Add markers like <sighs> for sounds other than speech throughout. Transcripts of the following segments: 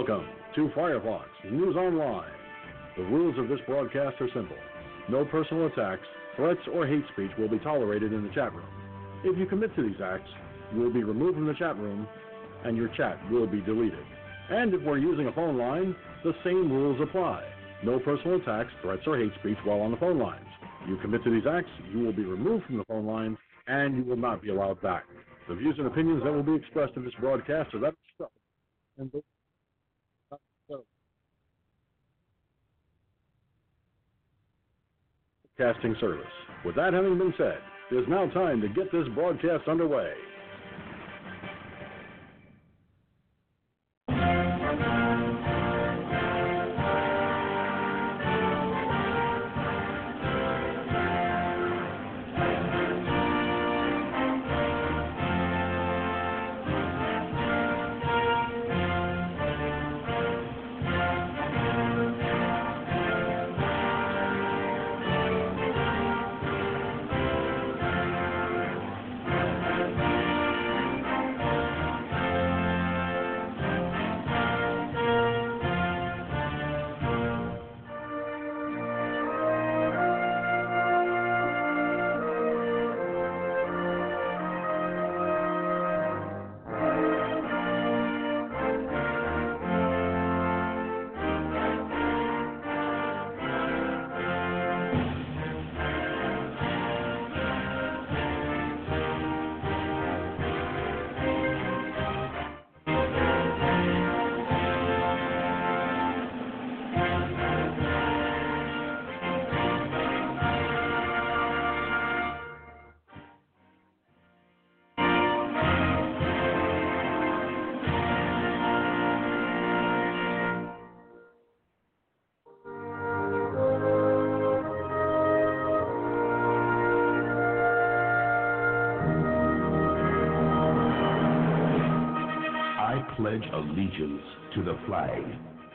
Welcome to Firefox News Online. The rules of this broadcast are simple. No personal attacks, threats, or hate speech will be tolerated in the chat room. If you commit to these acts, you will be removed from the chat room and your chat will be deleted. And if we're using a phone line, the same rules apply. No personal attacks, threats, or hate speech while on the phone lines. You commit to these acts, you will be removed from the phone line and you will not be allowed back. The views and opinions that will be expressed in this broadcast are that of and Casting service. With that having been said, it is now time to get this broadcast underway.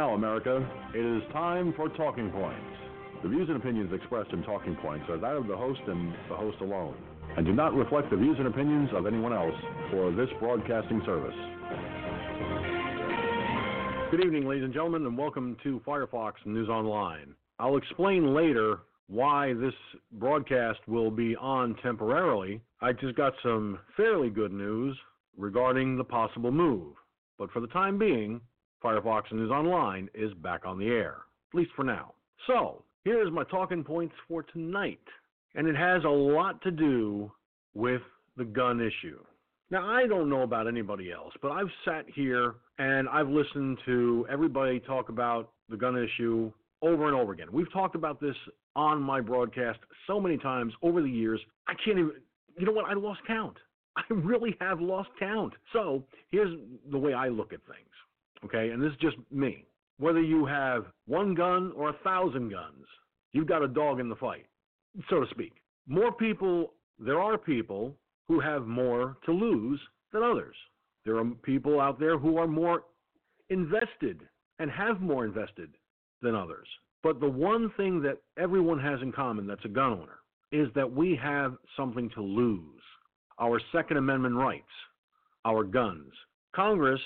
Now, America, it is time for Talking Points. The views and opinions expressed in Talking Points are that of the host and the host alone, and do not reflect the views and opinions of anyone else for this broadcasting service. Good evening, ladies and gentlemen, and welcome to Firefox News Online. I'll explain later why this broadcast will be on temporarily. I just got some fairly good news regarding the possible move. But for the time being, Firefox News Online is back on the air, at least for now. So, here's my talking points for tonight, and it has a lot to do with the gun issue. Now, I don't know about anybody else, but I've sat here and I've listened to everybody talk about the gun issue over and over again. We've talked about this on my broadcast so many times over the years. I can't even, you know what? I lost count. <laughs> I really have lost count. So, here's the way I look at things. Okay, and this is just me. Whether you have one gun or a thousand guns, you've got a dog in the fight, so to speak. More people, there are people who have more to lose than others. There are people out there who are more invested and have more invested than others. But the one thing that everyone has in common that's a gun owner is that we have something to lose our Second Amendment rights, our guns. Congress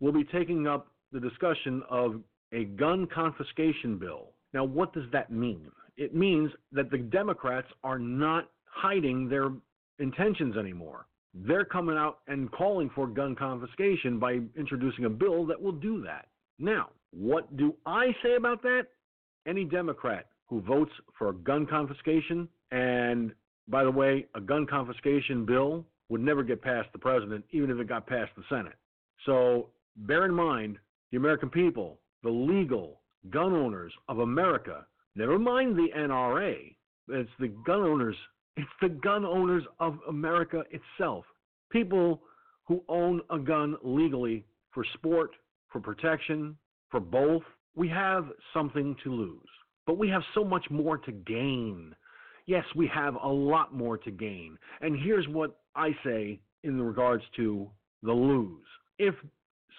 will be taking up the discussion of a gun confiscation bill. Now, what does that mean? It means that the Democrats are not hiding their intentions anymore. They're coming out and calling for gun confiscation by introducing a bill that will do that. Now, what do I say about that? Any Democrat who votes for gun confiscation, and by the way, a gun confiscation bill would never get past the president, even if it got past the Senate. So bear in mind the American people, the legal gun owners of America, never mind the NRA, it's the gun owners It's the gun owners of America itself. People who own a gun legally for sport, for protection, for both. We have something to lose, but we have so much more to gain. Yes, we have a lot more to gain. And here's what I say in regards to the lose. If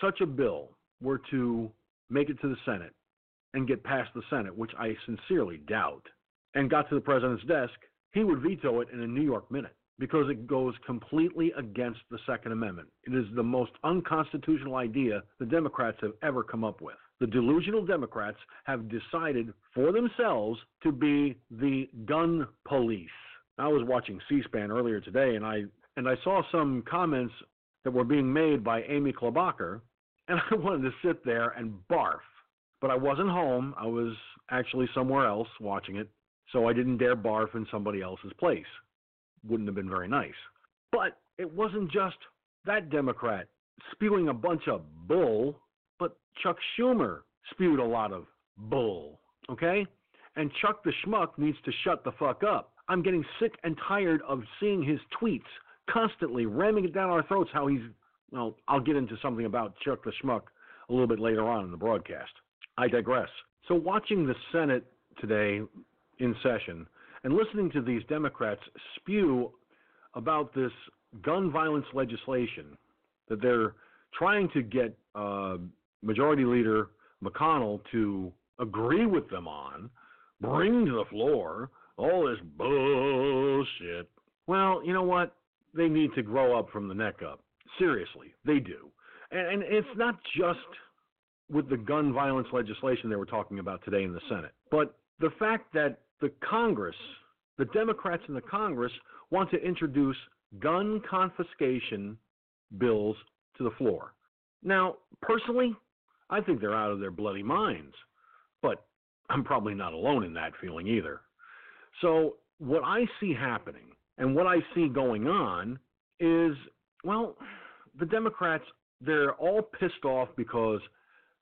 such a bill were to make it to the Senate and get past the Senate, which I sincerely doubt, and got to the president's desk, he would veto it in a New York minute because it goes completely against the Second Amendment. It is the most unconstitutional idea the Democrats have ever come up with. The delusional Democrats have decided for themselves to be the gun police. I was watching C-SPAN earlier today, and I and I saw some comments that were being made by Amy Klobuchar, and <laughs> I wanted to sit there and barf. But I wasn't home. I was actually somewhere else watching it, so I didn't dare barf in somebody else's place. Wouldn't have been very nice. But it wasn't just that Democrat spewing a bunch of bull, but Chuck Schumer spewed a lot of bull, okay? And Chuck the Schmuck needs to shut the fuck up. I'm getting sick and tired of seeing his tweets constantly ramming it down our throats how he's, well, I'll get into something about Chuck the Schmuck a little bit later on in the broadcast. I digress. So, watching the Senate today in session and listening to these Democrats spew about this gun violence legislation that they're trying to get uh, Majority Leader McConnell to agree with them on, bring to the floor all this bullshit. Well, you know what? They need to grow up from the neck up. Seriously, they do. And, and it's not just with the gun violence legislation they were talking about today in the Senate, but the fact that the Congress, the Democrats in the Congress, want to introduce gun confiscation bills to the floor. Now, personally, I think they're out of their bloody minds, but I'm probably not alone in that feeling either. So, what I see happening and what I see going on is, well, the Democrats, they're all pissed off because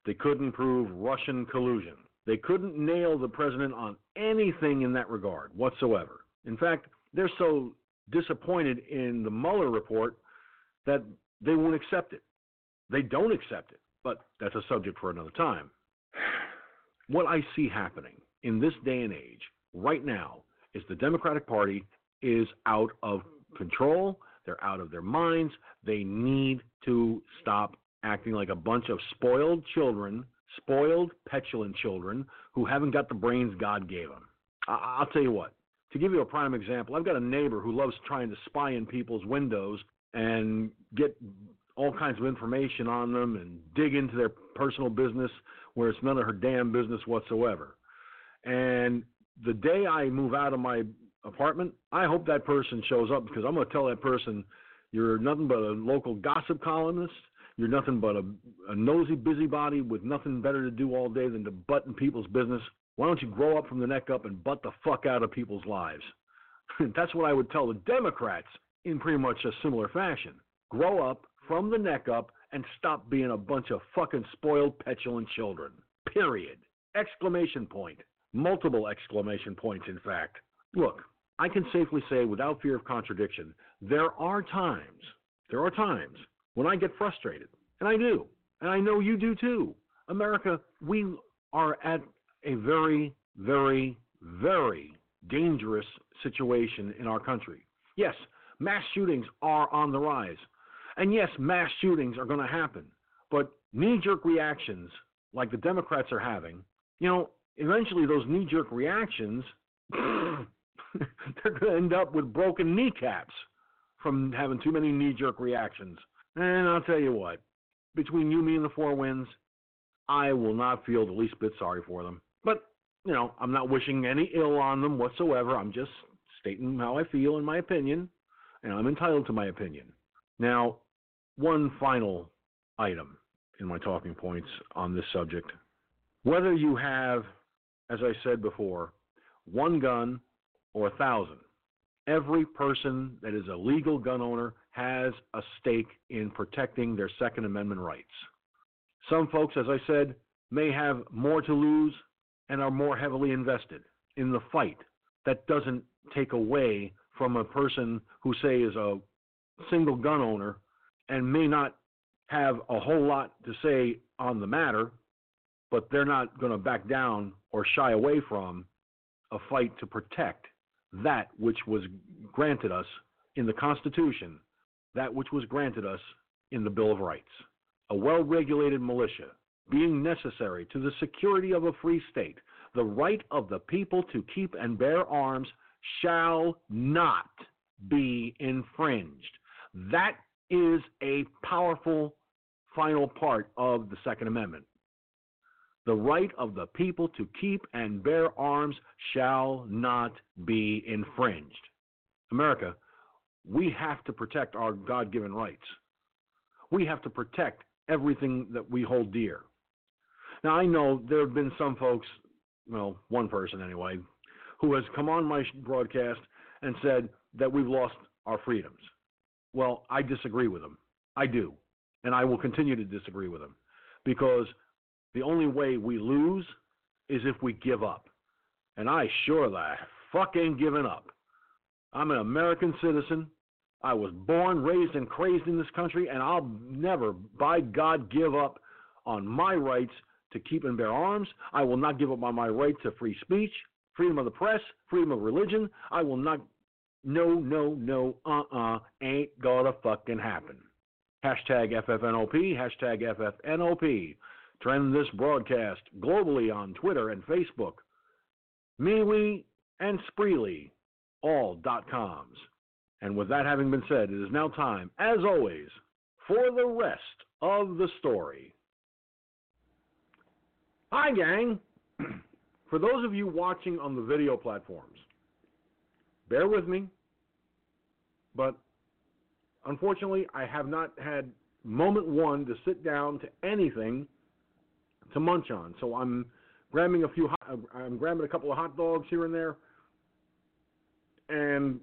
they couldn't prove Russian collusion. They couldn't nail the president on anything in that regard whatsoever. In fact, they're so disappointed in the Mueller report that they won't accept it. They don't accept it, but that's a subject for another time. What I see happening in this day and age right now is the Democratic Party is out of control. They're out of their minds. They need to stop acting like a bunch of spoiled children, spoiled, petulant children who haven't got the brains God gave them. I- will tell you what, to give you a prime example, I've got a neighbor who loves trying to spy in people's windows and get all kinds of information on them and dig into their personal business where it's none of her damn business whatsoever. And the day I move out of my apartment, I hope that person shows up because I'm going to tell that person you're nothing but a local gossip columnist. You're nothing but a, a nosy busybody with nothing better to do all day than to butt in people's business. Why don't you grow up from the neck up and butt the fuck out of people's lives? <laughs> That's what I would tell the Democrats in pretty much a similar fashion. Grow up from the neck up and stop being a bunch of fucking spoiled, petulant children. Period. Exclamation point. Multiple exclamation points, in fact. Look, I can safely say without fear of contradiction, there are times, there are times when I get frustrated, and I do, and I know you do too. America, we are at a very, very, very dangerous situation in our country. Yes, mass shootings are on the rise. And yes, mass shootings are going to happen. But knee jerk reactions, like the Democrats are having, you know, eventually those knee jerk reactions <sniffs> <laughs> they're going to end up with broken kneecaps from having too many knee jerk reactions. And I'll tell you what, between you, me, and the Four Winds, I will not feel the least bit sorry for them. But, you know, I'm not wishing any ill on them whatsoever. I'm just stating how I feel in my opinion, and I'm entitled to my opinion. Now, one final item in my talking points on this subject. Whether you have, as I said before, one gun or a thousand. Every person that is a legal gun owner has a stake in protecting their Second Amendment rights. Some folks, as I said, may have more to lose and are more heavily invested in the fight. That doesn't take away from a person who, say, is a single gun owner and may not have a whole lot to say on the matter, but they're not going to back down or shy away from a fight to protect that which was granted us in the Constitution, that which was granted us in the Bill of Rights. A well regulated militia being necessary to the security of a free state, the right of the people to keep and bear arms shall not be infringed. That is a powerful final part of the Second Amendment. The right of the people to keep and bear arms shall not be infringed. America, we have to protect our God given rights. We have to protect everything that we hold dear. Now, I know there have been some folks, well, one person anyway, who has come on my broadcast and said that we've lost our freedoms. Well, I disagree with them. I do. And I will continue to disagree with them because the only way we lose is if we give up. And I sure the fuck ain't giving up. I'm an American citizen. I was born, raised, and crazed in this country, and I'll never, by God, give up on my rights to keep and bear arms. I will not give up on my right to free speech, freedom of the press, freedom of religion. I will not. No, no, no, uh uh, ain't gonna fucking happen. Hashtag FFNOP, hashtag FFNOP. Trend this broadcast globally on Twitter and Facebook. MeWe and Spreely, all dot coms. And with that having been said, it is now time, as always, for the rest of the story. Hi, gang. <clears throat> For those of you watching on the video platforms, bear with me, but unfortunately, I have not had moment one to sit down to anything to munch on. So I'm grabbing a few, I'm grabbing a couple of hot dogs here and there, and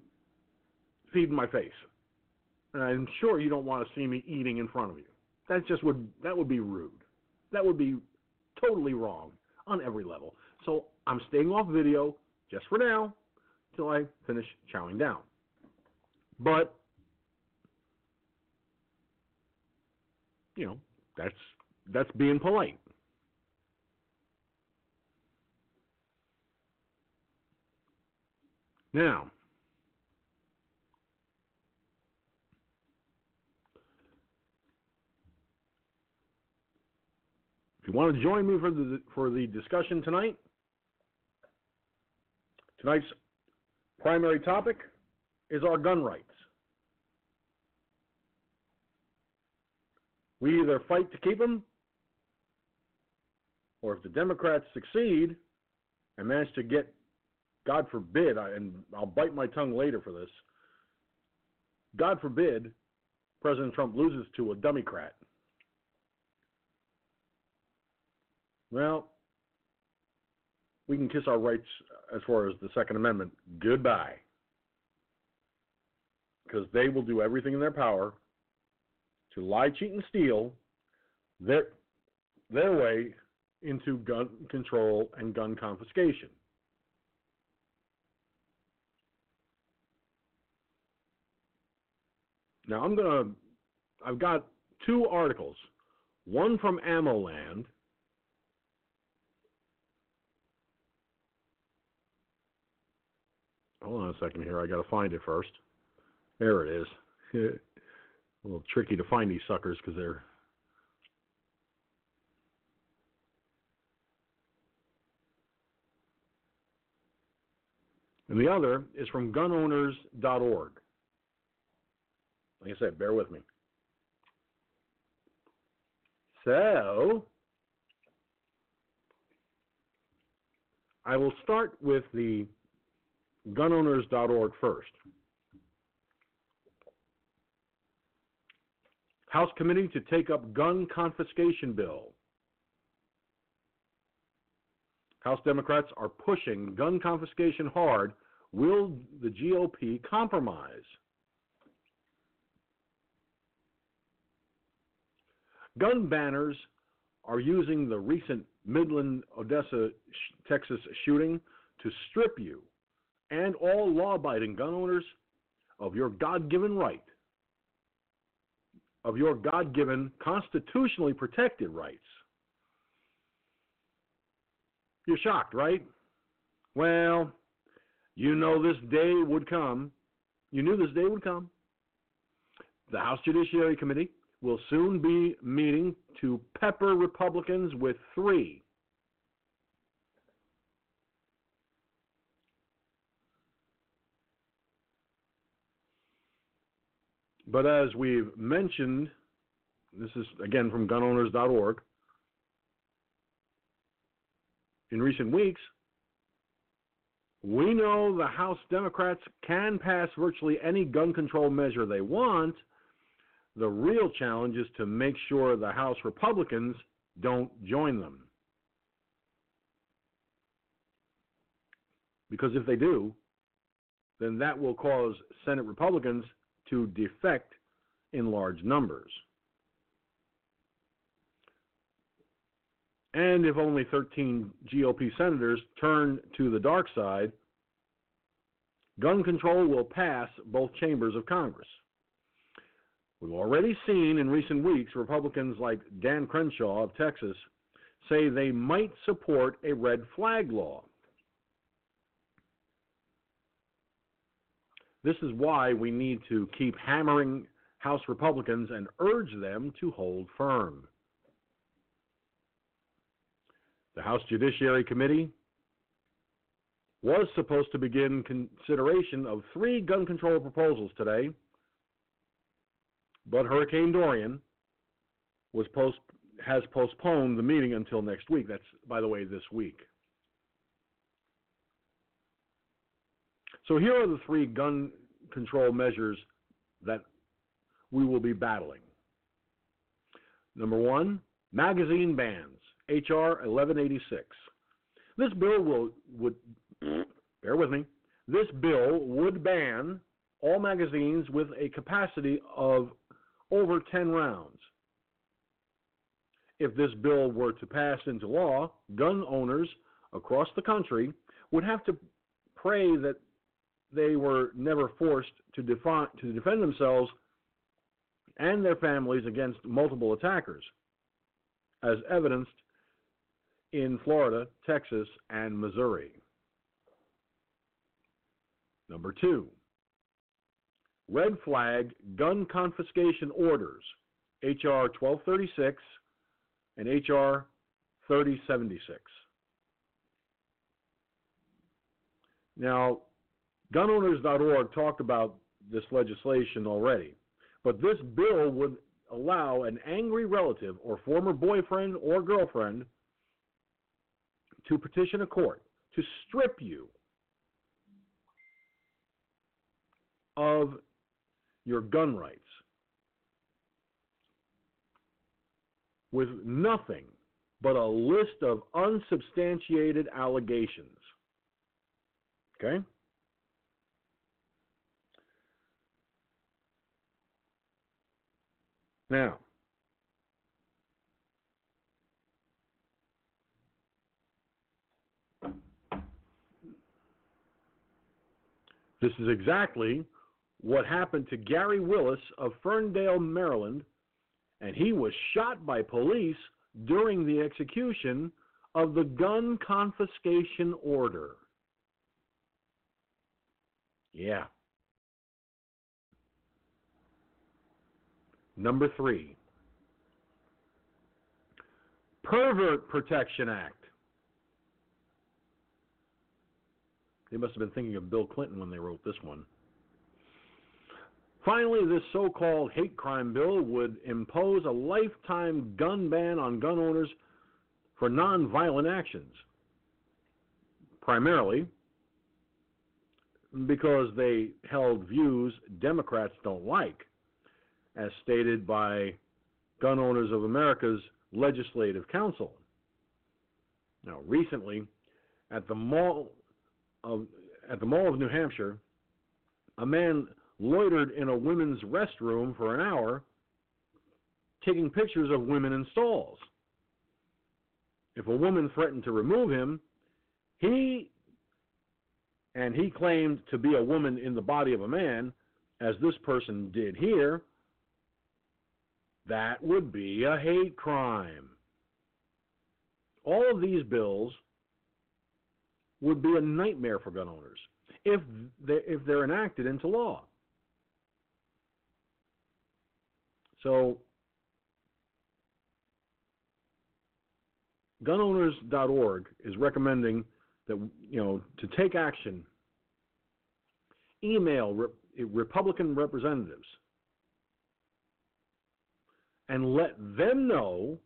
feeding my face. And I'm sure you don't want to see me eating in front of you. That just would that would be rude. That would be totally wrong on every level. So I'm staying off video just for now till I finish chowing down. But you know, that's that's being polite. Now, if you want to join me for the for the discussion tonight, tonight's primary topic is our gun rights. We either fight to keep them, or if the Democrats succeed and manage to get God forbid, and I'll bite my tongue later for this. God forbid, President Trump loses to a Democrat. Well, we can kiss our rights as far as the Second Amendment goodbye. Because they will do everything in their power to lie, cheat, and steal their, their way into gun control and gun confiscation. Now I'm gonna I've got two articles. One from AmmoLand. Hold on a second here. I got to find it first. There it is. <laughs> a little tricky to find these suckers because they're and the other is from gunowners.org. Like I said, bear with me. So, I will start with the gunowners.org first. House Committee to take up gun confiscation bill. House Democrats are pushing gun confiscation hard. Will the GOP compromise? Gun banners are using the recent Midland, Odessa, Texas shooting to strip you and all law abiding gun owners of your God given right, of your God given, constitutionally protected rights. You're shocked, right? Well, you know this day would come. You knew this day would come. The House Judiciary Committee will soon be meeting to pepper Republicans with three But as we've mentioned, this is again from gunowners.org, in recent weeks, we know the House Democrats can pass virtually any gun control measure they want. The real challenge is to make sure the House Republicans don't join them. Because if they do, then that will cause Senate Republicans to defect in large numbers. And if only 13 GOP senators turn to the dark side, gun control will pass both chambers of Congress. We've already seen in recent weeks Republicans like Dan Crenshaw of Texas say they might support a red flag law. This is why we need to keep hammering House Republicans and urge them to hold firm. The House Judiciary Committee was supposed to begin consideration of three gun control proposals today, but Hurricane Dorian was post, has postponed the meeting until next week. That's, by the way, this week. So here are the three gun control measures that we will be battling. Number one, magazine bans, H.R. 1186. This bill will would bear with me. This bill would ban all magazines with a capacity of over 10 rounds. If this bill were to pass into law, gun owners across the country would have to pray that they were never forced to, define, to defend themselves and their families against multiple attackers, as evidenced in Florida, Texas, and Missouri. Number two, red flag gun confiscation orders, H.R. 1236 and H.R. 3076. Now, gunowners.org talked about this legislation already, but this bill would allow an angry relative or former boyfriend or girlfriend to petition a court to strip you of your gun rights with nothing but a list of unsubstantiated allegations. Okay? Now, this is exactly what happened to Gary Willis of Ferndale, Maryland, and he was shot by police during the execution of the gun confiscation order. Yeah. Number three, Pervert Protection Act. They must have been thinking of Bill Clinton when they wrote this one. Finally, this so called hate crime bill would impose a lifetime gun ban on gun owners for nonviolent actions, primarily because they held views Democrats don't like as stated by Gun Owners of America's Legislative Counsel. Now, recently, at the mall of at the Mall of New Hampshire, a man loitered in a women's restroom for an hour, taking pictures of women in stalls. If a woman threatened to remove him, he and he claimed to be a woman in the body of a man as this person did here, that would be a hate crime. All of these bills would be a nightmare for gun owners if they, if they're enacted into law. So gunowners.org is recommending that you know to take action email re- republican representatives and let them know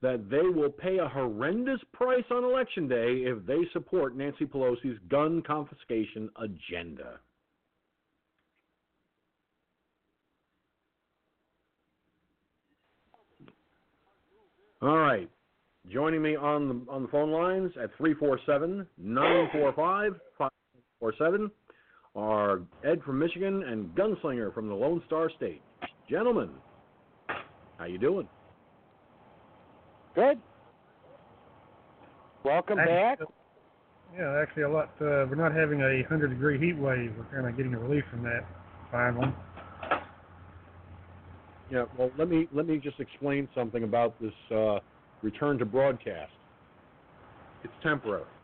that they will pay a horrendous price on election day if they support Nancy Pelosi's gun confiscation agenda. All right. Joining me on the on the phone lines at 347-945-547 are Ed from Michigan and Gunslinger from the Lone Star State. Gentlemen, how you doing? Good. Welcome Actually, back. Yeah, actually, a lot. Uh, we're not having a hundred degree heat wave. We're kind of getting a relief from that finally. Yeah, well, let me let me just explain something about this uh, return to broadcast. It's temporary.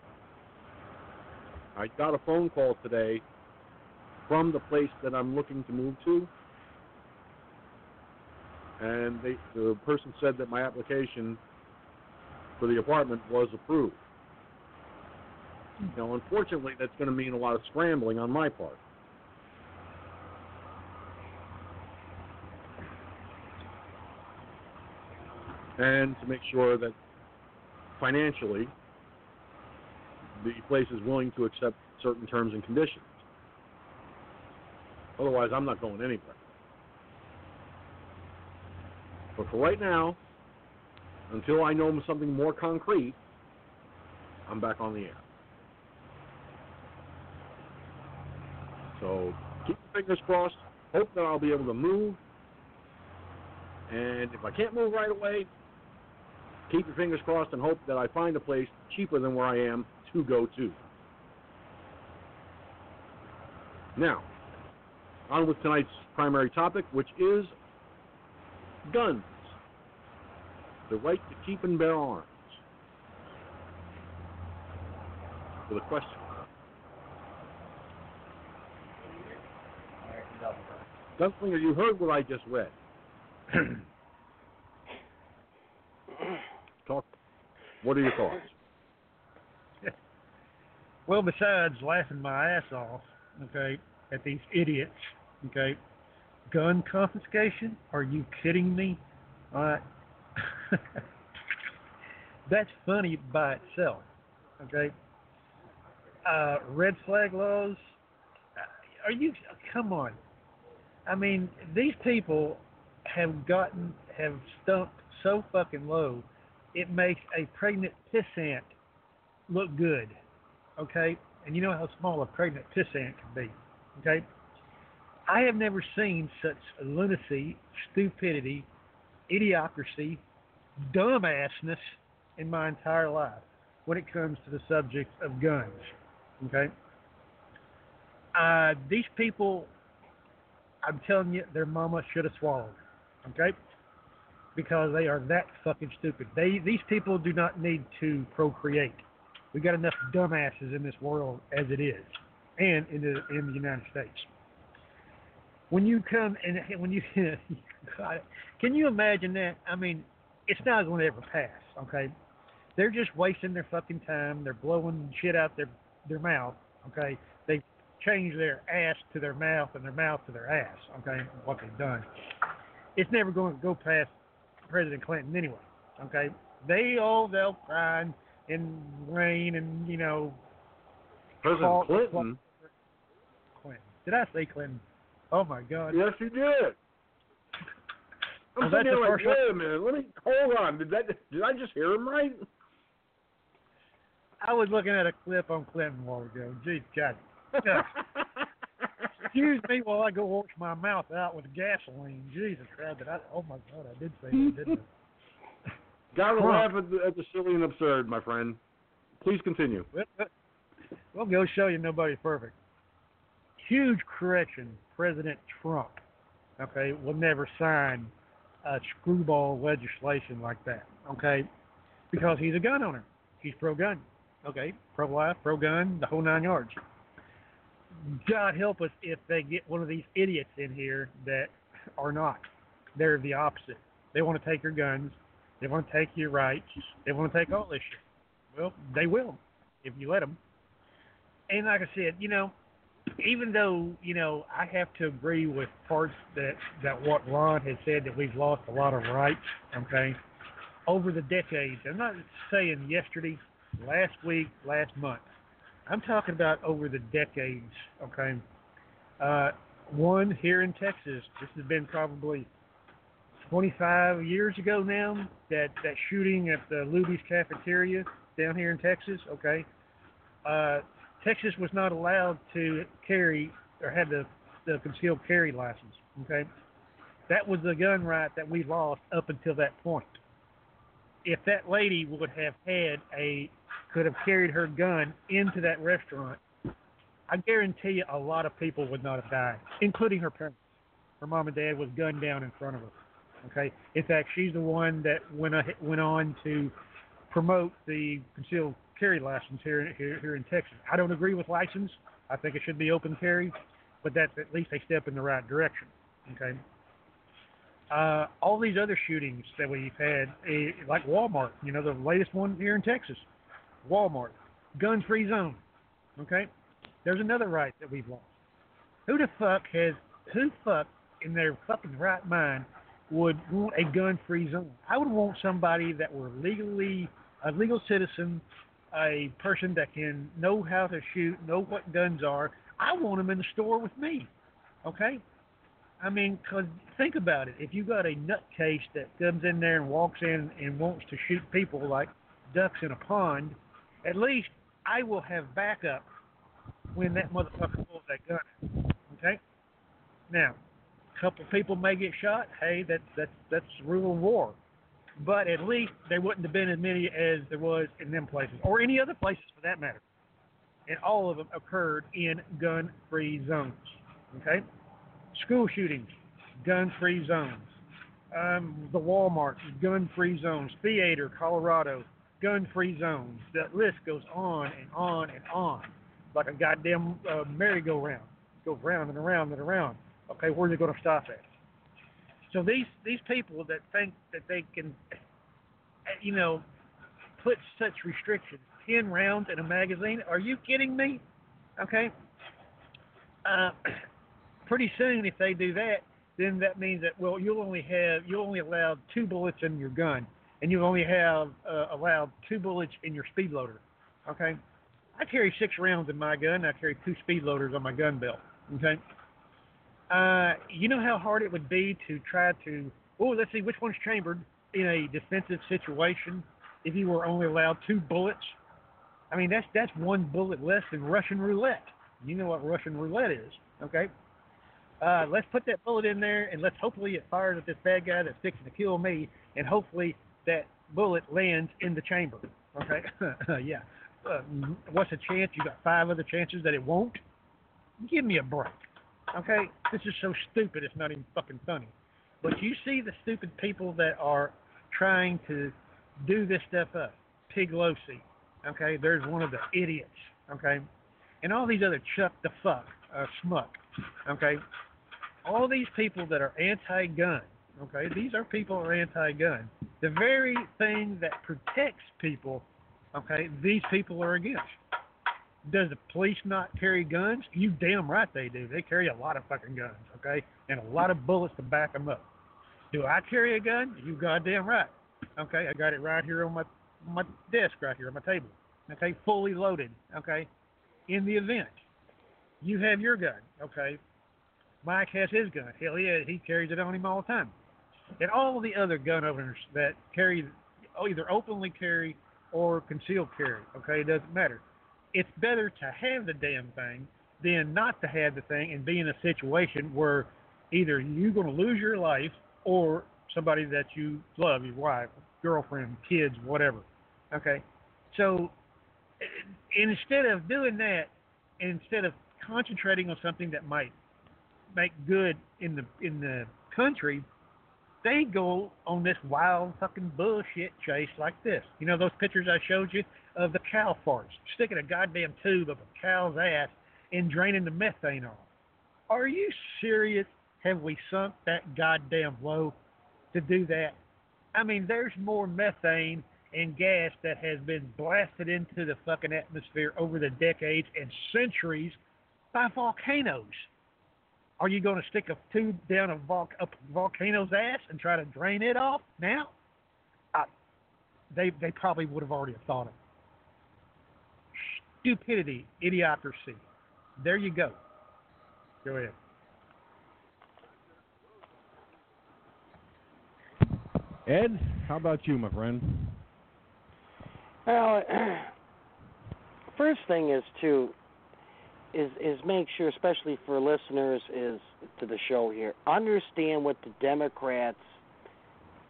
I got a phone call today from the place that I'm looking to move to, and they, the person said that my application for the apartment was approved. Now, unfortunately, that's going to mean a lot of scrambling on my part. And to make sure that financially the place is willing to accept certain terms and conditions. Otherwise, I'm not going anywhere. But for right now, until I know something more concrete, I'm back on the air. So keep your fingers crossed. Hope that I'll be able to move. And if I can't move right away, keep your fingers crossed and hope that I find a place cheaper than where I am to go to. Now, on with tonight's primary topic, which is guns. The right to keep and bear arms. For the question. Gunslinger, you heard what I just read. <clears throat> Talk. What are your thoughts? Well, besides laughing my ass off, okay, at these idiots, okay, gun confiscation? Are you kidding me? Right. <laughs> That's funny by itself, okay. Uh, red flag laws. Are you? Come on. I mean, these people have gotten have stumped so fucking low, it makes a pregnant pissant look good. Okay? And you know how small a pregnant pissant can be. Okay? I have never seen such lunacy, stupidity, idiocracy, dumbassness in my entire life when it comes to the subject of guns. Okay? Uh, these people, I'm telling you, their mama should have swallowed. Okay? Because they are that fucking stupid. They these people do not need to procreate. We got enough dumbasses in this world as it is, and in the in the United States. When you come and <laughs> when you, <laughs> can you imagine that? I mean, it's not going to ever pass. Okay, they're just wasting their fucking time. They're blowing shit out their their mouth. Okay, they change their ass to their mouth and their mouth to their ass. Okay, what they've done. It's never going to go past President Clinton anyway. Okay, they all they'll cry and, rain and you know. President Clinton? Clinton. Did I say Clinton? Oh my God. Yes, you did. I'm sitting here the like, wait a minute. Let me hold on. Did that? Did I just hear him right? I was looking at a clip on Clinton a while ago. Gee, God. <laughs> God. Excuse me while I go wash my mouth out with gasoline. Jesus Christ, I? Oh my God, I did say that, didn't I? <laughs> Gotta laugh at the, at the silly and absurd, my friend. Please continue. Well, well, Well, go show you nobody's perfect. huge correction. President Trump, okay, will never sign a screwball legislation like that, okay, because he's a gun owner. He's pro-gun, okay, pro-life, pro-gun, the whole nine yards. God help us if they get one of these idiots in here that are not. They're the opposite. They want to take your guns. They want to take your rights. They want to take all this shit. Well, they will if you let them. And like I said, you know, even though you know I have to agree with parts that that what Ron has said that we've lost a lot of rights. Okay, over the decades. I'm not saying yesterday, last week, last month. I'm talking about over the decades. Okay. Uh, one here in Texas. This has been probably 25 years ago now. That that shooting at the Luby's cafeteria down here in Texas. Okay. Uh, Texas was not allowed to carry or had the, the concealed carry license. Okay, that was the gun right that we lost up until that point. If that lady would have had a could have carried her gun into that restaurant, I guarantee you a lot of people would not have died, including her parents. Her mom and dad was gunned down in front of her. Okay, in fact, she's the one that went went on to promote the concealed carry license here, here here in Texas. I don't agree with license. I think it should be open carry, but that's at least a step in the right direction. Okay. Uh, all these other shootings that we've had, eh, like Walmart, you know, the latest one here in Texas, Walmart, gun-free zone. Okay. There's another right that we've lost. Who the fuck has who fuck in their fucking right mind would want a gun-free zone? I would want somebody that were legally a legal citizen a person that can know how to shoot, know what guns are. I want them in the store with me. Okay? I mean, cause think about it. If you got a nutcase that comes in there and walks in and wants to shoot people like ducks in a pond, at least I will have backup when that motherfucker pulls that gun. Okay? Now, a couple people may get shot. Hey, that's that's that's rule of war but at least there wouldn't have been as many as there was in them places, or any other places for that matter. And all of them occurred in gun-free zones. Okay, school shootings, gun-free zones. Um, the Walmart, gun-free zones. Theater, Colorado, gun-free zones. That list goes on and on and on, like a goddamn uh, merry-go-round. Goes round and around and around. Okay, where's it going to stop at? So these these people that think that they can, you know, put such restrictions, ten rounds in a magazine, are you kidding me? Okay. Uh, <clears throat> pretty soon, if they do that, then that means that well, you'll only have you'll only allowed two bullets in your gun, and you only have uh, allowed two bullets in your speed loader. Okay. I carry six rounds in my gun. I carry two speed loaders on my gun belt. Okay. Uh, you know how hard it would be to try to, oh, let's see which one's chambered in a defensive situation if you were only allowed two bullets. I mean, that's that's one bullet less than Russian roulette. You know what Russian roulette is, okay? Uh, let's put that bullet in there and let's hopefully it fires at this bad guy that's fixing to kill me, and hopefully that bullet lands in the chamber. Okay, <laughs> yeah. Uh, what's the chance? You got five other chances that it won't. Give me a break. Okay, this is so stupid. It's not even fucking funny. But you see the stupid people that are trying to do this stuff up. Piglosi. Okay, there's one of the idiots. Okay, and all these other Chuck the fuck, uh, schmuck. Okay, all these people that are anti-gun. Okay, these are people who are anti-gun. The very thing that protects people. Okay, these people are against. Does the police not carry guns? You damn right they do. They carry a lot of fucking guns, okay, and a lot of bullets to back them up. Do I carry a gun? You goddamn right. Okay, I got it right here on my my desk right here on my table. Okay, fully loaded. Okay, in the event you have your gun. Okay, Mike has his gun. Hell yeah, he carries it on him all the time. And all the other gun owners that carry either openly carry or concealed carry. Okay, it doesn't matter it's better to have the damn thing than not to have the thing and be in a situation where either you're going to lose your life or somebody that you love, your wife, girlfriend, kids, whatever. Okay, so instead of doing that, instead of concentrating on something that might make good in the in the country, they go on this wild fucking bullshit chase like this. You know those pictures I showed you of the cow farts, sticking a goddamn tube of a cow's ass and draining the methane off. Are you serious? Have we sunk that goddamn low to do that? I mean, there's more methane and gas that has been blasted into the fucking atmosphere over the decades and centuries by volcanoes. Are you going to stick a tube down a, vol- a volcano's ass and try to drain it off now? I, they they probably would have already thought of it. Stupidity, idiocracy. There you go. Go ahead. Ed, how about you, my friend? Well, <clears throat> first thing is to is is make sure, especially for listeners, is to the show here, understand what the Democrats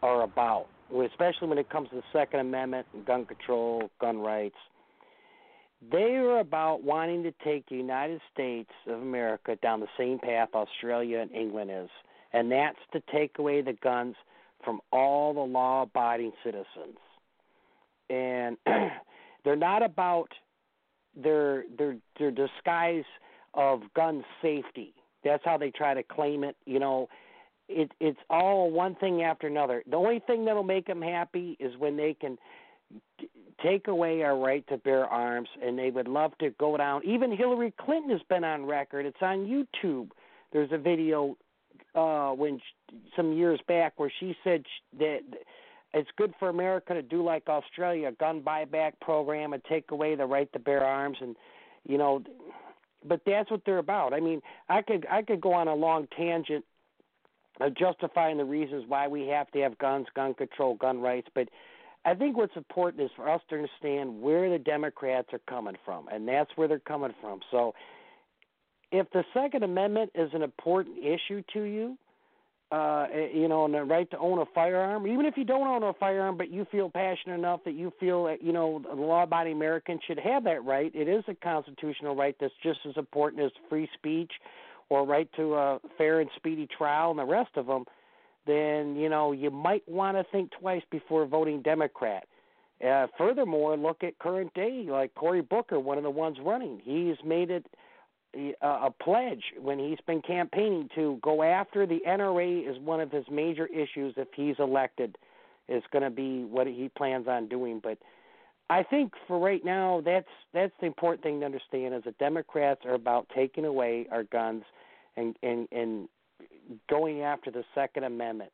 are about, especially when it comes to the Second Amendment, and gun control, gun rights. They are about wanting to take the United States of America down the same path Australia and England is, and that's to take away the guns from all the law-abiding citizens. And <clears throat> they're not about their their their disguise of gun safety. That's how they try to claim it. You know, it it's all one thing after another. The only thing that'll make them happy is when they can take away our right to bear arms, and they would love to go down. Even Hillary Clinton has been on record. It's on YouTube. There's a video uh, when she, some years back where she said that it's good for America to do like Australia, a gun buyback program, and take away the right to bear arms, and you know, but that's what they're about. I mean, I could I could go on a long tangent of justifying the reasons why we have to have guns, gun control, gun rights, but I think what's important is for us to understand where the Democrats are coming from, and that's where they're coming from. So, if the Second Amendment is an important issue to you, uh, you know, and the right to own a firearm, even if you don't own a firearm, but you feel passionate enough that you feel that, you know, the law-abiding American should have that right. It is a constitutional right that's just as important as free speech or right to a fair and speedy trial and the rest of them then you know you might want to think twice before voting Democrat. Uh, furthermore, look at current day, like Cory Booker, one of the ones running. He's made it a, uh, a pledge when he's been campaigning to go after the NRA is one of his major issues if he's elected. Is going to be what he plans on doing, but. I think for right now, that's that's the important thing to understand is that Democrats are about taking away our guns and and and going after the Second Amendment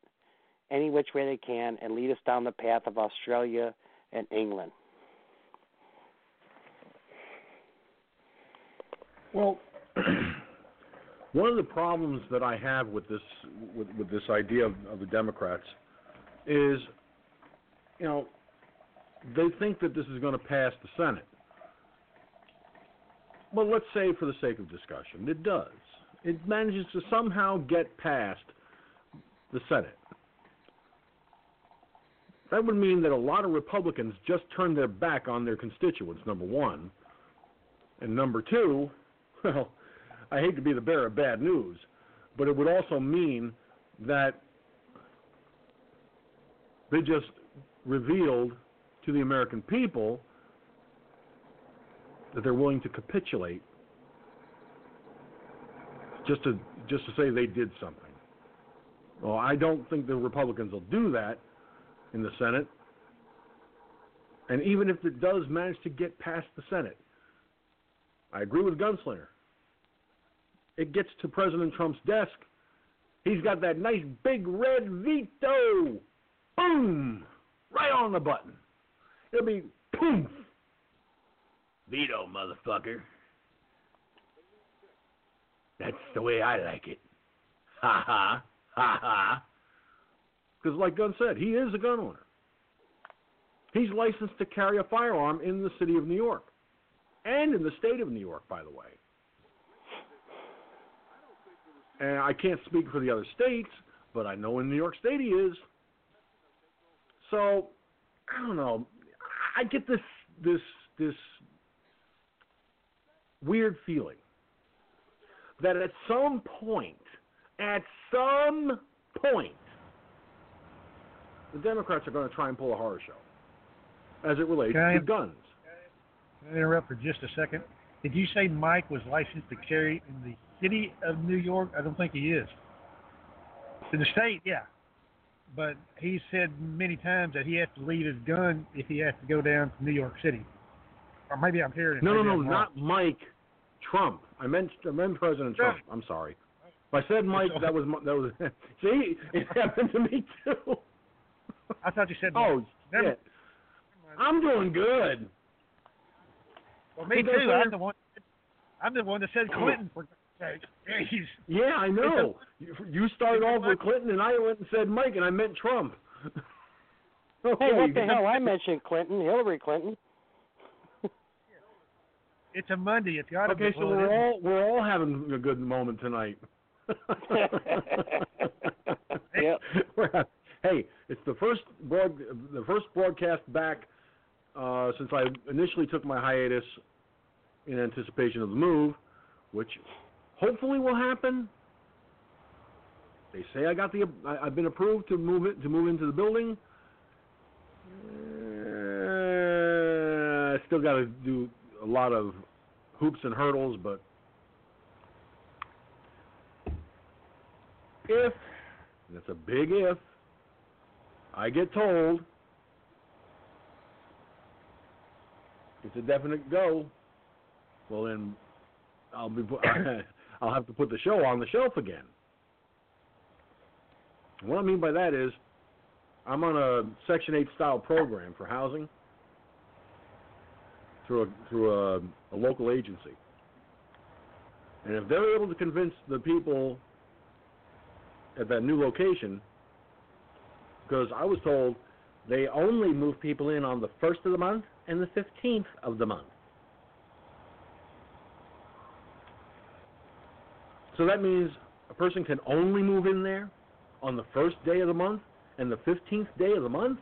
any which way they can and lead us down the path of Australia and England. Well, <clears throat> one of the problems that I have with this with, with this idea of, of the Democrats is, you know, they think that this is going to pass the Senate. Well, let's say for the sake of discussion, it does it manages to somehow get past the Senate. That would mean that a lot of Republicans just turn their back on their constituents, number one. And number two, well, I hate to be the bearer of bad news, but it would also mean that they just revealed to the American people that they're willing to capitulate just to just to say they did something. Well, I don't think the Republicans will do that in the Senate. And even if it does manage to get past the Senate, I agree with Gunslinger. It gets to President Trump's desk. He's got that nice big red veto. Boom! Right on the button. It'll be poof. Veto, motherfucker. That's the way I like it. Ha ha, ha ha. Because, like Gunn said, he is a gun owner. He's licensed to carry a firearm in the city of New York and in the state of New York, by the way. And I can't speak for the other states, but I know in New York State he is. So, I don't know. I get this this this weird feeling that at some point, at some point, the Democrats are going to try and pull a horror show as it relates Can I- to guns. Can I interrupt for just a second? Did you say Mike was licensed to carry in the city of New York? I don't think he is. In the state, yeah. But he said many times that he has to leave his gun if he has to go down to New York City. Or maybe I'm hearing it. No, no, maybe no, not Mike Trump. I meant I meant President Trump. I'm sorry. If I said Mike, that was that was. <laughs> See, it <laughs> happened to me too. I thought you said. Oh, shit. I'm doing good. Well, me too. I'm the one. I'm the one that said Clinton. For God's sake. Jeez. Yeah, I know. You, you started off with Clinton, and I went and said Mike, and I meant Trump. <laughs> Hey, what the hell? I mentioned Clinton, Hillary Clinton. It's a Monday. It's got to Okay, be. so we're isn't. all we're all having a good moment tonight. <laughs> Yep. <laughs> Hey, it's the first broad, the first broadcast back uh, since I initially took my hiatus in anticipation of the move, which hopefully will happen. They say I got the I, I've been approved to move it to move into the building. Uh, I still got to do a lot of hoops and hurdles, but if it's a big if I get told it's a definite go, well then I'll be <coughs> I'll have to put the show on the shelf again. What I mean by that is I'm on a Section 8 style program for housing through a, through a, a local agency. And if they're able to convince the people at that new location, because I was told they only move people in on the first of the month and the 15th of the month. So that means a person can only move in there on the first day of the month and the 15th day of the month?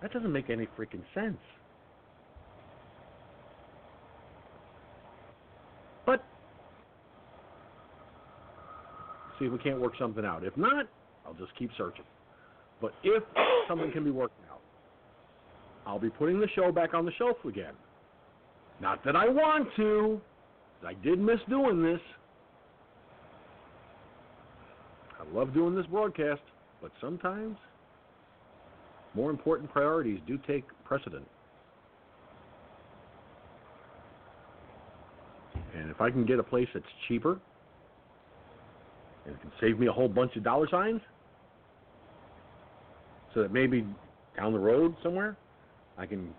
That doesn't make any freaking sense. But see if we can't work something out. If not, I'll just keep searching. But if something can be worked out, I'll be putting the show back on the shelf again. Not that I want to. I did miss doing this. I love doing this broadcast, but sometimes more important priorities do take precedent. And if I can get a place that's cheaper and it can save me a whole bunch of dollar signs, so that maybe down the road somewhere I can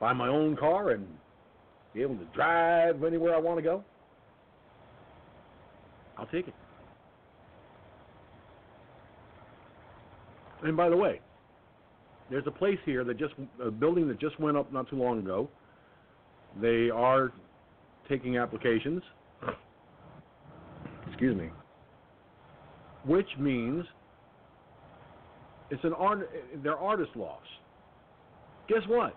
buy my own car and be able to drive anywhere I want to go, I'll take it. And by the way, there's a place here that just a building that just went up not too long ago. They are taking applications. Excuse me. Which means it's an art. They're artist loss. Guess what?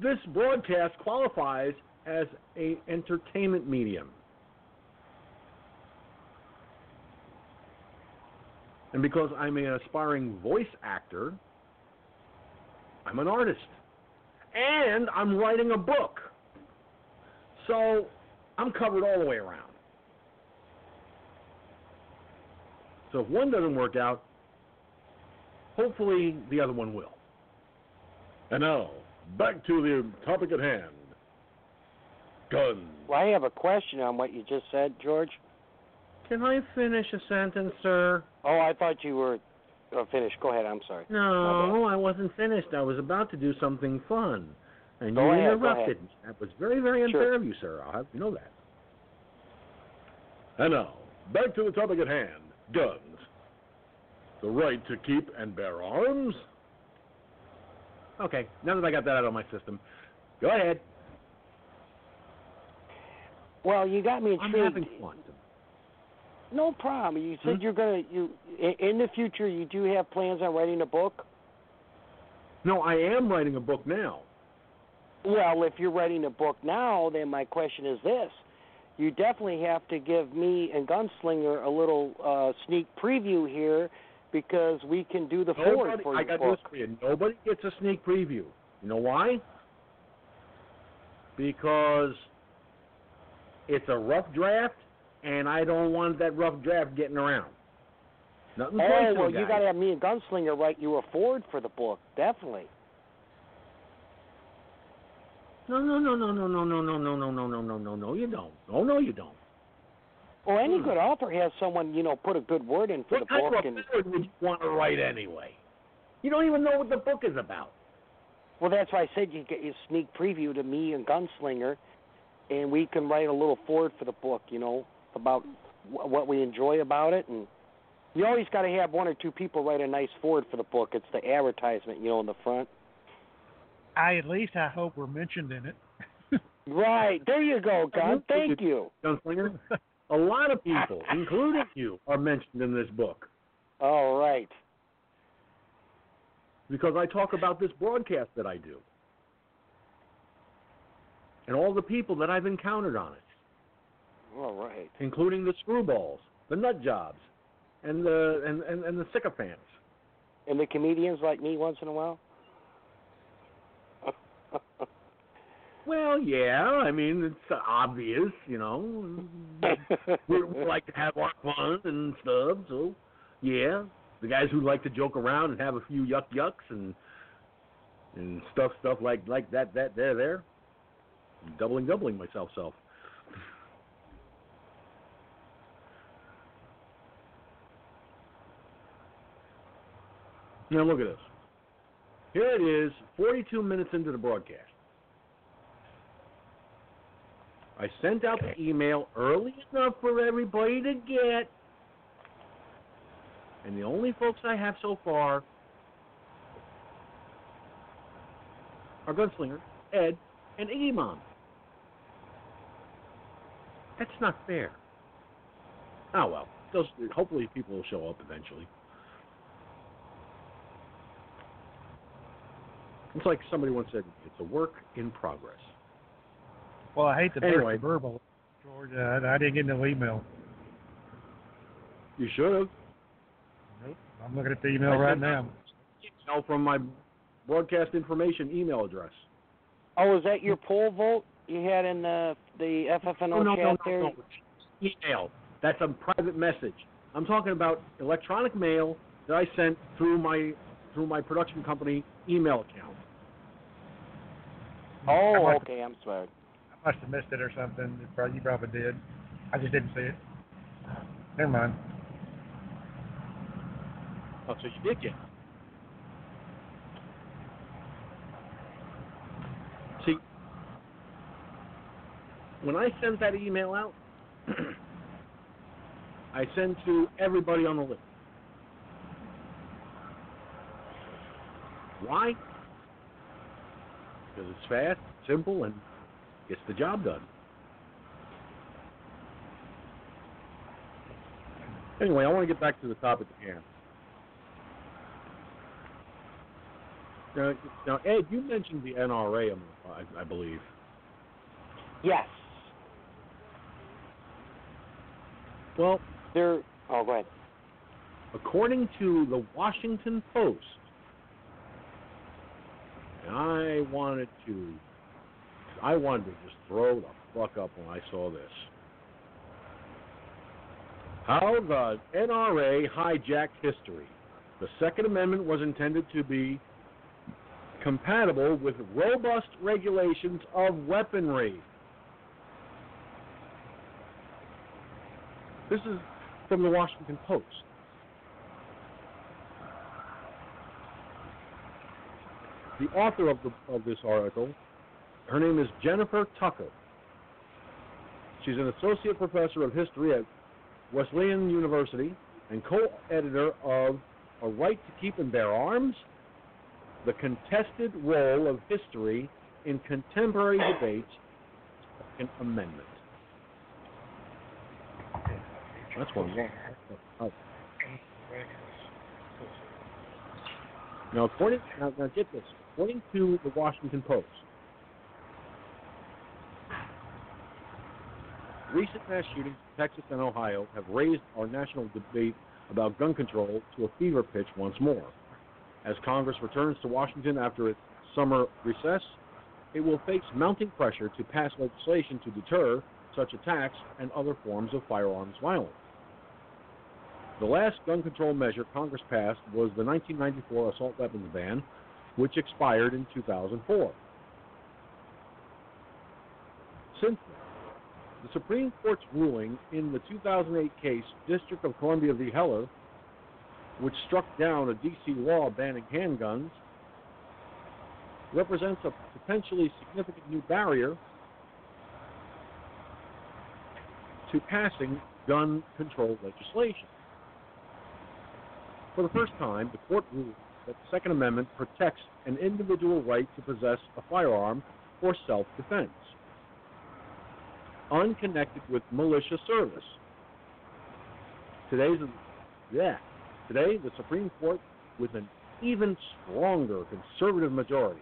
This broadcast qualifies as a entertainment medium. And because I'm an aspiring voice actor, I'm an artist. And I'm writing a book. So I'm covered all the way around. So if one doesn't work out, hopefully the other one will. And now, back to the topic at hand guns. Well, I have a question on what you just said, George. Can I finish a sentence, sir? Oh, I thought you were oh, finished. Go ahead. I'm sorry. No, I wasn't finished. I was about to do something fun. And Go you ahead, go interrupted. That was very, very unfair Sure. of you, sir. I'll have you know that. And now, back to the topic at hand guns. The right to keep and bear arms? Okay, now that I got that out of my system, go ahead. Well, you got me intrigued. I'm having fun. No problem. You said Hmm? you're gonna you in the future you do have plans on writing a book. No, I am writing a book now. Well, if you're writing a book now, then my question is this: you definitely have to give me and Gunslinger a little uh, sneak preview here because we can do the forward Nobody, for I your got book. for you. Nobody gets a sneak preview. You know why? Because it's a rough draft, and I don't want that rough draft getting around. Nothing Oh personal, well, you got to have me and Gunslinger write you a forward for the book, definitely. No, no, no, no, no, no, no, no, no, no, no, no, no, no, no. You don't. Oh no, you don't. Well, any Hmm. good author has someone you know put a good word in for What the book, of and a forward would you want to write anyway? You don't even know what the book is about. well, that's why I said you get your sneak preview to me and Gunslinger, and we can write a little forward for the book. You know about wh- what we enjoy about it, and you always got to have one or two people write a nice forward for the book. It's the advertisement, you know, in the front. I at least I hope we're mentioned in it. <laughs> Right there, you go, Gun. Thank you. Gunslinger. A lot of people, <laughs> including you, are mentioned in this book All right. because I talk about this broadcast that I do and all the people that I've encountered on it, All right. including the screwballs, the nut jobs, and the and, and, and the sycophants. And the comedians like me once in a while. <laughs> Well, yeah, I mean it's obvious, you know. <laughs> we, we like to have our fun and stuff, so yeah, the guys who like to joke around and have a few yuck yucks and and stuff stuff like like that that they're there. Doubling doubling myself self. Now look at this. Here it is, 42 minutes into the broadcast. I sent out the email early enough for everybody to get. And the only folks I have so far are Gunslinger, Ed, and Iggy Mom. That's not fair. Oh well. Those, hopefully people will show up eventually. It's like somebody once said, it's a work in progress. Well, I hate to burst Anyway. the verbal, George. Uh, I didn't get no email. You should have. Nope. I'm looking at the email I right now. Email from my broadcast information email address. oh, is that your poll vote you had in the the FFNO no, no, chat no, there? no, no. Email. That's a private message. I'm talking about electronic mail that I sent through my through my production company email account. Oh, I must- okay. I'm sorry. I must have missed it or something. You probably, you probably did. I just didn't see it. Never mind. Oh, so you did get. it. See, when I sent that email out, <clears throat> I sent to everybody on the list. Why? Because it's fast, simple, and gets the job done. Anyway, I want to get back to the topic at hand. Now, now, Ed, you mentioned the NRA, I, I believe. Yes. Well, There. Oh, go ahead. according to the Washington Post, and I wanted to, I wanted to just throw the fuck up when I saw this. How the NRA hijacked history. The Second Amendment was intended to be compatible with robust regulations of weaponry. This is from the Washington Post. The author of, the, of this article, her name is Jennifer Tucker. She's an associate professor of history at Wesleyan University and co-editor of A Right to Keep and Bear Arms, The Contested Role of History in Contemporary Debates, Second Amendment. That's one. Oh. Now, according now, now get this. According to the Washington Post, Recent mass shootings in Texas and Ohio have raised our national debate about gun control to a fever pitch once more. As Congress returns to Washington after its summer recess, it will face mounting pressure to pass legislation to deter such attacks and other forms of firearms violence. The last gun control measure Congress passed was the 1994 assault weapons ban, which expired in 2004. Since then, the Supreme Court's ruling in the 2008 case, District of Columbia v. Heller, which struck down a D.C. law banning handguns, represents a potentially significant new barrier to passing gun control legislation. For the first time, the court ruled that the Second Amendment protects an individual right to possess a firearm for self defense, unconnected with militia service. Today's, yeah, today the Supreme Court, with an even stronger conservative majority,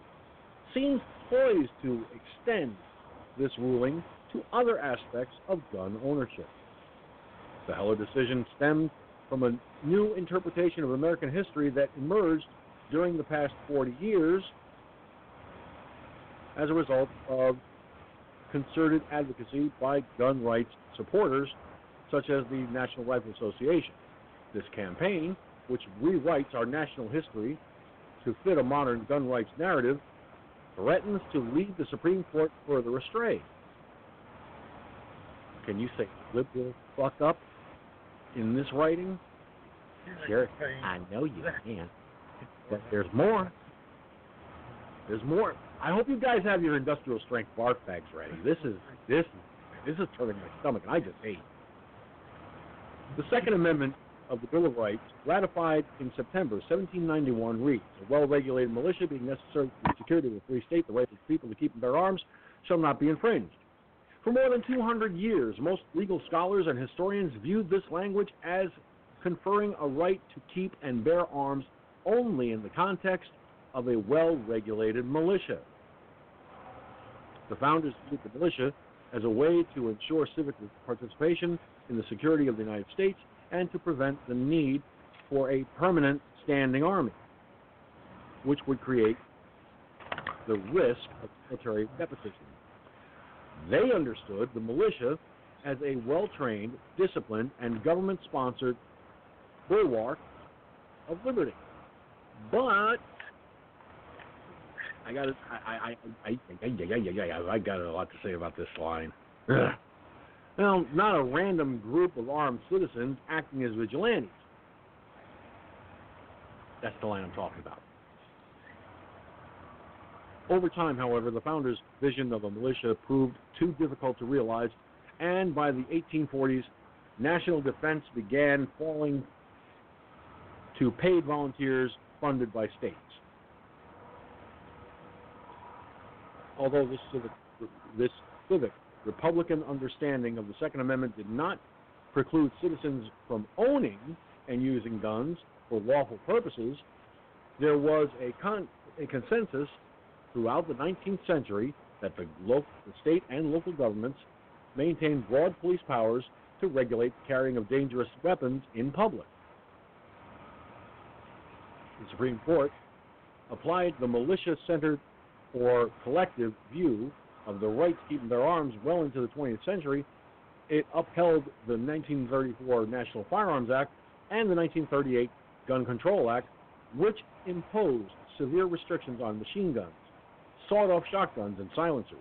seems poised to extend this ruling to other aspects of gun ownership. The Heller decision stemmed from a new interpretation of American history that emerged during the past 40 years as a result of concerted advocacy by gun rights supporters such as the National Rifle Association. This campaign, which rewrites our national history to fit a modern gun rights narrative, threatens to lead the Supreme Court further astray. Can you say liberal fuck up in this writing? Sure, I know you can. But there's more. There's more. I hope you guys have your industrial strength barf bags ready. This is this this is turning my stomach, and I just ate. The Second Amendment of the Bill of Rights, ratified in September 1791, reads: "A well-regulated militia, being necessary for the security of a free state, the right of the people to keep and bear arms, shall not be infringed." For more than 200 years, most legal scholars and historians viewed this language as conferring a right to keep and bear arms only in the context of a well regulated militia. The founders viewed the militia as a way to ensure civic participation in the security of the United States and to prevent the need for a permanent standing army, which would create the risk of military nepotism. They understood the militia as a well trained, disciplined, and government sponsored bulwark of liberty. But I got I I I I I, I got a lot to say about this line. Well, not a random group of armed citizens acting as vigilantes. That's the line I'm talking about. Over time, however, the founders' vision of a militia proved too difficult to realize, and by the 1840s, national defense began falling to paid volunteers funded by states. Although this civic, this civic Republican understanding of the Second Amendment did not preclude citizens from owning and using guns for lawful purposes, there was a, con- a consensus throughout the 19th century that the, local, the state and local governments maintained broad police powers to regulate the carrying of dangerous weapons in public. The Supreme Court applied the militia centered or collective view of the right to keep their arms well into the 20th century, it upheld the 1934 National Firearms Act and the 1938 Gun Control Act, which imposed severe restrictions on machine guns, sawed off shotguns, and silencers.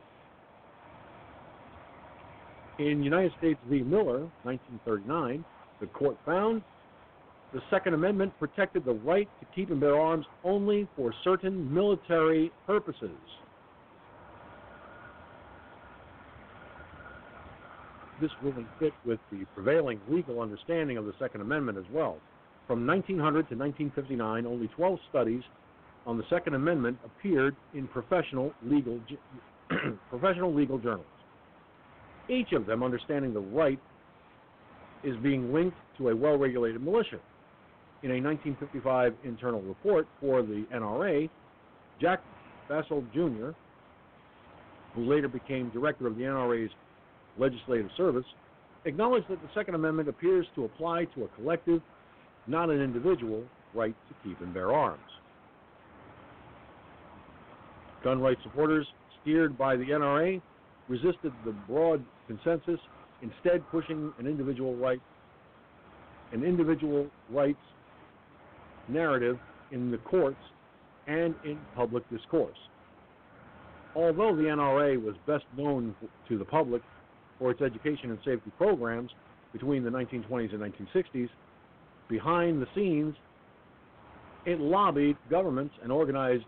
In United States v. Miller, 1939, the court found the Second Amendment protected the right to keep and bear arms only for certain military purposes. this ruling fit with the prevailing legal understanding of the Second Amendment as well. From 1900 to 1959, only 12 studies on the Second Amendment appeared in professional legal <clears throat> professional legal journals. Each of them understanding the right is being linked to a well-regulated militia. In a 1955 internal report for the NRA, Jack Basil Jr., who later became director of the NRA's legislative service, acknowledged that the Second Amendment appears to apply to a collective, not an individual, right to keep and bear arms. Gun rights supporters, steered by the NRA, resisted the broad consensus, instead pushing an individual right an individual rights narrative in the courts and in public discourse. Although the NRA was best known to the public for its education and safety programs between the 1920s and 1960s, behind the scenes, it lobbied governments and organized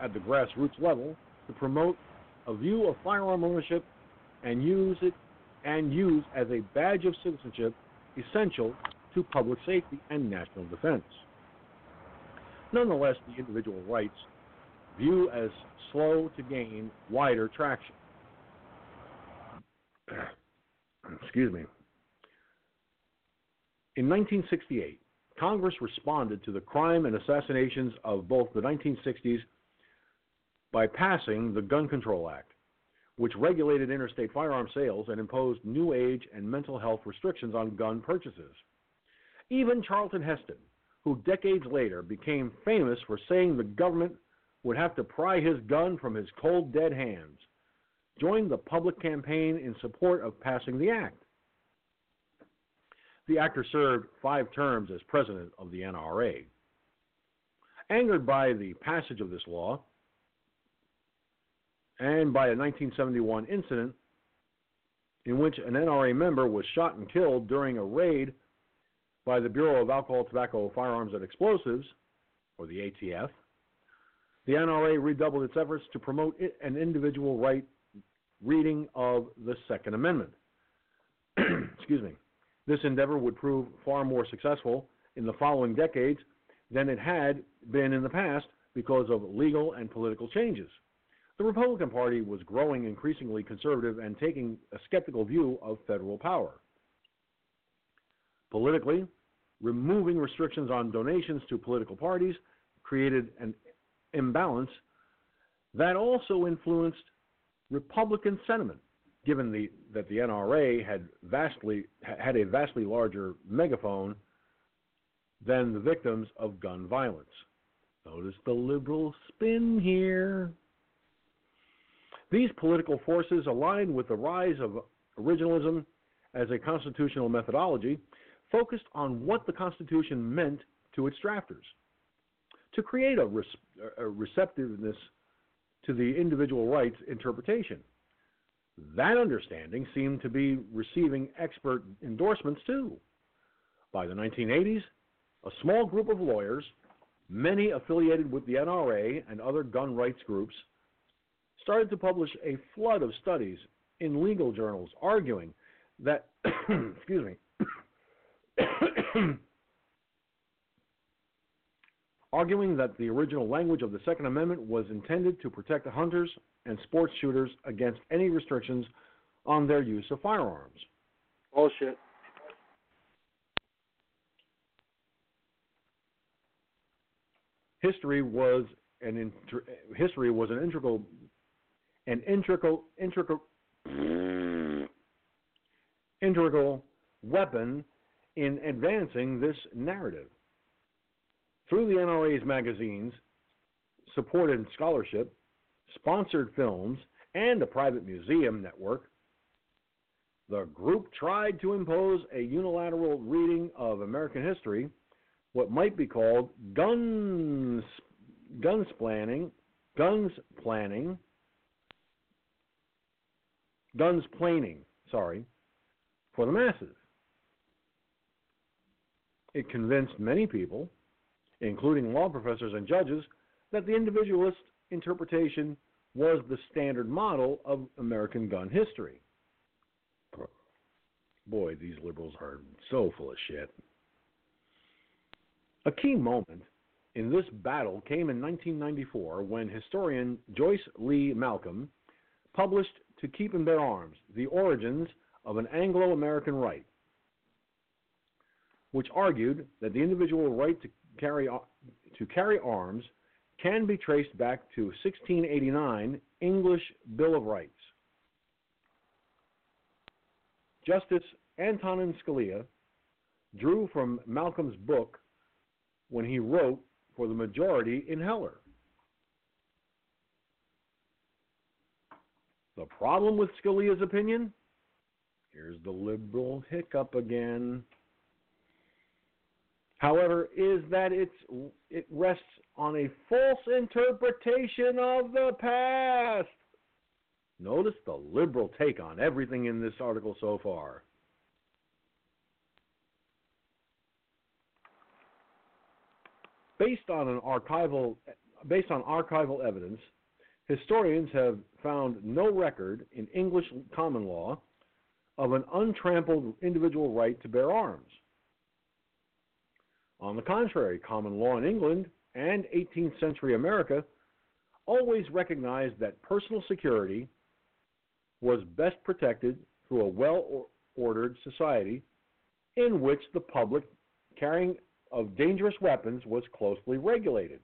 at the grassroots level to promote a view of firearm ownership and use it and use as a badge of citizenship essential to public safety and national defense. Nonetheless, the individual rights view as slow to gain wider traction. <clears throat> Excuse me. In 1968, Congress responded to the crime and assassinations of both the 1960s by passing the Gun Control Act, which regulated interstate firearm sales and imposed new age and mental health restrictions on gun purchases. Even Charlton Heston, who decades later became famous for saying the government would have to pry his gun from his cold, dead hands, joined the public campaign in support of passing the act. The actor served five terms as president of the NRA. Angered by the passage of this law, and by a 1971 incident in which an NRA member was shot and killed during a raid by the Bureau of Alcohol, Tobacco, Firearms, and Explosives, or the ATF, the NRA redoubled its efforts to promote an individual right reading of the Second Amendment. <clears throat> Excuse me. This endeavor would prove far more successful in the following decades than it had been in the past because of legal and political changes. The Republican Party was growing increasingly conservative and taking a skeptical view of federal power. Politically, removing restrictions on donations to political parties created an imbalance that also influenced Republican sentiment, given the, that the NRA had vastly had a vastly larger megaphone than the victims of gun violence. Notice the liberal spin here. These political forces aligned with the rise of originalism as a constitutional methodology focused on what the Constitution meant to its drafters. To create a, res- a receptiveness to the individual rights interpretation. That understanding seemed to be receiving expert endorsements too. By the 1980s, a small group of lawyers, many affiliated with the NRA and other gun rights groups, started to publish a flood of studies in legal journals arguing that, <coughs> excuse me, <coughs> arguing that the original language of the Second Amendment was intended to protect hunters and sports shooters against any restrictions on their use of firearms. Bullshit. History was an inter- history was an integral an integral integral integral weapon in advancing this narrative. Through the NRA's magazines, supported scholarship, sponsored films, and a private museum network, the group tried to impose a unilateral reading of American history, what might be called guns, guns planning, guns planning, guns planing, sorry, for the masses. It convinced many people, including law professors and judges, that the individualist interpretation was the standard model of American gun history. Boy, these liberals are so full of shit. A key moment in this battle came in 1994 when historian Joyce Lee Malcolm published To Keep and Bear Arms The Origins of an Anglo American Right, which argued that the individual right to carry, to carry arms can be traced back to 1689 English Bill of Rights. Justice Antonin Scalia drew from Malcolm's book when he wrote for the majority in Heller. The problem with Scalia's opinion? Here's the liberal hiccup again. However, is that it rests on a false interpretation of the past. Notice the liberal take on everything in this article so far. Based on an archival based on archival evidence, historians have found no record in English common law of an untrampled individual right to bear arms. On the contrary, common law in England and 18th century America always recognized that personal security was best protected through a well ordered society in which the public carrying of dangerous weapons was closely regulated.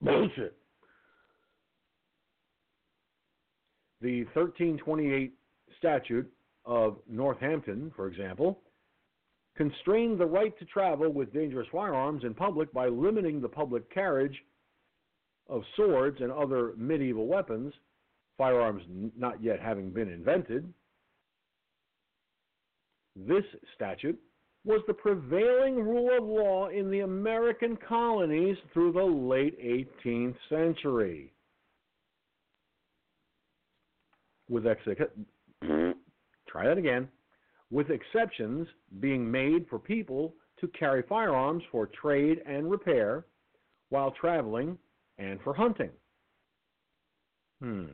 Bullshit. The 1328 statute of Northampton, for example, constrained the right to travel with dangerous firearms in public by limiting the public carriage of swords and other medieval weapons, firearms not yet having been invented. This statute was the prevailing rule of law in the American colonies through the late 18th century. With ex- try that again. With exceptions being made for people to carry firearms for trade and repair while traveling and for hunting. Hmm.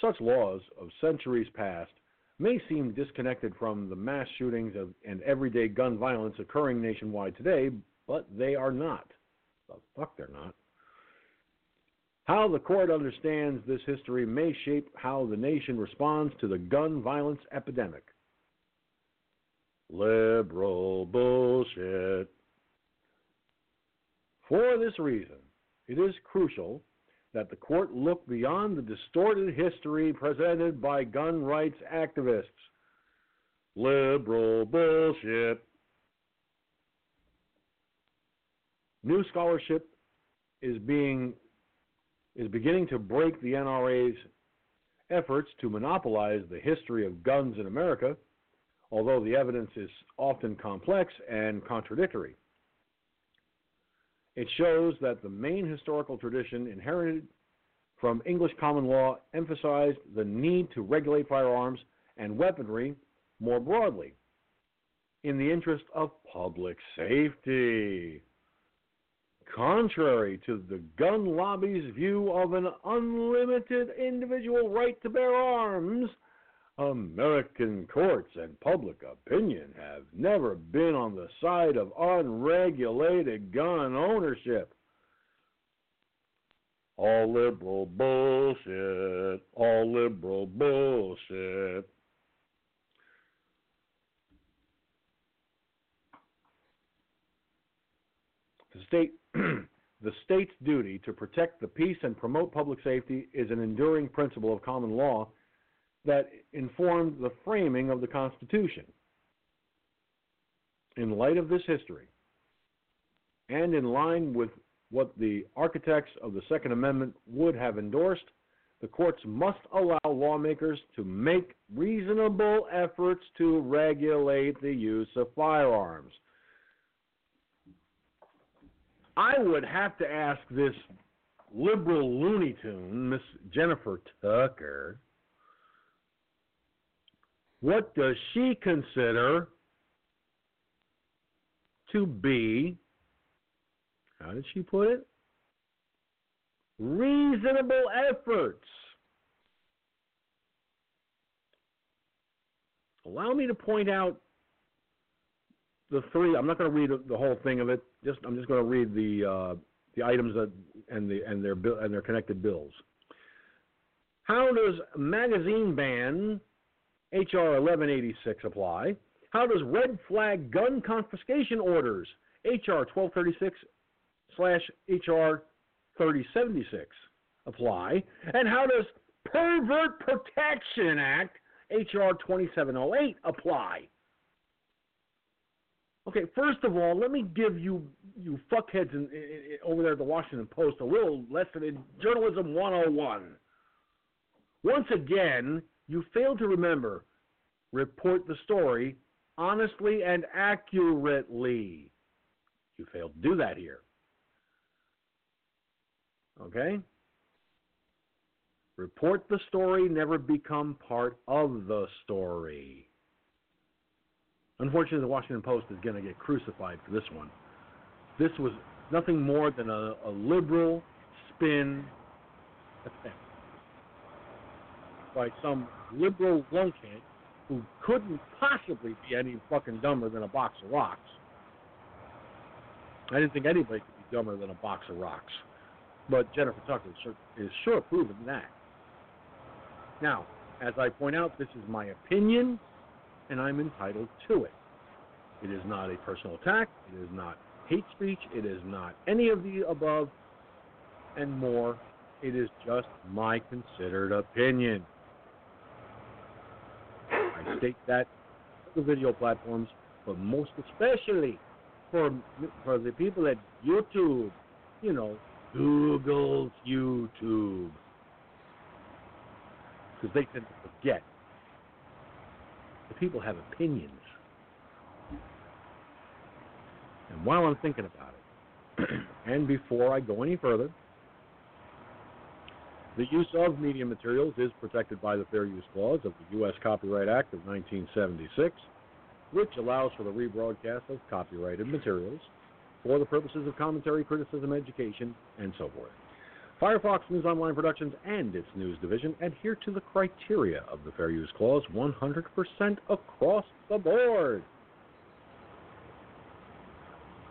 Such laws of centuries past may seem disconnected from the mass shootings of, and everyday gun violence occurring nationwide today, but they are not. The fuck they're not. How the court understands this history may shape how the nation responds to the gun violence epidemic. Liberal bullshit. For this reason, it is crucial that the court look beyond the distorted history presented by gun rights activists. Liberal bullshit. New scholarship is being is beginning to break the NRA's efforts to monopolize the history of guns in America, although the evidence is often complex and contradictory. It shows that the main historical tradition inherited from English common law emphasized the need to regulate firearms and weaponry more broadly in the interest of public safety. Contrary to the gun lobby's view of an unlimited individual right to bear arms, American courts and public opinion have never been on the side of unregulated gun ownership. All liberal bullshit. All liberal bullshit. The state <clears throat> the state's duty to protect the peace and promote public safety is an enduring principle of common law that informed the framing of the Constitution. In light of this history, and in line with what the architects of the Second Amendment would have endorsed, the courts must allow lawmakers to make reasonable efforts to regulate the use of firearms. I would have to ask this liberal Looney Tune, Miss Jennifer Tucker, what does she consider to be, how did she put it? Reasonable efforts. Allow me to point out the three. I'm not going to read the whole thing of it. Just I'm just going to read the uh, the items that and the and their and their connected bills. How does magazine ban HR 1186 apply? How does red flag gun confiscation orders HR 1236 slash HR 3076 apply? And how does Pervert Protection Act H.R. 2708 apply? Okay, first of all, let me give you you fuckheads in, in, in, over there at the Washington Post a little lesson in journalism 101. Once again, you fail to remember report the story honestly and accurately. You failed to do that here. Okay? Report the story, never become part of the story. Unfortunately, the Washington Post is going to get crucified for this one. This was nothing more than a, a liberal spin attempt by some liberal lunkhead who couldn't possibly be any fucking dumber than a box of rocks. I didn't think anybody could be dumber than a box of rocks. But Jennifer Tucker is sure, is sure proven that. Now, as I point out, this is my opinion, and I'm entitled to it. It is not a personal attack. It is not hate speech. It is not any of the above and more. It is just my considered opinion. I state that the video platforms, but most especially for for the people at YouTube, you know, Google's YouTube, because they tend to forget the people have opinions. And while I'm thinking about it, <clears throat> and before I go any further, the use of media materials is protected by the Fair Use Clause of the U.S. Copyright Act of 1976, which allows for the rebroadcast of copyrighted materials for the purposes of commentary, criticism, education, and so forth. Firefox News Online Productions and its news division adhere to the criteria of the Fair Use Clause 100% across the board.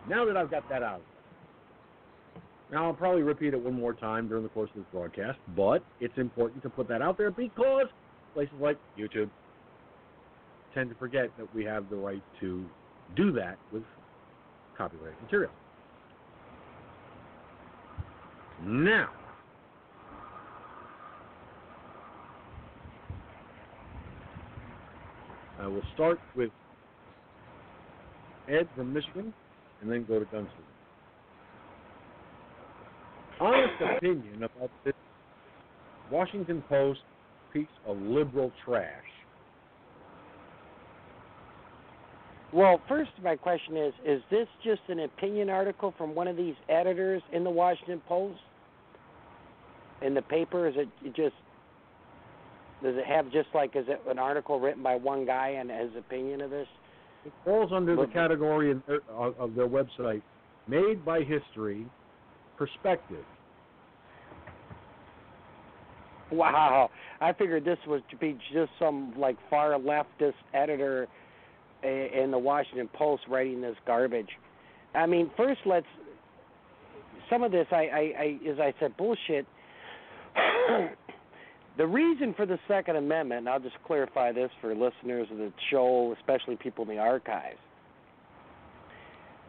Now that I've got that out, now, I'll probably repeat it one more time during the course of this broadcast, but it's important to put that out there because places like YouTube tend to forget that we have the right to do that with copyrighted material. Now, I will start with Ed from Michigan and then go to Gunslinger honest opinion about this Washington Post piece of liberal trash? Well, first, my question is: Is this just an opinion article from one of these editors in the Washington Post? In the paper, is it just? Does it have just like is it an article written by one guy and his opinion of this? It falls under the category their, of their website, made by history, perspective. Wow, I figured this was to be just some like far leftist editor in the Washington Post writing this garbage. I mean, first let's some of this I, I, I as I said bullshit. <clears throat> the reason for the Second Amendment, and I'll just clarify this for listeners of the show, especially people in the archives,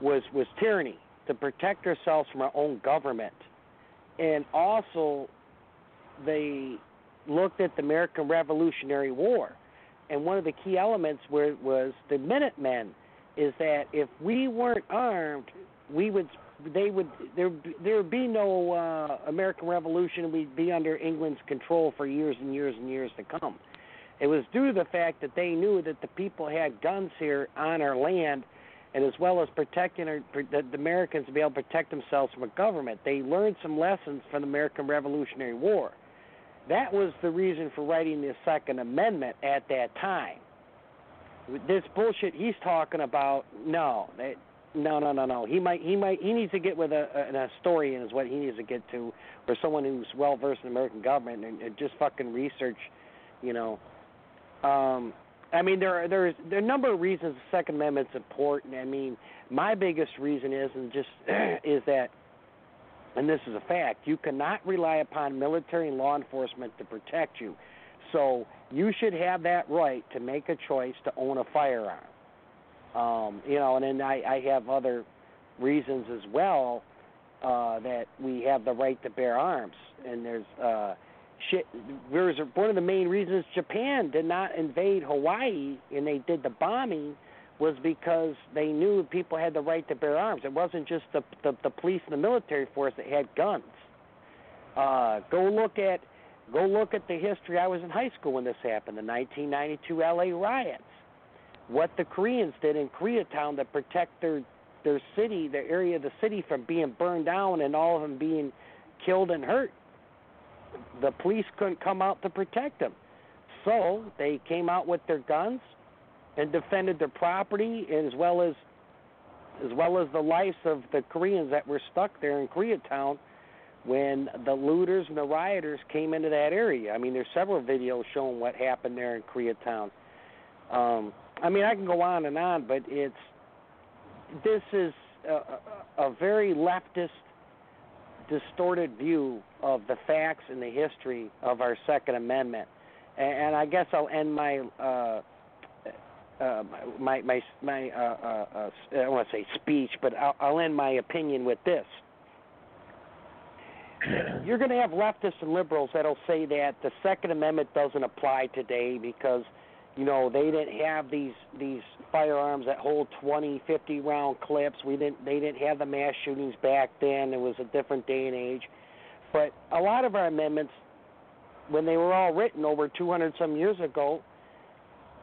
was was tyranny to protect ourselves from our own government, and also they looked at the American Revolutionary War, and one of the key elements were, was the Minutemen. Is that if we weren't armed, we would they would there there would be no uh, American Revolution. We'd be under England's control for years and years and years to come. It was due to the fact that they knew that the people had guns here on our land, and as well as protecting our, the, the Americans to be able to protect themselves from a government. They learned some lessons from the American Revolutionary War. That was the reason for writing the Second Amendment at that time. This bullshit he's talking about, no, that, no, no, no, no. He might, he might, he needs to get with a, an historian is what he needs to get to, or someone who's well versed in American government and, and just fucking research, you know. Um, I mean, there are there's there are a number of reasons the Second Amendment's important. I mean, my biggest reason is and just <clears throat> is that and this is a fact, you cannot rely upon military and law enforcement to protect you. So you should have that right to make a choice to own a firearm. Um, you know, and then I, I have other reasons as well uh, that we have the right to bear arms. And there's, uh, shit. There's one of the main reasons Japan did not invade Hawaii and they did the bombing was because they knew people had the right to bear arms. It wasn't just the the, the police and the military force that had guns. Uh, go look at go look at the history. I was in high school when this happened, the 1992 LA riots. What the Koreans did in Koreatown to protect their their city, their area of the city from being burned down and all of them being killed and hurt. The police couldn't come out to protect them. So they came out with their guns and defended their property as well as as well as the lives of the Koreans that were stuck there in Koreatown when the looters and the rioters came into that area. I mean, there's several videos showing what happened there in Koreatown. Um, I mean, I can go on and on, but it's this is a, a, very leftist, distorted view of the facts and the history of our Second Amendment. And, and I guess I'll end my uh, uh, my my my uh, uh, uh, I don't want to say speech, but I'll, I'll end my opinion with this. You're going to have leftists and liberals that'll say that the Second Amendment doesn't apply today because you know they didn't have these these firearms that hold 20, 50 round clips. We didn't they didn't have the mass shootings back then. It was a different day and age. But a lot of our amendments, when they were all written over 200 some years ago,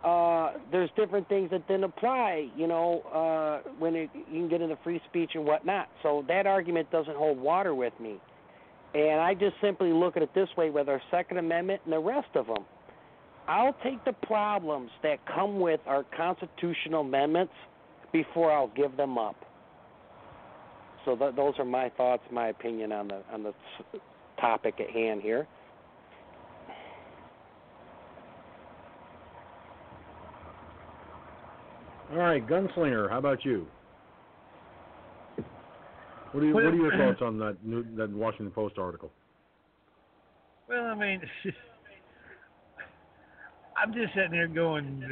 uh, there's different things that didn't apply, you know, uh, when it, you can get into free speech and whatnot. So that argument doesn't hold water with me. And I just simply look at it this way with our Second Amendment and the rest of them. I'll take the problems that come with our constitutional amendments before I'll give them up. So th- those are my thoughts, my opinion on the on the topic at hand here. All right, Gunslinger, how about you? What are, you, what are your thoughts on that new, that Washington Post article? <clears throat> Well, I mean, <laughs> I'm just sitting there going,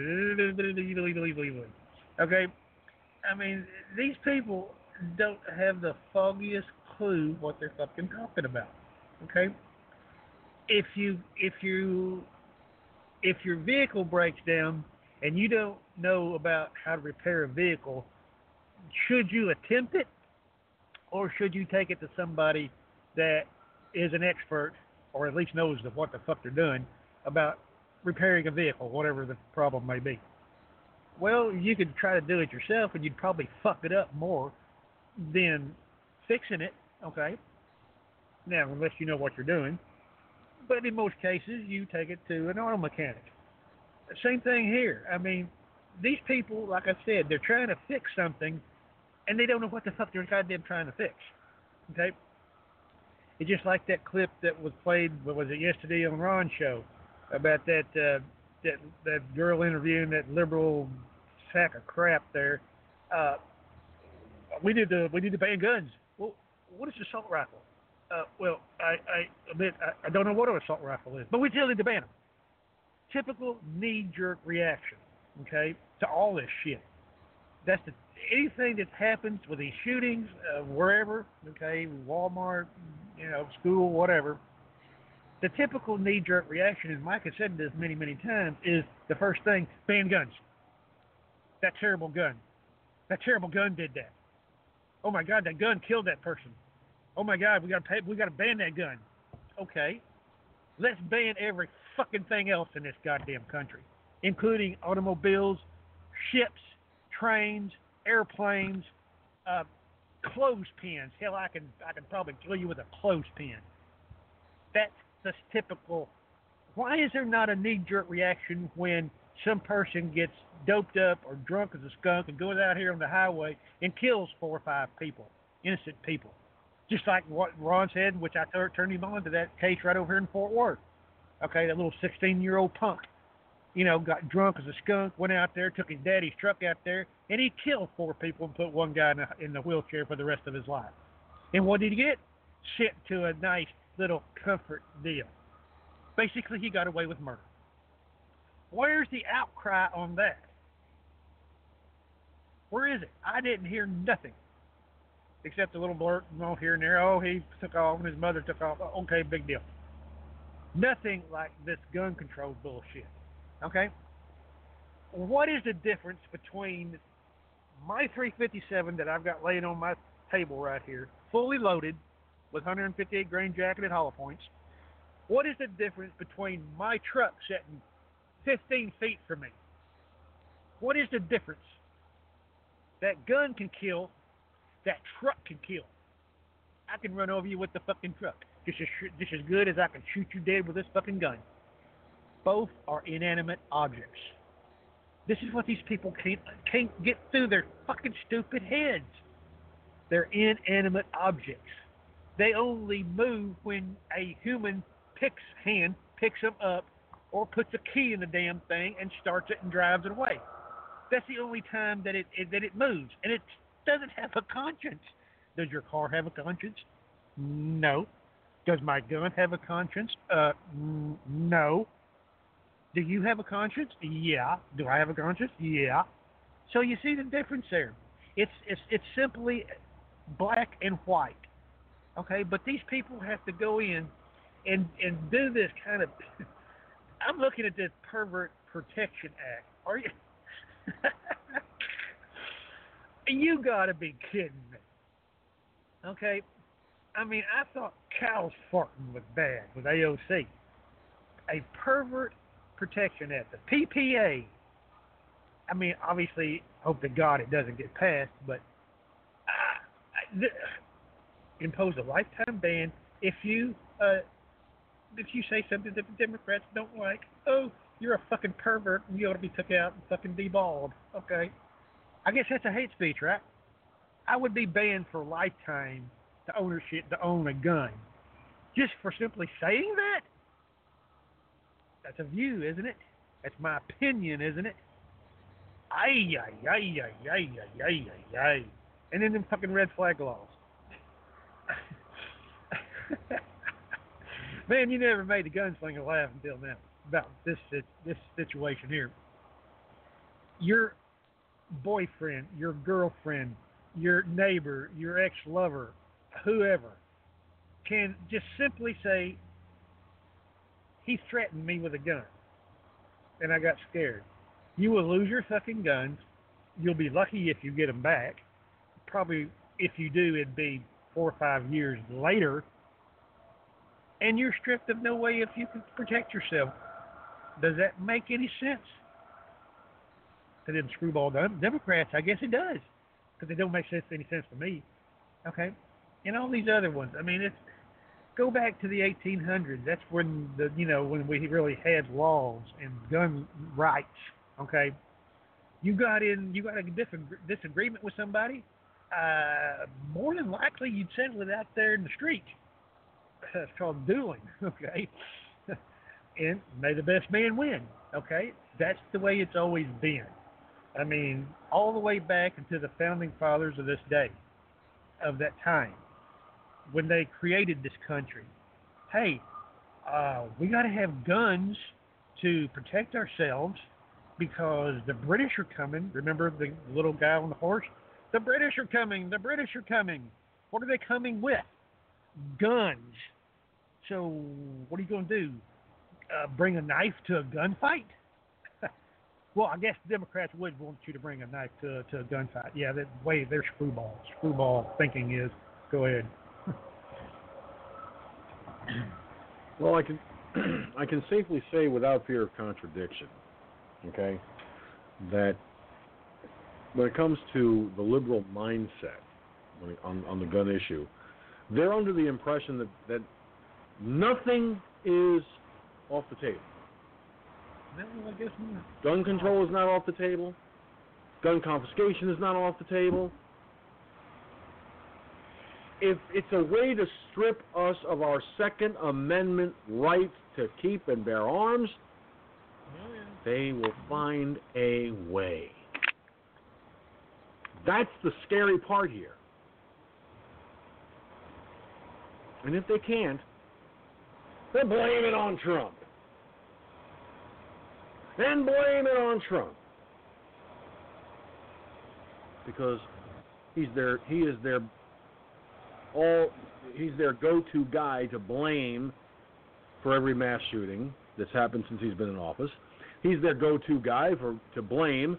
okay. I mean, these people don't have the foggiest clue what they're fucking talking about. Okay. If you if you if your vehicle breaks down and you don't know about how to repair a vehicle, should you attempt it or should you take it to somebody that is an expert or at least knows what the fuck they're doing about repairing a vehicle, whatever the problem may be? Well, you could try to do it yourself and you'd probably fuck it up more than fixing it, okay? Now, unless you know what you're doing. But in most cases, you take it to an auto mechanic. Same thing here. I mean, these people, like I said, they're trying to fix something, and they don't know what the fuck they're goddamn trying to fix. Okay. It's just like that clip that was played. What was it yesterday on Ron's show about that uh, that that girl interviewing that liberal sack of crap there. Uh, we need to we need to ban guns. Well, what is assault rifle? Uh, well, I I admit I, I don't know what an assault rifle is, but we still need to ban them. Typical knee-jerk reaction, okay, to all this shit. That's the anything that happens with these shootings, uh, wherever, okay, Walmart, you know, school, whatever. The typical knee-jerk reaction, and Mike has said this many, many times, is the first thing: ban guns. That terrible gun. That terrible gun did that. Oh my God, that gun killed that person. Oh my God, we got to we got to ban that gun. Okay, let's ban every fucking thing else in this goddamn country, including automobiles, ships, trains, airplanes, uh, clothespins. Hell, I can I can probably kill you with a clothespin. That's the typical. Why is there not a knee-jerk reaction when some person gets doped up or drunk as a skunk and goes out here on the highway and kills four or five people, innocent people? Just like what Ron said, which I turned him on to that case right over here in Fort Worth. Okay, that little 16-year-old punk you know, got drunk as a skunk, went out there, took his daddy's truck out there, and he killed four people and put one guy in the, in the wheelchair for the rest of his life. And what did he get? Sent to a nice little comfort deal. Basically, he got away with murder. Where's the outcry on that? Where is it? I didn't hear nothing except a little blurt you know, here and there. Oh, he took off and his mother took off. Oh, okay, big deal. Nothing like this gun control bullshit. Okay? What is the difference between my 357 that I've got laying on my table right here, fully loaded with 158 grain jacketed hollow points? What is the difference between my truck sitting 15 feet from me? What is the difference? That gun can kill, that truck can kill. I can run over you with the fucking truck just as, just as good as I can shoot you dead with this fucking gun. Both are inanimate objects. This is what these people can't can't get through their fucking stupid heads. They're inanimate objects. They only move when a human picks hand picks them up or puts a key in the damn thing and starts it and drives it away. That's the only time that it, it that it moves, and it doesn't have a conscience. Does your car have a conscience? No. Does my gun have a conscience? Uh, no. Do you have a conscience? Yeah. Do I have a conscience? Yeah. So you see the difference there. It's it's it's simply black and white. Okay, but these people have to go in and and do this kind of. <laughs> I'm looking at this pervert protection act. Are you? <laughs> you got to be kidding me. Okay, I mean I thought cows farting was bad with AOC. A pervert protection act, the PPA. I mean, obviously, hope to God it doesn't get passed, but uh, impose a lifetime ban if you uh, if you say something that the Democrats don't like. Oh, you're a fucking pervert and you ought to be took out and fucking deballed. Okay, I guess that's a hate speech, right? I would be banned for lifetime to ownership to own a gun, just for simply saying that. That's a view, isn't it? That's my opinion, isn't it? Ay, ay, ay, ay, ay, ay, ay, ay, ay. And then them fucking red flag laws. <laughs> Man, you never made the gunslinger laugh until now about this this situation here. Your boyfriend, your girlfriend, your neighbor, your ex-lover, whoever, can just simply say, he threatened me with a gun, and I got scared. You will lose your fucking guns. You'll be lucky if you get them back. Probably, if you do, it'd be four or five years later. And you're stripped of no way if you can protect yourself. Does that make any sense? To them screwball. Democrats, I guess it does, because they don't make sense any sense to me. Okay, and all these other ones. I mean, it's go back to the 1800s. That's when the you know when we really had laws and gun rights. Okay, you got in, you got a disagreement with somebody. Uh, more than likely, you'd settle it out there in the street. It's called dueling. <laughs> Okay, and may the best man win. Okay, that's the way it's always been. I mean, all the way back into the founding fathers of this day, of that time when they created this country. Hey, uh, we got to have guns to protect ourselves because the British are coming. Remember the little guy on the horse? The British are coming. The British are coming. What are they coming with? Guns. So what are you going to do? Uh, bring a knife to a gunfight? <laughs> well, I guess Democrats would want you to bring a knife to, to a gunfight. Yeah, that way they're screwball. Screwball thinking is go ahead. <laughs> well, I can <clears throat> I can safely say without fear of contradiction, okay, that when it comes to the liberal mindset on on the gun issue, they're under the impression that that nothing is off the table. No, I guess not. Gun control is not off the table. Gun confiscation is not off the table if it's a way to strip us of our Second Amendment right to keep and bear arms, they will find a way. That's the scary part here. And if they can't, they blame it on Trump. Then blame it on Trump. Because he's their he is their all he's their go-to guy to blame for every mass shooting that's happened since he's been in office. He's their go-to guy for to blame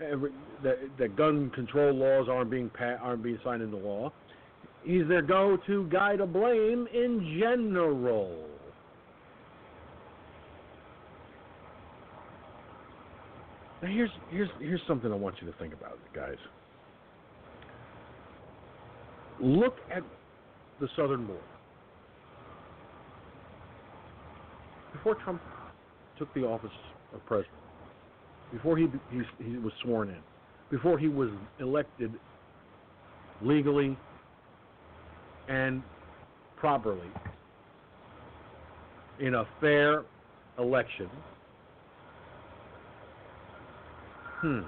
every, that, that gun control laws aren't being pa- aren't being signed into law. He's their go-to guy to blame in general. Now here's here's here's something I want you to think about, guys. Look at the southern border. Before Trump took the office of president, before he he, he was sworn in, before he was elected legally and properly in a fair election. Hmm.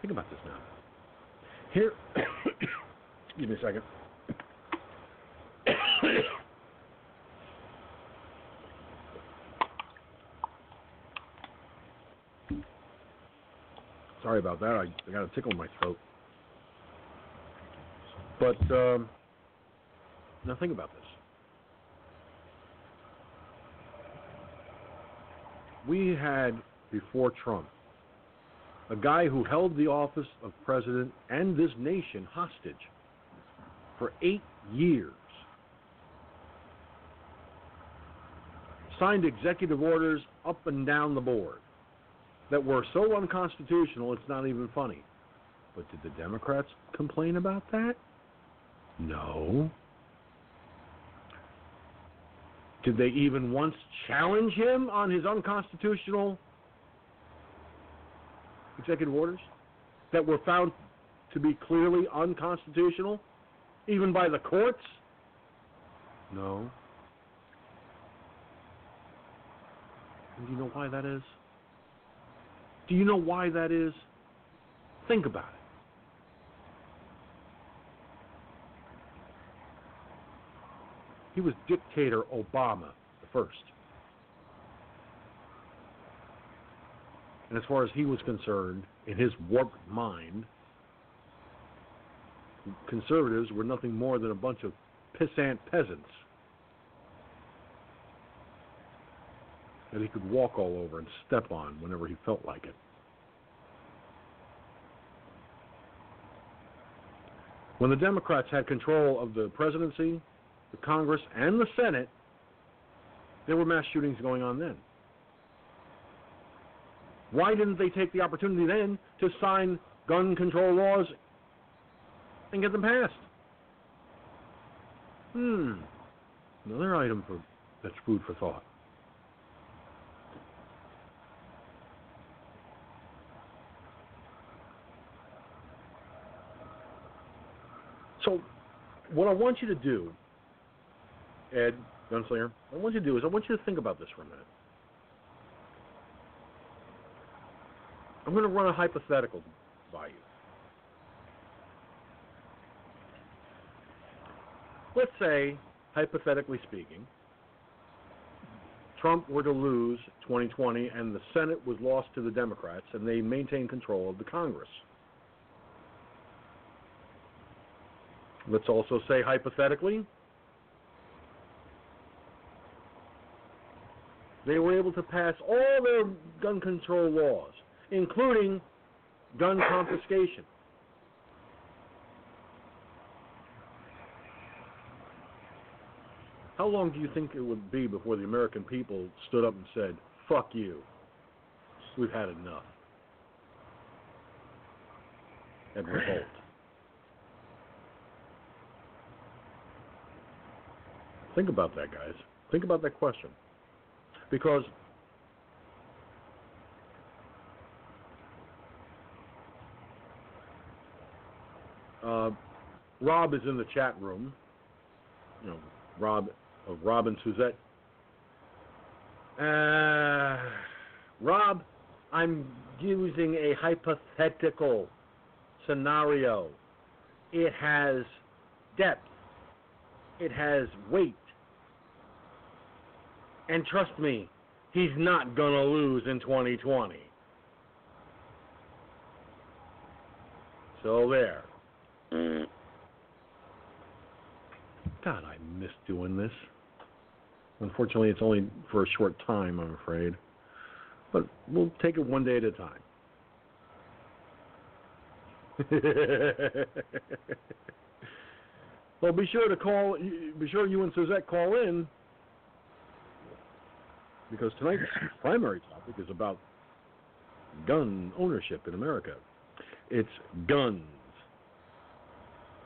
Think about this now. Here, <coughs> give me a second. <coughs> Sorry about that. I, I got a tickle in my throat. But um, now think about this. We had before Trump a guy who held the office of president and this nation hostage for eight years. Signed executive orders up and down the board that were so unconstitutional it's not even funny. But did the Democrats complain about that? No. Did they even once challenge him on his unconstitutional executive orders that were found to be clearly unconstitutional, even by the courts? No. And do you know why that is? Do you know why that is? Think about it. He was dictator Obama the first. And as far as he was concerned, in his warped mind, conservatives were nothing more than a bunch of pissant peasants that he could walk all over and step on whenever he felt like it. When the Democrats had control of the presidency, the Congress, and the Senate, there were mass shootings going on then. Why didn't they take the opportunity then to sign gun control laws and get them passed? Hmm. Another item for that's food for thought. So, what I want you to do, Ed Gunslinger, what I want you to do is I want you to think about this for a minute. I'm going to run a hypothetical by you. Let's say, hypothetically speaking, Trump were to lose 2020 and the Senate was lost to the Democrats and they maintain control of the Congress. Let's also say, hypothetically, they were able to pass all their gun control laws, including gun confiscation. How long do you think it would be before the American people stood up and said, fuck you? We've had enough. And <clears throat> revolt. Think about that, guys. Think about that question. Because uh, Rob is in the chat room. You know, Rob of Rob and Suzette. Uh, Rob, I'm using a hypothetical scenario. It has depth. It has weight. And trust me, he's not going to lose in 2020. So there. Mm. God, I miss doing this. Unfortunately, it's only for a short time, I'm afraid. But we'll take it one day at a time. <laughs> well, be sure to call. Be sure you and Suzette call in because tonight's <clears throat> primary topic is about gun ownership in America. It's guns.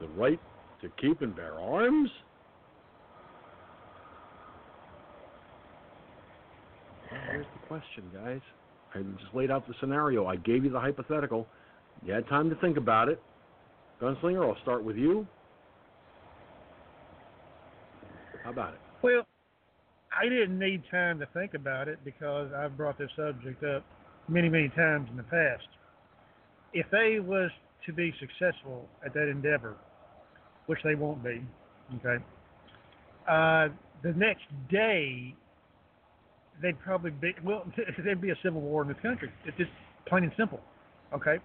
The right to keep and bear arms? Here's the question, guys. I just laid out the scenario. I gave you the hypothetical. You had time to think about it. Gunslinger, I'll start with you. How about it? Well, I didn't need time to think about it because I've brought this subject up many, many times in the past. If they was to be successful at that endeavor, which they won't be, okay, uh, the next day they'd probably be well, <laughs> there'd be a civil war in this country. It's just plain and simple, okay.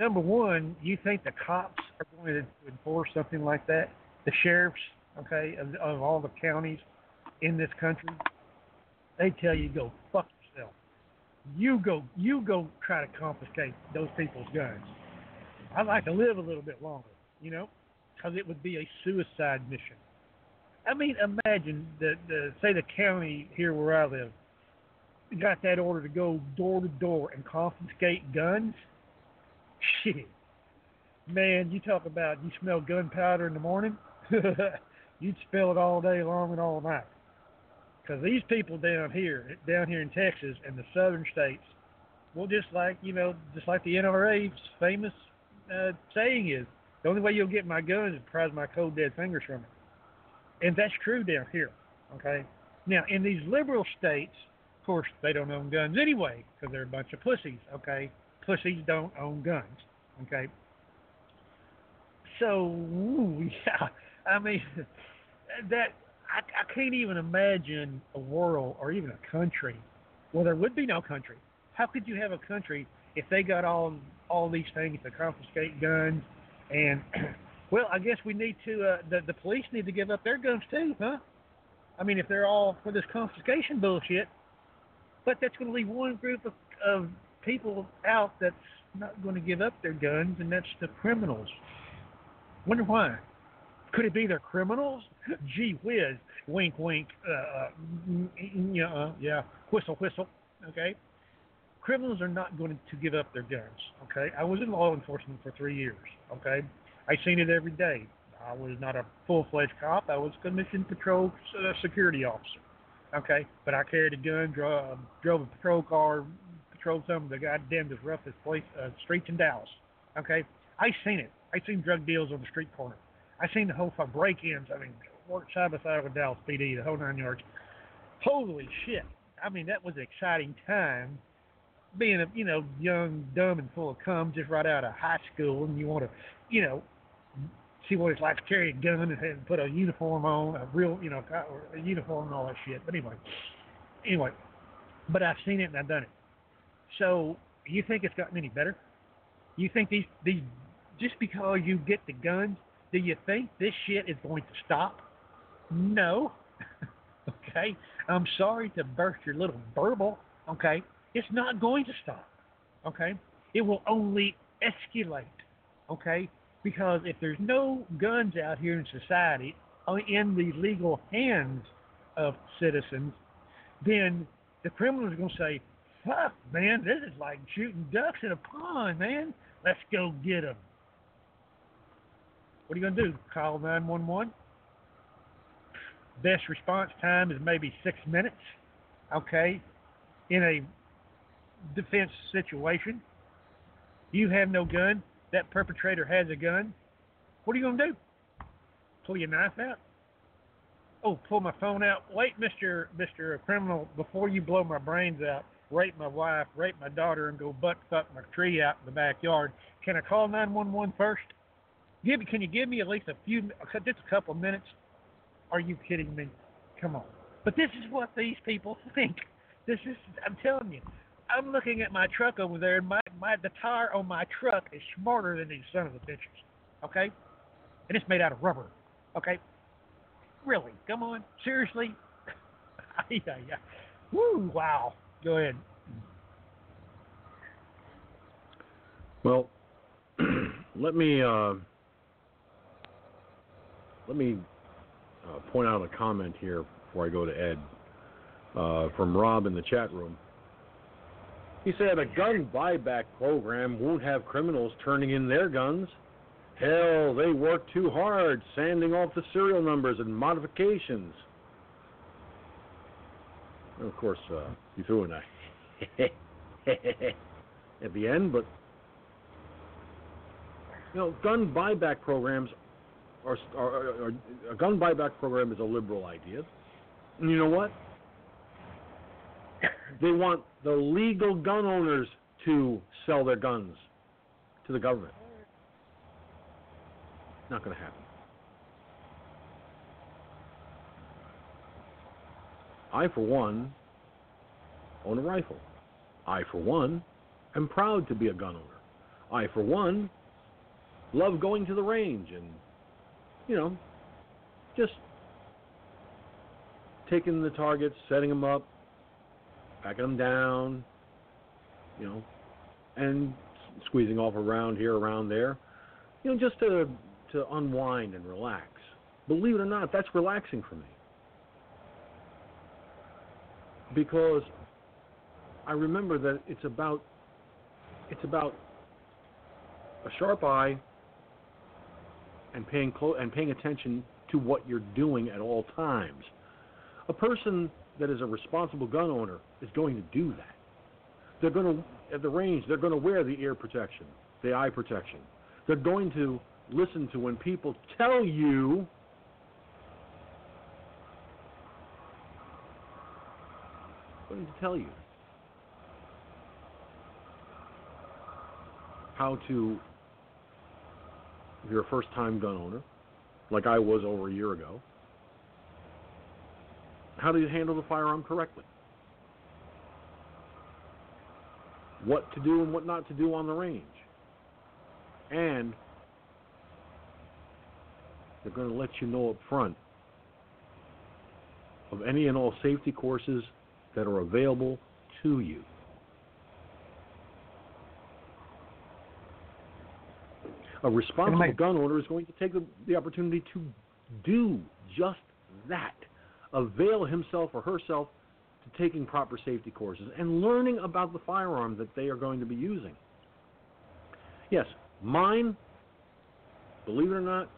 Number one, you think the cops are going to enforce something like that? The sheriffs, okay, of, of all the counties in this country, they tell you go fuck yourself. You go, you go try to confiscate those people's guns. I'd like to live a little bit longer, you know, because it would be a suicide mission. I mean, imagine the, the say the county here where I live got that order to go door to door and confiscate guns. Shit, man, you talk about you smell gunpowder in the morning, <laughs> you'd smell it all day long and all night. Because these people down here, down here in Texas and the southern states, well, just like you know, just like the NRA's famous uh, saying is, the only way you'll get my gun is to prise my cold dead fingers from it. And that's true down here. Okay. Now, in these liberal states, of course, they don't own guns anyway because they're a bunch of pussies. Okay. Pussies don't own guns. Okay. So, ooh, <laughs> yeah, I mean, <laughs> that I, I can't even imagine a world or even a country well there would be no country. How could you have a country if they got all all these things to confiscate guns and <clears throat> well I guess we need to uh, the the police need to give up their guns too, huh? I mean if they're all for this confiscation bullshit, but that's going to leave one group of, of people out that's not going to give up their guns, and that's the criminals. Wonder why? Could it be they're criminals? Gee whiz, wink, wink, uh, yeah, yeah, whistle, whistle. Okay, criminals are not going to give up their guns. Okay, I was in law enforcement for three years. Okay, I seen it every day. I was not a full-fledged cop. I was a commissioned patrol uh, security officer. Okay, but I carried a gun, drove, drove a patrol car, patrolled some of the goddamnest roughest place uh, streets in Dallas. Okay, I seen it. I seen drug deals on the street corner. I seen the whole break-ins. I mean, worked side by side with Dallas PD, the whole nine yards. Holy shit! I mean, that was an exciting time. Being a you know young, dumb, and full of cum, just right out of high school, and you want to, you know, see what it's like to carry a gun and, and put a uniform on, a real, you know, a uniform and all that shit. But anyway, anyway, but I've seen it and I've done it. So you think it's gotten any better? You think these these just because you get the guns, do you think this shit is going to stop? No. <laughs> okay. I'm sorry to burst your little burble. Okay. It's not going to stop. Okay. It will only escalate. Okay. Because if there's no guns out here in society uh, in the legal hands of citizens, then the criminals are going to say, fuck, man, this is like shooting ducks in a pond, man. Let's go get them. What are you going to do? Call 911? Best response time is maybe six minutes, okay, in a defense situation. You have no gun. That perpetrator has a gun. What are you going to do? Pull your knife out? Oh, pull my phone out. Wait, Mister Mister Criminal, before you blow my brains out, rape my wife, rape my daughter, and go butt fuck my tree out in the backyard. Can I call 911 first? Give can you give me at least a few, just a couple of minutes? Are you kidding me? Come on. But this is what these people <laughs> think. This is, I'm telling you. I'm looking at my truck over there, and my, my the tire on my truck is smarter than these son of a bitches. Okay? And it's made out of rubber. Okay? Really? Come on. Seriously? <laughs> yeah, yeah. Woo! Wow. Go ahead. Well, <clears throat> let me uh, let me uh, point out a comment here before I go to Ed uh, from Rob in the chat room. He said a gun buyback program won't have criminals turning in their guns. Hell, they work too hard sanding off the serial numbers and modifications. And of course, uh, he threw in a <laughs> at the end, but you know, gun buyback programs are, are, are a gun buyback program is a liberal idea. And you know what? <coughs> They want the legal gun owners to sell their guns to the government. Not going to happen. I, for one, own a rifle. I, for one, am proud to be a gun owner. I, for one, love going to the range and, you know, just taking the targets, setting them up, backing them down, you know, and squeezing off around here, around there, you know, just to to unwind and relax. Believe it or not, that's relaxing for me because I remember that it's about it's about a sharp eye and paying clo- and paying attention to what you're doing at all times. A person that is a responsible gun owner is going to do that. They're going to at the range. They're going to wear the ear protection, the eye protection. They're going to listen to when people tell you going to tell you how to if you're a first time gun owner like I was over a year ago how do you handle the firearm correctly what to do and what not to do on the range and they're going to let you know up front of any and all safety courses that are available to you. A responsible gun owner is going to take the, the opportunity to do just that. Avail himself or herself to taking proper safety courses and learning about the firearm that they are going to be using. Yes, mine, believe it or not,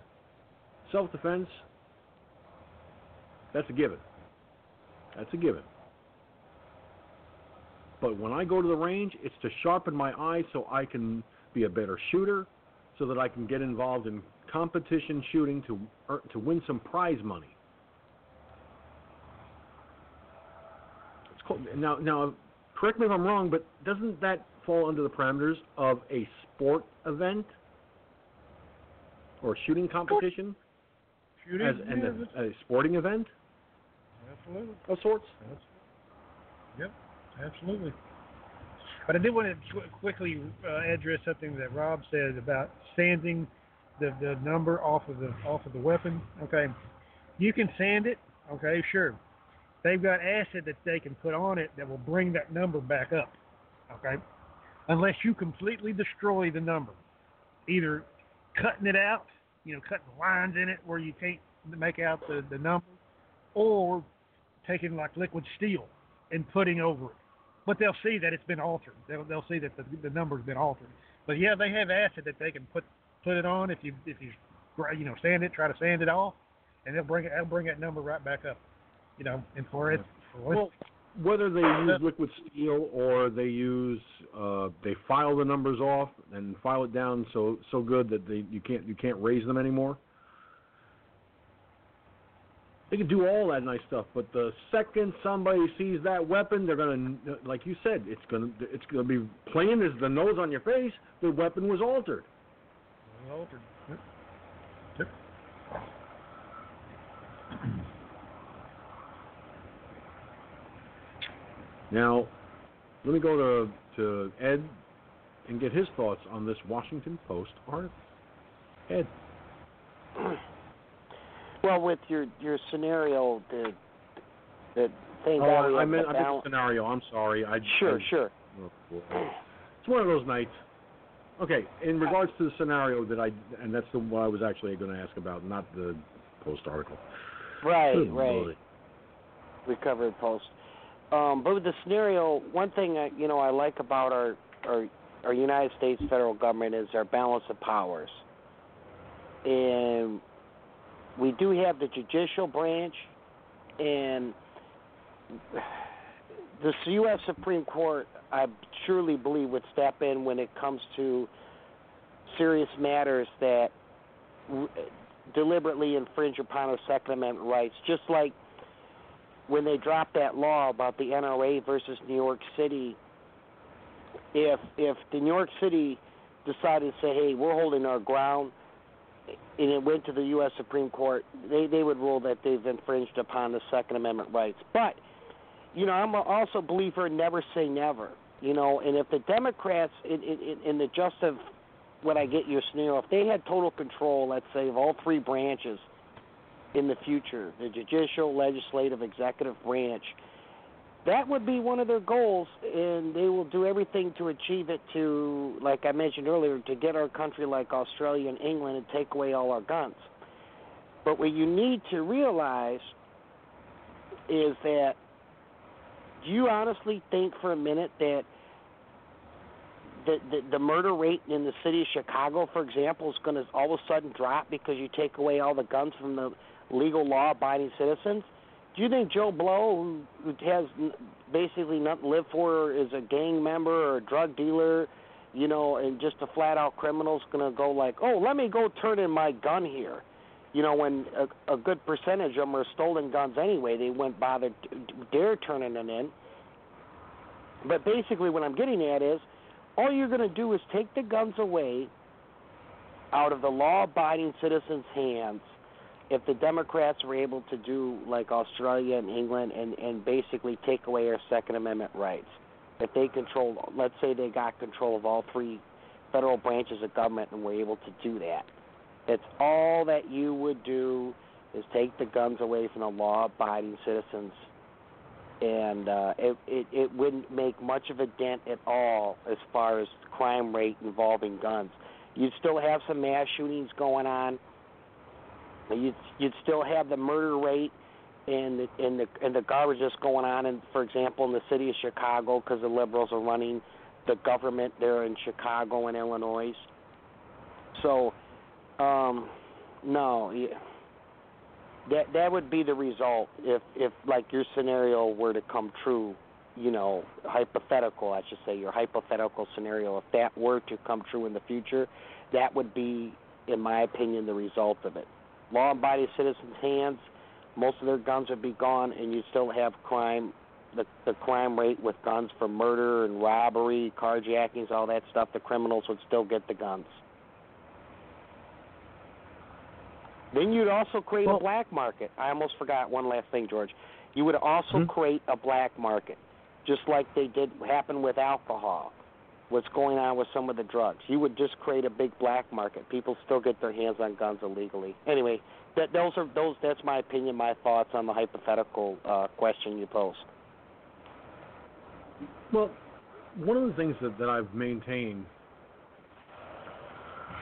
self defense, that's a given. That's a given. But when I go to the range, it's to sharpen my eyes so I can be a better shooter, so that I can get involved in competition shooting to er, to win some prize money. It's called, now, now, correct me if I'm wrong, but doesn't that fall under the parameters of a sport event or shooting competition? Shooting as an, a, a sporting event Absolutely. of sorts. Yep. Absolutely. But I did want to quickly uh, address something that Rob said about sanding the, the number off of the off of the weapon. Okay, you can sand it. Okay, sure. They've got acid that they can put on it that will bring that number back up. Okay, unless you completely destroy the number, either cutting it out, you know, cutting lines in it where you can't make out the the number, or taking like liquid steel and putting over it but they'll see that it's been altered. They'll they'll see that the the number's been altered. But yeah, they have acid that they can put put it on if you if you you know sand it, try to sand it off, and they'll bring it they'll bring that number right back up. You know, and for it, for well, whether they use liquid steel or they use uh, they file the numbers off and file it down so so good that they you can't you can't raise them anymore. They can do all that nice stuff, but the second somebody sees that weapon, they're gonna, like you said, it's gonna it's gonna be plain as the nose on your face. The weapon was altered. Altered. Yep. Yep. Now, let me go to to Ed and get his thoughts on this Washington Post article. Ed. <clears throat> Well, with your your scenario the that thank oh, we I meant the I meant scenario. I'm sorry. I Sure, I, sure. oh. It's one of those nights. Okay, in regards to the scenario that I, and that's the what I was actually going to ask about, not the post article. Right, Good right. Recovered post. Um, but with the scenario, one thing I, you know I like about our, our our United States federal government is our balance of powers, and we do have the judicial branch, and the U.S. Supreme Court, I truly believe, would step in when it comes to serious matters that deliberately infringe upon our Second Amendment rights, just like when they dropped that law about the NRA versus New York City, if if the New York City decided to say, "Hey, we're holding our ground," and it went to the U.S. Supreme Court, they they would rule that they've infringed upon the Second Amendment rights. But you know, I'm also a believer in never say never. You know, and if the Democrats in in, in the just of what I get your scenario, if they had total control, let's say, of all three branches in the future, the judicial, legislative, executive branch, that would be one of their goals, and they will do everything to achieve it. To, like I mentioned earlier, to get our country like Australia and England and take away all our guns. But what you need to realize is that do you honestly think for a minute that the, the the murder rate in the city of Chicago, for example, is going to all of a sudden drop because you take away all the guns from the legal law-abiding citizens? Do you think Joe Blow, who, has basically nothing to live for, is a gang member or a drug dealer, you know, and just a flat-out criminal, is going to go like, oh, let me go turn in my gun here? You know, when a, a good percentage of them are stolen guns anyway, they wouldn't bother dare turning it in. But basically, what I'm getting at is, all you're going to do is take the guns away out of the law-abiding citizens' hands if the Democrats were able to do like Australia and England and, and basically take away our Second Amendment rights. If they control, let's say they got control of all three federal branches of government and were able to do that. That's all that you would do is take the guns away from the law-abiding citizens and uh, it, it it wouldn't make much of a dent at all as far as crime rate involving guns. You'd still have some mass shootings going on. You'd you'd still have the murder rate and the and the and the garbage that's going on. in for example, in the city of Chicago, because the liberals are running the government there in Chicago and Illinois. So, um, no, yeah that that would be the result if if like your scenario were to come true you know hypothetical i should say your hypothetical scenario if that were to come true in the future that would be in my opinion the result of it law abiding citizens hands most of their guns would be gone and you still have crime the the crime rate with guns for murder and robbery carjackings all that stuff the criminals would still get the guns Then you'd also create Well- a black market. I almost forgot one last thing, George. You would also Hmm? create a black market, just like they did happen with alcohol. What's going on with some of the drugs? You would just create a big black market. People still get their hands on guns illegally. Anyway, that those are those. That's my opinion, my thoughts on the hypothetical uh, question you posed. Well, one of the things that, that I've maintained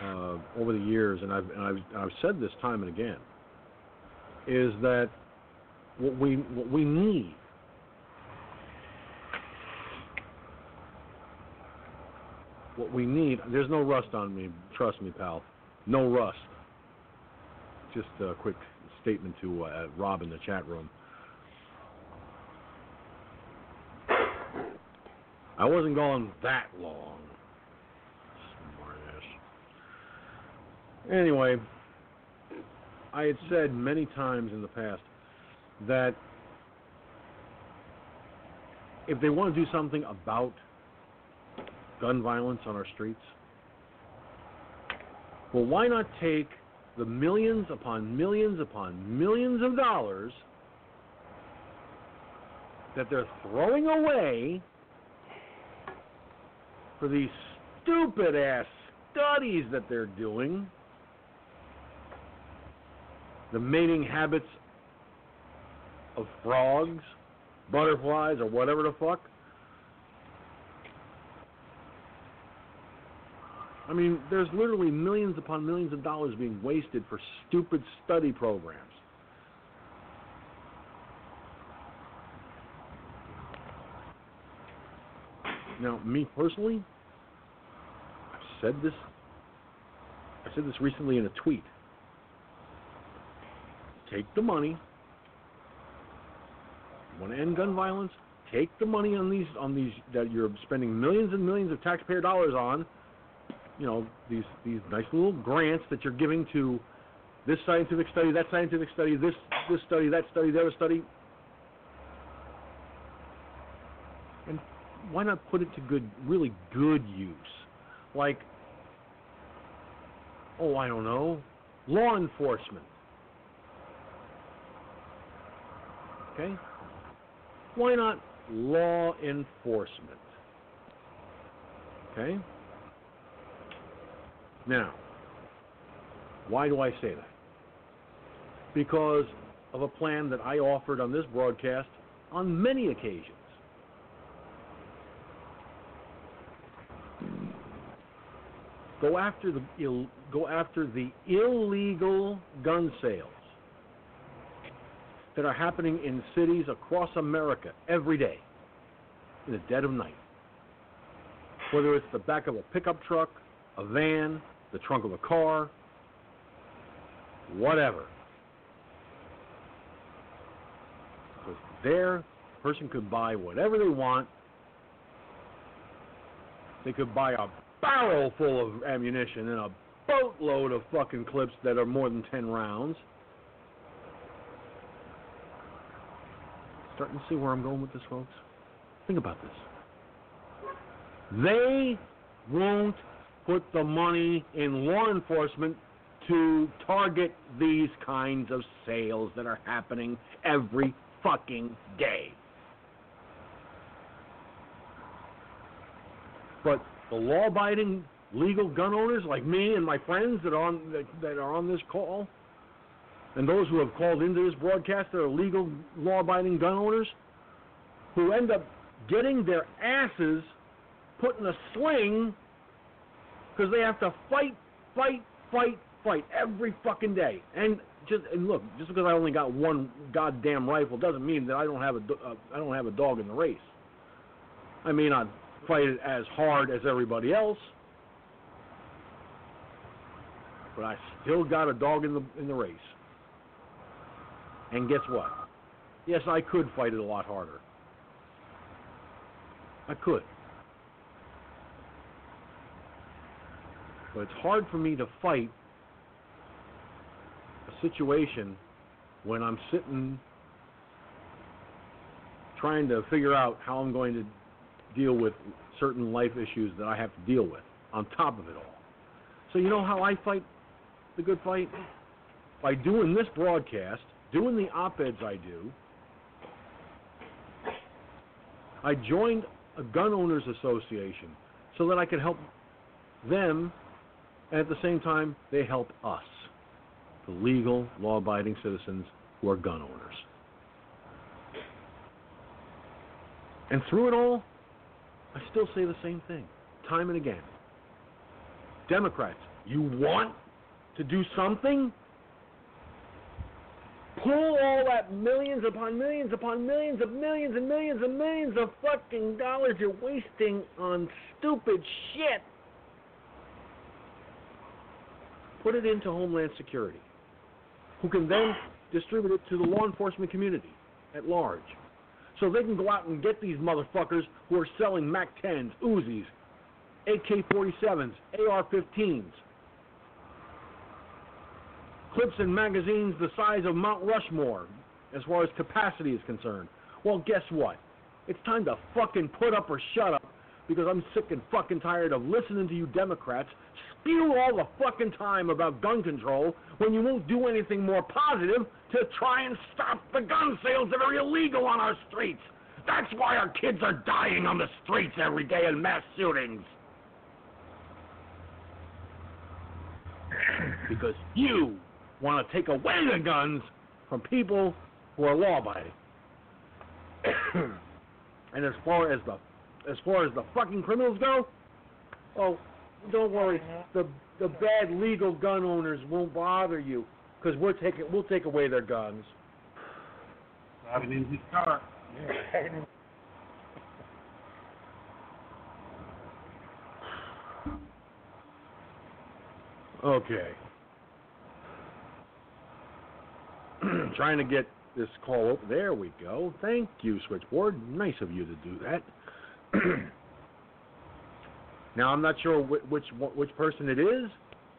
uh, over the years, and I've, and I've I've said this time and again, is that what we what we need what we need. There's no rust on me. Trust me, pal. No rust. Just a quick statement to uh, Rob in the chat room. I wasn't gone that long. Anyway, I had said many times in the past that if they want to do something about gun violence on our streets, well, why not take the millions upon millions upon millions of dollars that they're throwing away for these stupid ass studies that they're doing, the mating habits of frogs, butterflies or whatever the fuck. I mean, there's literally millions upon millions of dollars being wasted for stupid study programs. Now, me personally, I've said this. I said this recently in a tweet. Take the money. You want to end gun violence? Take the money on these on these that you're spending millions and millions of taxpayer dollars on. You know these these nice little grants that you're giving to this scientific study, that scientific study, this this study, that study, the other study. And why not put it to good, really good use? Like, oh, I don't know, law enforcement. Okay? Why not law enforcement? Okay? Now, why do I say that? Because of a plan that I offered on this broadcast on many occasions. Go after the Ill, go after the illegal gun sales that are happening in cities across America every day in the dead of night. Whether it's the back of a pickup truck, a van, the trunk of a car, whatever. Because there, person could buy whatever they want. They could buy a barrel full of ammunition and a boatload of fucking clips that are more than 10 rounds. Starting to see where I'm going with this, folks? Think about this. They won't put the money in law enforcement to target these kinds of sales that are happening every fucking day. But the law-abiding legal gun owners like me and my friends that are on that, that are on this call, and those who have called into this broadcast that are legal law-abiding gun owners, who end up getting their asses put in a sling because they have to fight, fight, fight, fight every fucking day. And just and look, just because I only got one goddamn rifle doesn't mean that I don't have a uh, I don't have a dog in the race. I may not fight it as hard as everybody else, but I still got a dog in the in the race. And guess what? Yes, I could fight it a lot harder. I could. But it's hard for me to fight a situation when I'm sitting trying to figure out how I'm going to deal with certain life issues that I have to deal with on top of it all. So you know how I fight the good fight? By doing this broadcast, doing the op-eds I do. I joined a gun owners association so that I could help them and at the same time they help us, the legal, law-abiding citizens who are gun owners. And through it all, I still say the same thing, time and again. Democrats, you want to do something? Pull all that millions upon millions upon millions of millions and millions and millions of fucking dollars you're wasting on stupid shit. Put it into Homeland Security, who can then distribute it to the law enforcement community at large so they can go out and get these motherfuckers who are selling MAC 10s, Uzis, AK 47s, AR 15s, clips and magazines the size of Mount Rushmore as far as capacity is concerned. Well, guess what? It's time to fucking put up or shut up because I'm sick and fucking tired of listening to you Democrats spew all the fucking time about gun control when you won't do anything more positive to try and stop the gun sales that are illegal on our streets. That's why our kids are dying on the streets every day in mass shootings. <coughs> Because you want to take away the guns from people who are law abiding. <coughs> and as far as the as far as the fucking criminals go, oh, don't worry. The the bad legal gun owners won't bother you because we're taking we'll take away their guns. Driving in his car. Okay. <clears throat> Trying to get this call open. There we go. Thank you, switchboard. Nice of you to do that. <clears throat> now I'm not sure which, which which person it is,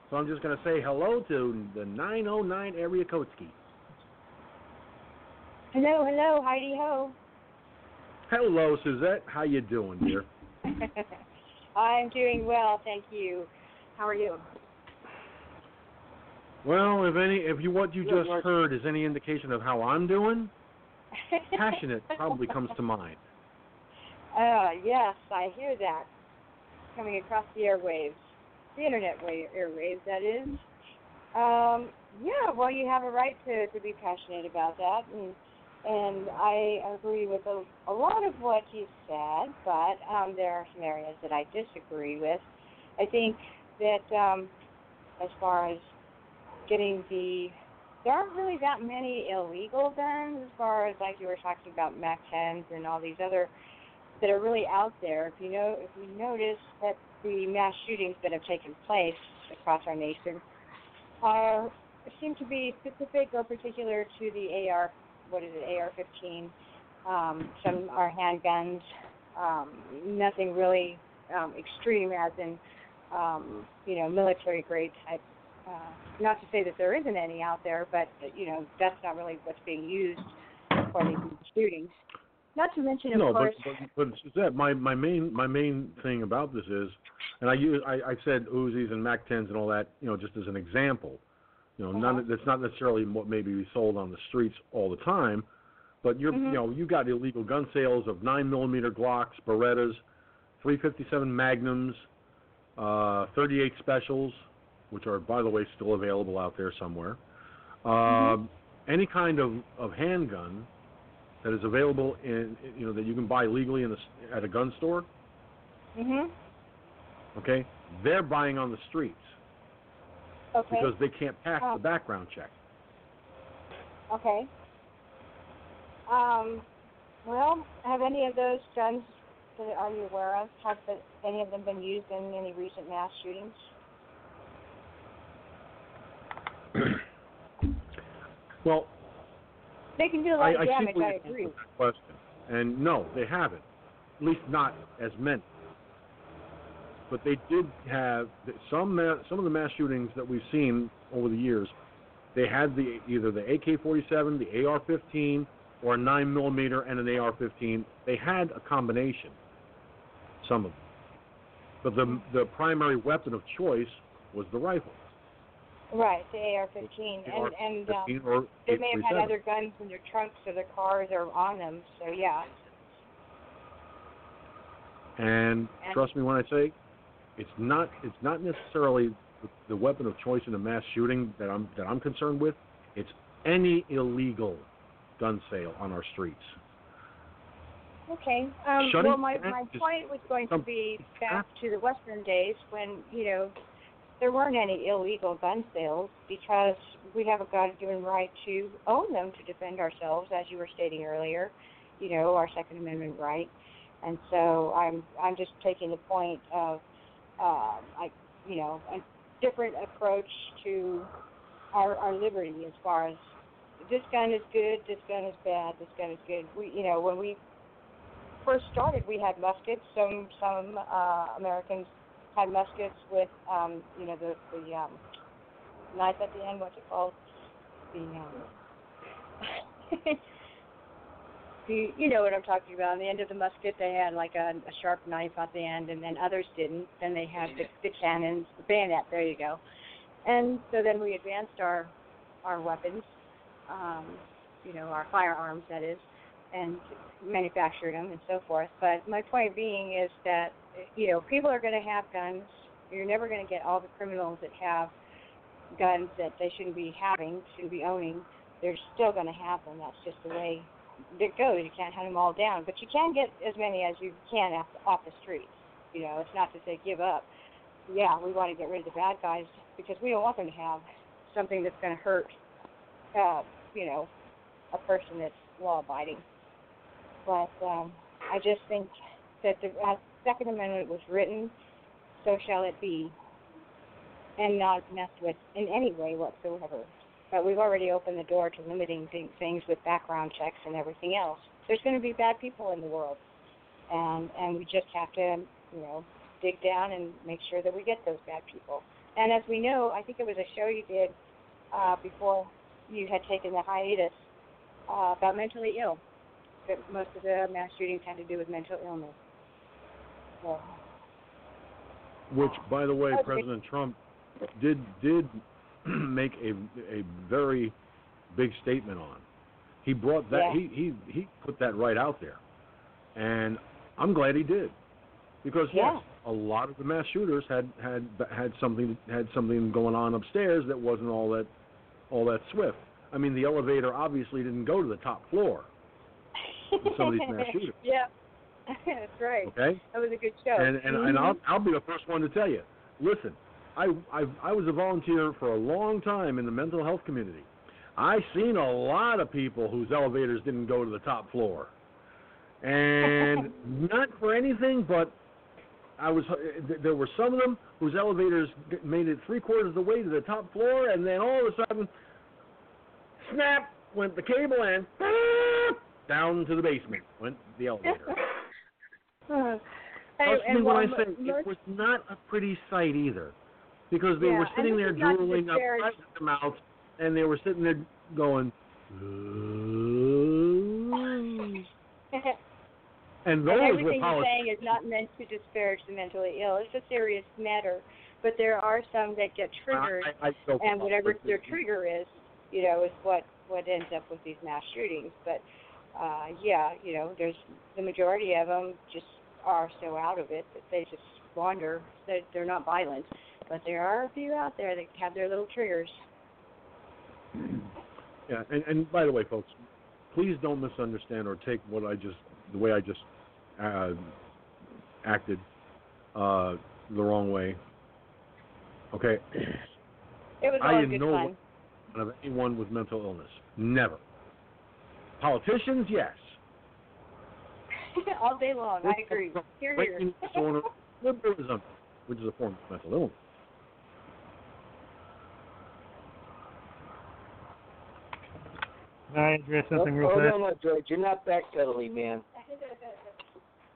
so I'm just going to say hello to the 909 area code ski. Hello, hello, Heidi ho. Hello, Suzette. How you doing, dear? <laughs> I'm doing well, thank you. How are you? Well, if any, if you what you just heard is any indication of how I'm doing, <laughs> passionate probably comes to mind. Uh, yes, I hear that coming across the airwaves, the internet wave, airwaves, that is. Um, yeah, well, you have a right to to be passionate about that, and and I agree with a, a lot of what you said, but um, there are some areas that I disagree with. I think that um, as far as getting the there aren't really that many illegal guns as far as like you were talking about Mac 10s and all these other that are really out there. If you know, if you notice that the mass shootings that have taken place across our nation are seem to be specific or particular to the AR, what is it, AR-15. Um, some are handguns. Um, nothing really um, extreme, as in um, you know military grade type uh, not to say that there isn't any out there, but you know that's not really what's being used for these shootings. Not to mention, of no, course. but but, but Suzette, my my main my main thing about this is, and I use I, I said Uzis and Mac 10s and all that, you know, just as an example. You know, Uh-huh. none that's not necessarily what maybe be sold on the streets all the time, but you're Mhm. you know you got illegal gun sales of nine millimeter Glocks, Berettas, 357 Magnums, uh, 38 specials, which are by the way still available out there somewhere. Um, any kind of, of handgun that is available in you know that you can buy legally in the, at a gun store, Mhm. okay, they're buying on the streets Okay. because they can't pass Oh. the background check. Okay. Um, well, have any of those guns that are you aware of? Have the, any of them been used in any recent mass shootings? <clears throat> Well, They can do a I, lot I of damage. we I agree. that question, and no, they haven't. At least not as many. But they did have some some of the mass shootings that we've seen over the years. They had the either the AK-47, the AR-15, or a 9 millimeter and an AR-15. They had a combination. Some of them, but the the primary weapon of choice was the rifle. Right, the AR-15, The and and um, or they may have had other guns in their trunks or their cars or on them. So yeah. And And- trust me when I say, it's not it's not necessarily the, the weapon of choice in a mass shooting that I'm that I'm concerned with. It's any illegal gun sale on our streets. Okay. Um, Shutting well, my my point was going to be back to the Western days when you know there weren't any illegal gun sales because we have a God-given right to own them to defend ourselves, as you were stating earlier. You know, our Second Amendment right. And so I'm I'm just taking the point of uh, like you know a different approach to our our liberty as far as this gun is good, this gun is bad, this gun is good. We you know when we first started, we had muskets. Some some uh, Americans had muskets with um, you know the the um, knife at the end. What's it called? The um, <laughs> the you know what I'm talking about. On the end of the musket, they had like a, a sharp knife at the end, and then others didn't. Then they had the, the cannons, the bayonet. There you go. And so then we advanced our our weapons, um, you know, our firearms, that is, and manufactured them and so forth. But my point being is that you know people are going to have guns. You're never going to get all the criminals that have guns that they shouldn't be having, shouldn't be owning. They're still going to have them. That's just the way it goes. You can't hunt them all down, but you can get as many as you can off, off the streets. You know, it's not to say give up. Yeah, we want to get rid of the bad guys because we don't want them to have something that's going to hurt, uh, you know, a person that's law-abiding. But um, I just think that the uh, Second Amendment was written, so shall it be, and not messed with in any way whatsoever. But we've already opened the door to limiting things with background checks and everything else. There's going to be bad people in the world, and and we just have to, you know, dig down and make sure that we get those bad people. And as we know, I think it was a show you did uh, before you had taken the hiatus uh, about mentally ill. That most of the mass shootings had to do with mental illness. Which, by the way, Okay. President Trump did did <clears throat> make a a very big statement on. He brought that Yeah. he he he put that right out there, and I'm glad he did, because Yeah. yes, a lot of the mass shooters had had had something had something going on upstairs that wasn't all that all that swift. I mean, the elevator obviously didn't go to the top floor. <laughs> some of these mass shooters. Yeah, <laughs> that's right. Okay. That was a good show. And and, and I'll mm-hmm. I'll be the first one to tell you. Listen, I I I was a volunteer for a long time in the mental health community. I seen a lot of people whose elevators didn't go to the top floor, and <laughs> not for anything, but I was uh, there were some of them whose elevators made it three quarters of the way to the top floor, and then all of a sudden, snap went the cable and <laughs> down to the basement went the elevator. <laughs> Trust and me when I say mo- it was not a pretty sight either, because they Yeah, were sitting there is not to drooling up at their mouths, and they were sitting there going, <laughs> and those and everything you're saying is not meant to disparage the mentally ill. It's a serious matter, but there are some that get triggered, I, I joke and whatever their trigger is, you know, is what what ends up with these mass shootings. But uh, yeah, you know, there's the majority of them just are so out of it that they just wander. They're, they're not violent, but there are a few out there that have their little triggers. Yeah, and, and by the way, folks, please don't misunderstand or take what I just the way I just uh, acted uh, the wrong way. Okay, It was I all didn't good know of anyone with mental illness. Never. Politicians, yes. <laughs> all day long. I agree. Here, here. Disorder, liberalism, which is a form of mental illness. Can I address something real oh, Hold fast? on, look, George. You're not backpedaling, man.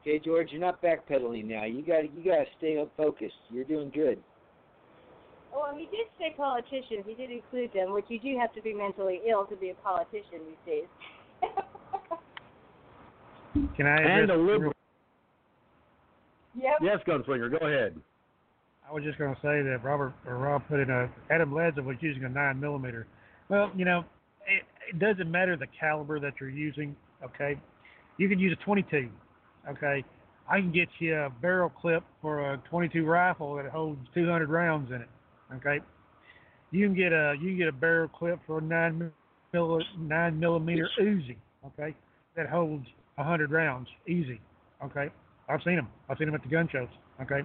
Okay, George, you're not backpedaling now. You got you got to stay up focused. You're doing good. Well, he did say politicians. He did include them, which you do have to be mentally ill to be a politician these days. Can I And a liberal. yep. Yes, Gunslinger, go ahead. I was just going to say that Robert or Rob put in a Adam Lanza was using a nine millimeter. Well, you know, it, it doesn't matter the caliber that you're using. Okay, you can use a 22. Okay, I can get you a barrel clip for a 22 rifle that holds 200 rounds in it. Okay, you can get a you can get a barrel clip for a nine mil, nine millimeter Uzi. Okay, that holds 100 rounds easy. Okay, I've seen them. I've seen them at the gun shows. Okay,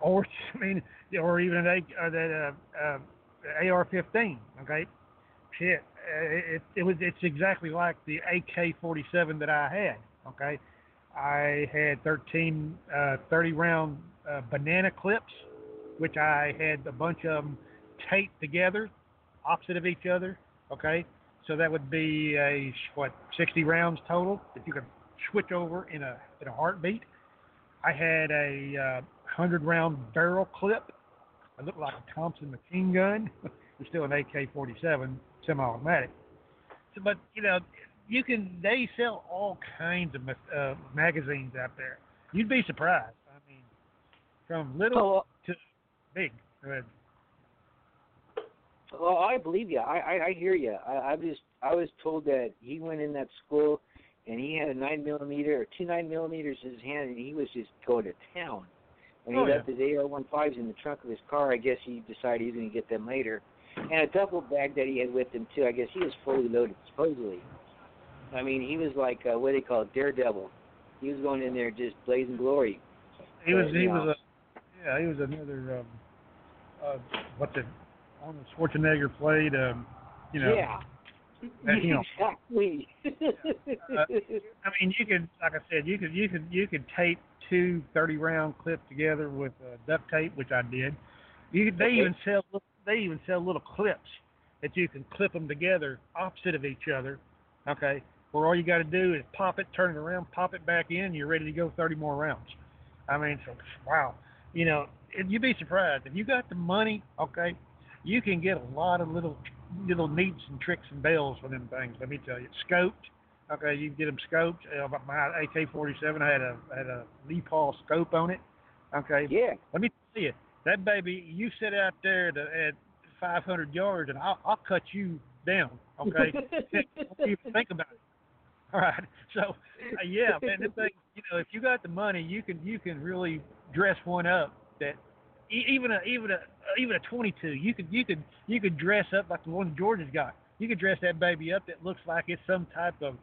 or <laughs> I mean, or even an uh, that uh, uh, AR-15. Okay, shit, it, it was it's exactly like the AK-47 that I had. Okay, I had 13 uh, 30 round uh, banana clips, which I had a bunch of them taped together, opposite of each other. Okay, so that would be a what 60 rounds total that you could switch over in a in a heartbeat. I had a uh, hundred round barrel clip. It looked like a Thompson machine gun. <laughs> it's still an AK-47 semi-automatic. So, but you know, you can they sell all kinds of uh, magazines out there. You'd be surprised. I mean, from little Oh, to big. Go ahead. Well, I believe you. I I, I hear you. I, I was I was told that he went in that school and he had a nine millimeter or two nine millimeters in his hand and he was just going to town. And Oh, he yeah. left his AR-15s in the trunk of his car. I guess he decided he was going to get them later. And a duffel bag that he had with him too. I guess he was fully loaded, supposedly. I mean, he was like uh, what they call it, daredevil. He was going in there just blazing glory. He was Uh, he yeah. was a yeah he was another um, uh, what the Arnold Schwarzenegger played um, you know yeah. that, you know. exactly. I mean you could like I said you could you could you could tape two 30 round clips together with uh, duct tape which I did. You could, they Okay. even sell they even sell little clips that you can clip them together opposite of each other. Okay, where all you got to do is pop it, turn it around, pop it back in, you're ready to go 30 more rounds. I mean, so wow, you know, and you'd be surprised if you got the money. Okay, you can get a lot of little little neats and tricks and bells for them things. Let me tell you, scoped. Okay, you can get them scoped. Uh, my AK-47 had a had a Leupold scope on it. Okay, yeah. let me tell you, that baby, you sit out there to, at 500 yards, and I'll, I'll cut you down. Okay, <laughs> don't even think about it. All right. So, uh, yeah, man, this thing, you know, if you got the money, you can you can really dress one up that even a even a uh, even a 22, you could you could you could dress up like the one Georgia's got. You could dress that baby up that looks like it's some type of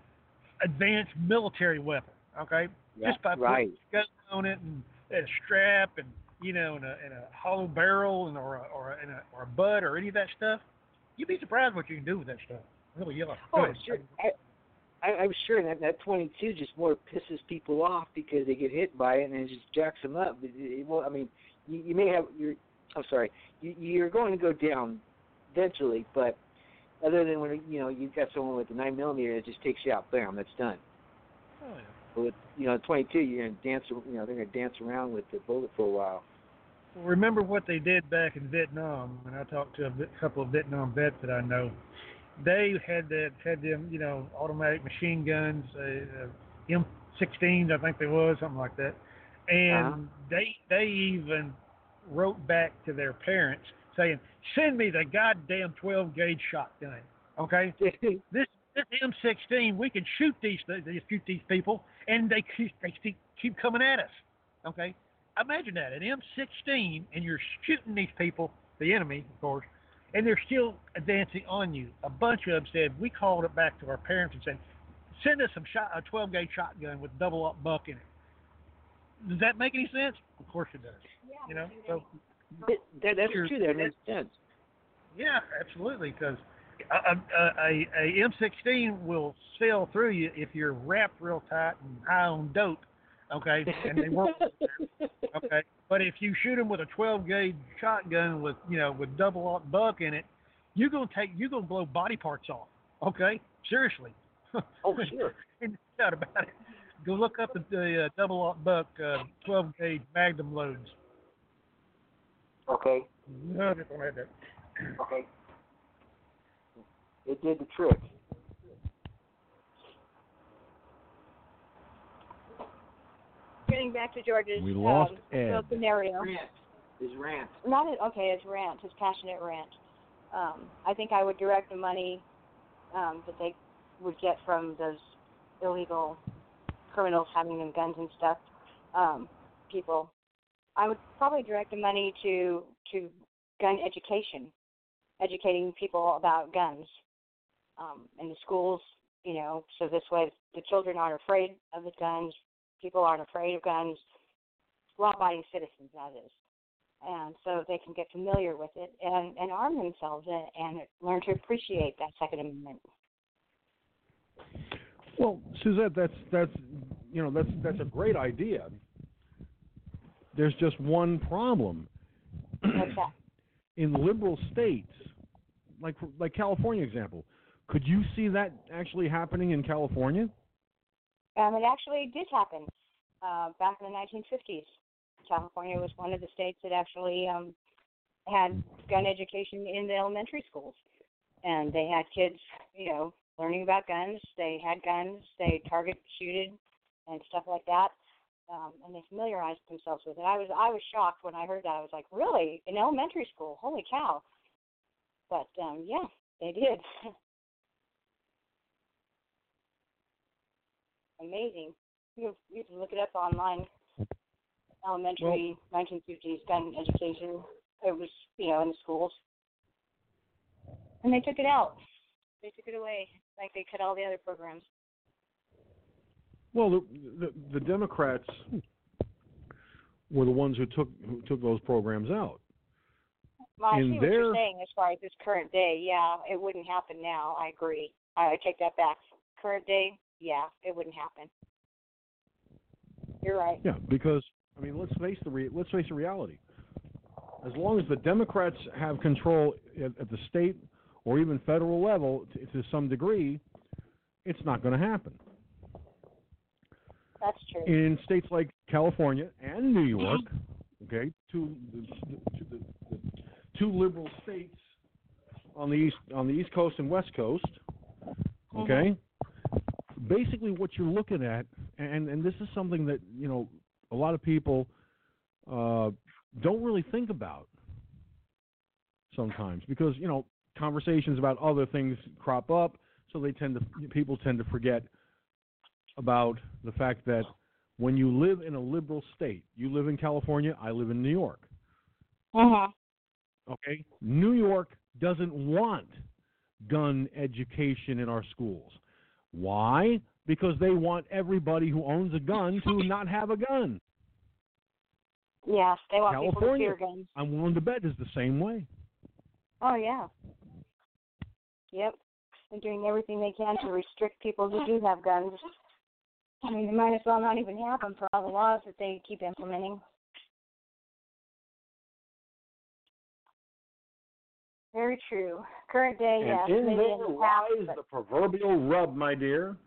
advanced military weapon. Okay, just by right. putting a on it and, and a strap and you know and a, and a hollow barrel and or a, or a, and a, or a butt or any of that stuff. You'd be surprised what you can do with that stuff. Really, yeah. Oh, ahead. sure. I, I, I'm sure that that 22 just more pisses people off because they get hit by it and it just jacks them up. It, it, well, I mean, you, you may have you're. I'm sorry. You, you're going to go down eventually, but other than when you know you've got someone with a nine millimeter that just takes you out, bam, that's done. Oh, yeah. But with you know 22, you're gonna dance. You know they're gonna dance around with the bullet for a while. Well, remember what they did back in Vietnam, and I talked to a couple of Vietnam vets that I know. They had that had them, you know, automatic machine guns, uh, uh, M16s, I think they was something like that, and Uh-huh. they they even wrote back to their parents saying, "Send me the goddamn 12 gauge shotgun." Okay, <laughs> this this M16, we can shoot these shoot these people, and they keep they keep, keep coming at us. Okay, imagine that an M16, and you're shooting these people, the enemy, of course, and they're still advancing on you. A bunch of them said we called it back to our parents and said, send us some shot a 12 gauge shotgun with double aught buck in it. Does that make any sense? Of course it does. You know, so that, that, that's true. That makes sense. Yeah, absolutely. Because a, a, a, a M16 will sail through you if you're wrapped real tight and high on dope. Okay, and they won't. <laughs> Okay, but if you shoot them with a 12 gauge shotgun with you know with double aught buck in it, you're gonna take you're gonna blow body parts off. Okay, seriously. Oh, sure. <laughs> no doubt about it. Go look up the, the uh, double aught buck uh, 12 gauge Magnum loads. Okay. No, just don't have that. Okay. It did the trick. Getting back to George's We lost um, Ed. little scenario. Rant. His rant. Not a, okay, his rant, his passionate rant. Um, I think I would direct the money um, that they would get from those illegal criminals having them guns and stuff. Um, people, I would probably direct the money to to gun education, educating people about guns um, in the schools. You know, so this way the children aren't afraid of the guns. People aren't afraid of guns. Law-abiding citizens, that is and so they can get familiar with it and, and arm themselves and, and learn to appreciate that Second Amendment. Well, Suzette, that's that's you know that's that's a great idea. There's just one problem. What's that? <clears throat> In liberal states, like like California example, could you see that actually happening in California? Um, it actually did happen uh, back in the 1950s. California was one of the states that actually um, had gun education in the elementary schools, and they had kids, you know, learning about guns. They had guns. They target shooted and stuff like that, um, and they familiarized themselves with it. I was I was shocked when I heard that. I was like, really, in elementary school? Holy cow! But um, yeah, they did. <laughs> Amazing. You you can look it up online. Elementary 1950s gun education. It was you know in the schools, and they took it out. They took it away, like they cut all the other programs. Well, the, the the Democrats were the ones who took who took those programs out. Well, I see what their- you're saying as far as this current day. Yeah, it wouldn't happen now. I agree. I, I take that back. Current day, yeah, it wouldn't happen. You're right. Yeah, because I mean, let's face the re- let's face the reality. As long as the Democrats have control at, at the state or even federal level to, to some degree, it's not going to happen. That's true. In states like California and New York, <clears throat> okay, two the, the, the, the two liberal states on the east on the East Coast and West Coast, okay. Basically, what you're looking at, and and this is something that you know a lot of people uh, don't really think about sometimes because you know conversations about other things crop up, so they tend to people tend to forget about the fact that when you live in a liberal state, you live in California, I live in New York. Mhm. Okay, New York doesn't want gun education in our schools. Why? Because they want everybody who owns a gun to not have a gun. Yes, they want people to California. fear guns. I'm willing to bet is the same way. Oh yeah. Yep. They're doing everything they can to restrict people who do have guns. I mean, they might as well not even have them for all the laws that they keep implementing. Very true. Current day, yes. and in there in the past, lies but- the proverbial rub, my dear.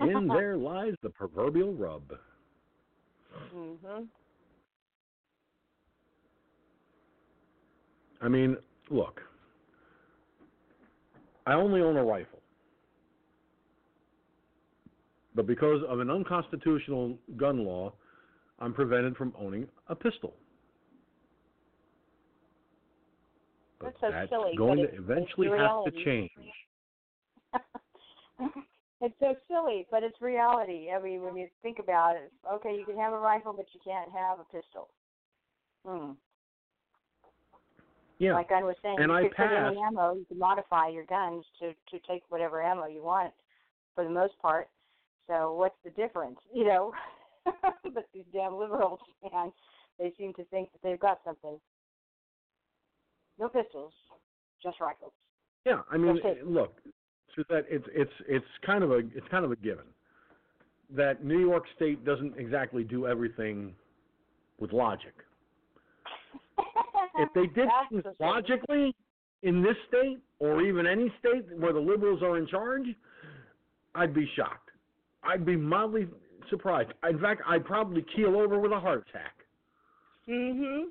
In <laughs> there lies the proverbial rub. mhm. I mean, look, I only own a rifle. But because of an unconstitutional gun law, I'm prevented from owning a pistol. But That's so that's silly, going but to it's- eventually have to change. <laughs> it's so silly, but it's reality. I mean, when you think about it, okay, you can have a rifle, but you can't have a pistol. Hmm. Yeah. Like I was saying, And you I could put any ammo. You can modify your guns to to take whatever ammo you want, for the most part. So what's the difference, <laughs> you know? <laughs> but these damn liberals, man, they seem to think that they've got something. No pistols, just rifles. Yeah, I mean, look, Suzette, it's it's it's kind of a it's kind of a given that New York State doesn't exactly do everything with logic. <laughs> If they did things the logically in this state or even any state where the liberals are in charge, I'd be shocked. I'd be mildly surprised. In fact, I'd probably keel over with a heart attack. Mhm.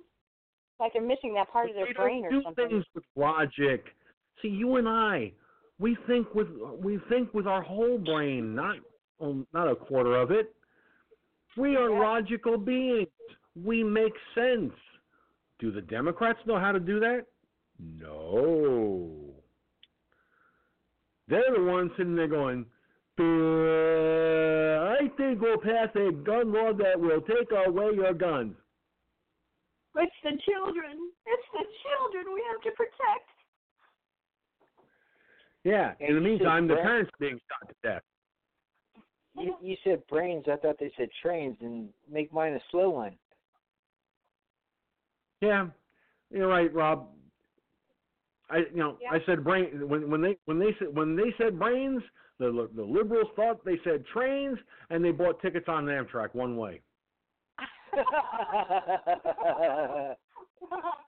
Like they're missing that part of their brain or do something. things with logic. See, you and I, we think with we think with our whole brain, not um, not a quarter of it. We are Yeah. logical beings. We make sense. Do the Democrats know how to do that? No. They're the ones sitting there going, "Uh, I think we'll pass a gun law that will take away your guns. It's the children. It's the children we have to protect. Yeah. In the And you said meantime, the parents are being shot to death. You, you said brains. I thought they said trains, and make mine a slow one. Yeah, you're right, Rob. I you know Yeah. I said brain when when they when they said when they said brains, the the liberals thought they said trains, and they bought tickets on Amtrak one way.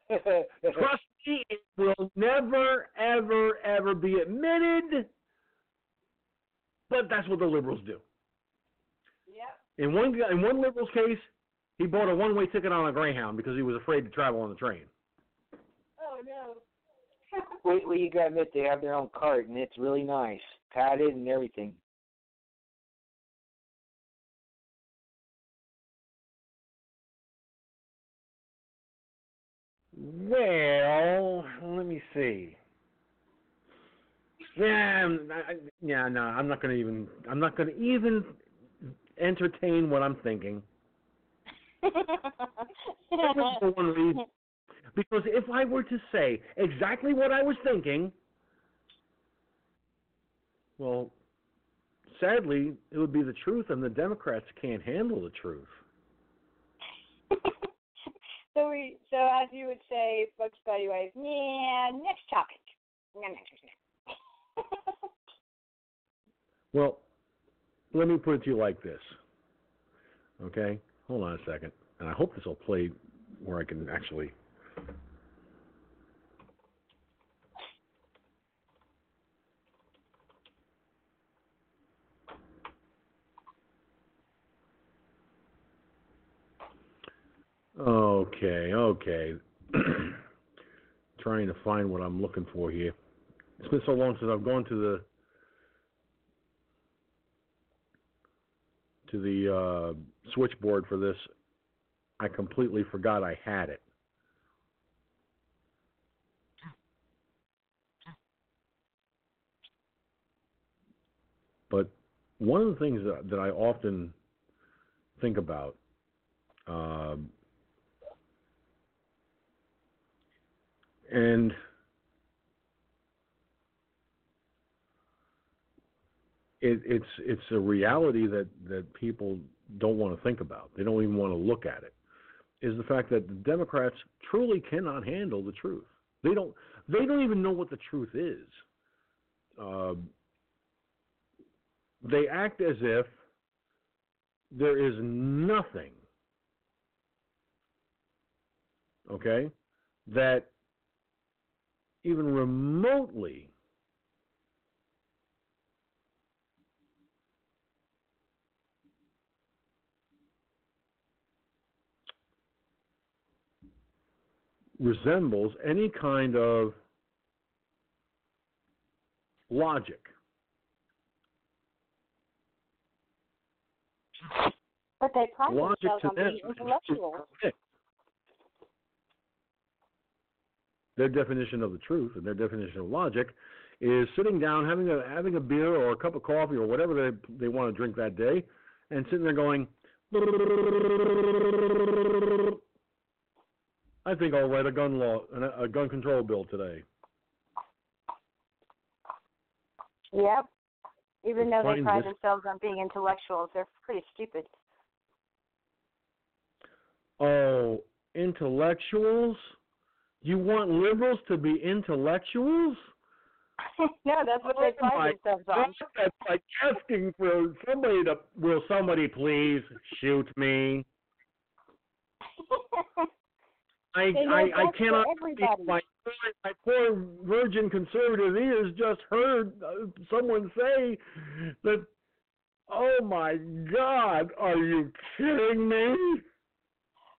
Trust me, it will never ever ever be admitted. But that's what the liberals do. Yep. In one in one liberal's case, he bought a one way ticket on a Greyhound because he was afraid to travel on the train. Oh no. <laughs> Wait, well, you gotta admit they have their own cart, and it's really nice, padded and everything. Well, let me see. Yeah, I'm- I, I- yeah, no, I'm not gonna even. I'm not gonna even entertain what I'm thinking. For one reason, because if I were to say exactly what I was thinking, well, sadly, it would be the truth, and the Democrats can't handle the truth. <laughs> so we, so as you would say, Bugs Buddy Wise, yeah, next topic. <laughs> well, let me put it to you like this. Okay? Hold on a second. And I hope this will play where I can actually Okay, okay. <clears throat> Trying to find what I'm looking for here. It's been so long since I've gone to the to the uh, switchboard for this. I completely forgot I had it. But one of the things that, that I often think about uh, and it, it's it's a reality that that people don't want to think about. They don't even want to look at it. Is the fact that the Democrats truly cannot handle the truth. They don't. They don't even know what the truth is. Uh, they act as if there is nothing. Okay, that even remotely resembles any kind of logic. But they pride logic to them. Their definition of the truth and their definition of logic is sitting down, having a having a beer or a cup of coffee or whatever they they want to drink that day, and sitting there going. I think I'll write a gun law, a gun control bill today. Yep. Even though they pride themselves on being intellectuals, they're pretty stupid. Oh, intellectuals? You want liberals to be intellectuals? <laughs> no, that's what they oh pride themselves on. That's like asking for somebody to. Will somebody please shoot me? <laughs> I I, I cannot my my poor virgin conservative ears just heard uh, someone say that. Oh my God! Are you kidding me?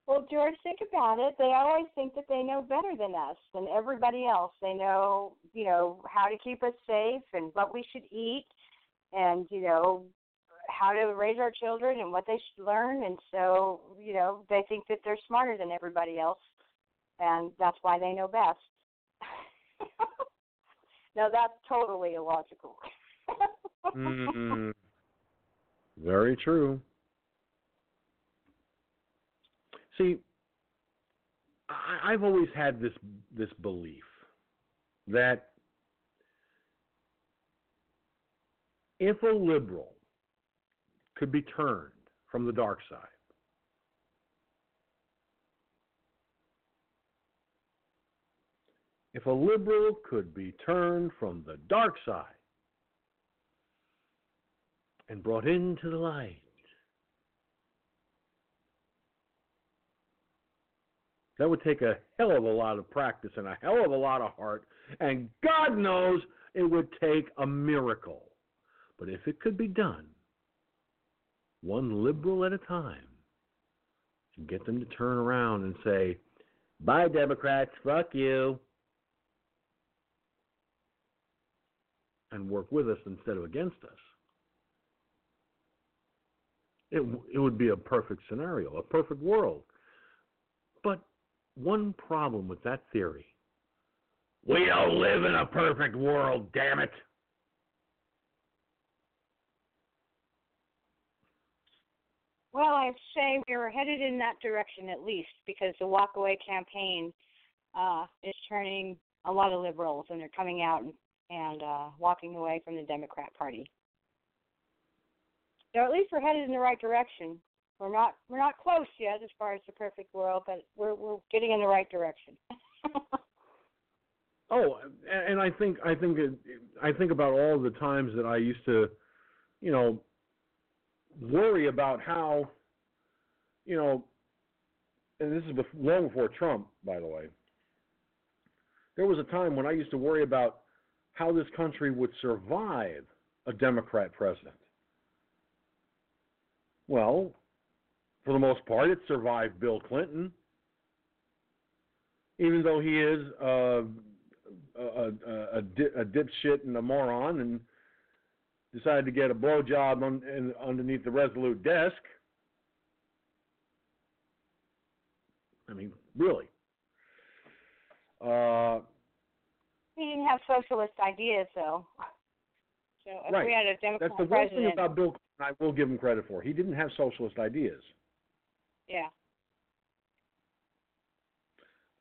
Well, George, think about it. They always think that they know better than us, than everybody else. They know, you know, how to keep us safe and what we should eat, and you know, how to raise our children and what they should learn. And so, you know, they think that they're smarter than everybody else and that's why they know best. <laughs> now that's totally illogical. mm, <laughs> very true. See, I, I've always had this this belief that if a liberal could be turned from the dark side, if a liberal could be turned from the dark side and brought into the light. That would take a hell of a lot of practice and a hell of a lot of heart, and God knows it would take a miracle. But if it could be done, one liberal at a time, and get them to turn around and say, Bye, Democrats, fuck you. And work with us instead of against us. It, it would be a perfect scenario, a perfect world. But one problem with that theory we don't live in a perfect world, damn it. Well, I'd say we are headed in that direction at least because the walkaway campaign uh, is turning a lot of liberals and they're coming out and and uh, walking away from the Democrat Party. So at least we're headed in the right direction. We're not we're not close yet as far as the perfect world, but we're we're getting in the right direction. <laughs> Oh, and I think I think it, I think about all the times that I used to, you know, worry about how, you know, and this is bef- long before Trump, by the way. There was a time when I used to worry about how this country would survive a Democrat president. Well, for the most part, it survived Bill Clinton, even though he is. A, a, a, a dipshit and a moron and decided to get a blowjob on, in, underneath the Resolute desk. I mean, really. Uh, he didn't have socialist ideas, though. So if right. we had a Democrat That's the one thing about Bill Clinton I will give him credit for. He didn't have socialist ideas. yeah.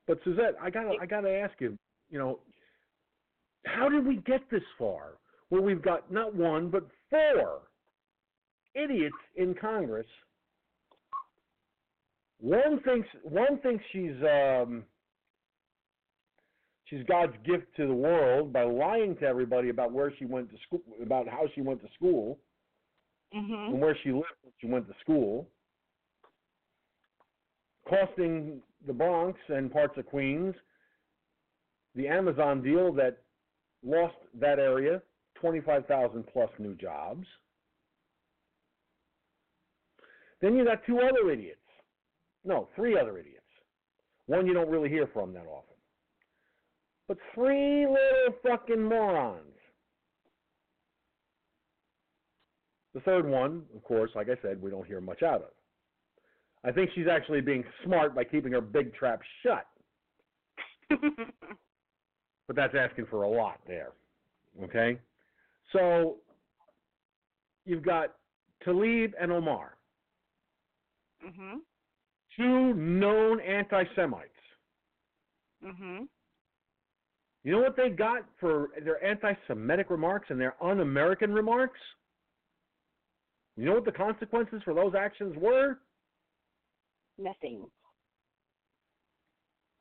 But Suzette, I gotta I gotta ask you, you know, how did we get this far? Where we've got not one but four idiots in Congress. One thinks one thinks she's um, she's God's gift to the world by lying to everybody about where she went to school, about how she went to school, Mhm. and where she lived when she went to school, costing the Bronx and parts of Queens the Amazon deal that lost that area 25,000 plus new jobs. Then you got two other idiots. No, three other idiots. One you don't really hear from that often. But three little fucking morons. The third one, of course, like I said, we don't hear much out of. I think she's actually being smart by keeping her big trap shut. <laughs> but that's asking for a lot there. Okay? So you've got Tlaib and Omar, mhm. two known anti Semites. Mhm. You know what they got for their anti Semitic remarks and their un American remarks? You know what the consequences for those actions were? Nothing.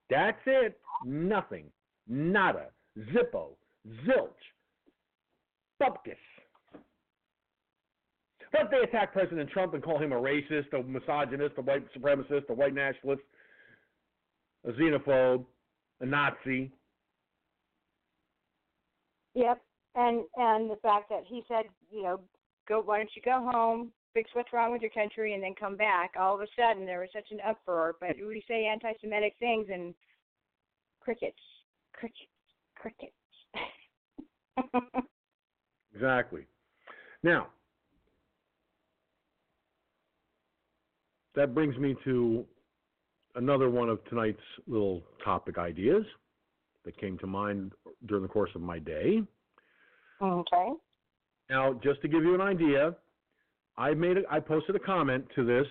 That's it. Nothing. Nada. Zippo. Zilch. Bupkis. But they attack President Trump and call him a racist, a misogynist, a white supremacist, a white nationalist, a xenophobe, a Nazi. Yep. And and the fact that he said, you know, go why don't you go home, fix what's wrong with your country and then come back. All of a sudden there was such an uproar, but we say anti Semitic things and crickets. Crickets. Crickets. <laughs> Exactly. Now, that brings me to another one of tonight's little topic ideas that came to mind during the course of my day. okay. Now, just to give you an idea, I made a, I posted a comment to this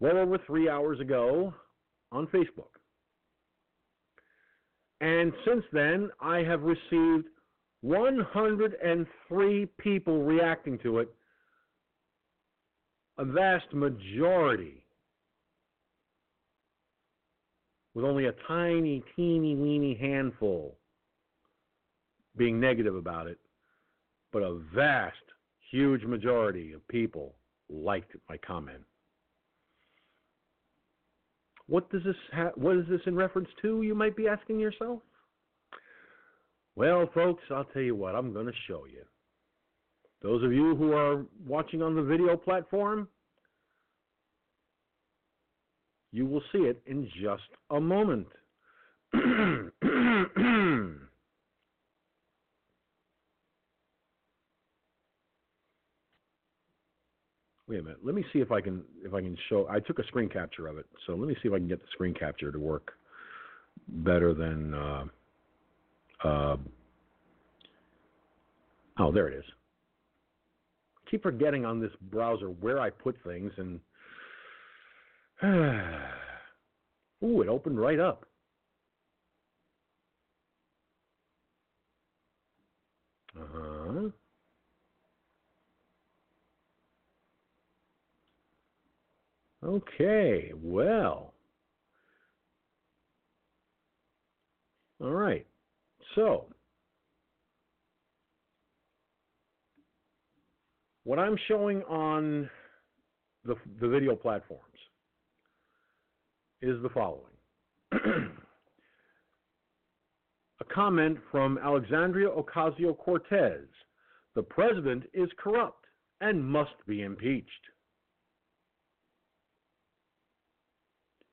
well over three hours ago on Facebook. And since then, I have received 103 people reacting to it, a vast majority, with only a tiny, teeny, weeny handful being negative about it, but a vast, huge majority of people liked my comment. What does this ha- what is this in reference to? You might be asking yourself. Well, folks, I'll tell you what. I'm going to show you. Those of you who are watching on the video platform, you will see it in just a moment. <clears throat> Wait a minute. Let me see if I can if I can show. I took a screen capture of it, so let me see if I can get the screen capture to work better than. Uh, uh, oh, there it is. Keep forgetting on this browser where I put things, and <sighs> Ooh, it opened right up. Uh huh. Okay, well. All right. So, what I'm showing on the, the video platform is the following. <clears throat> A comment from Alexandria Ocasio Cortez The president is corrupt and must be impeached.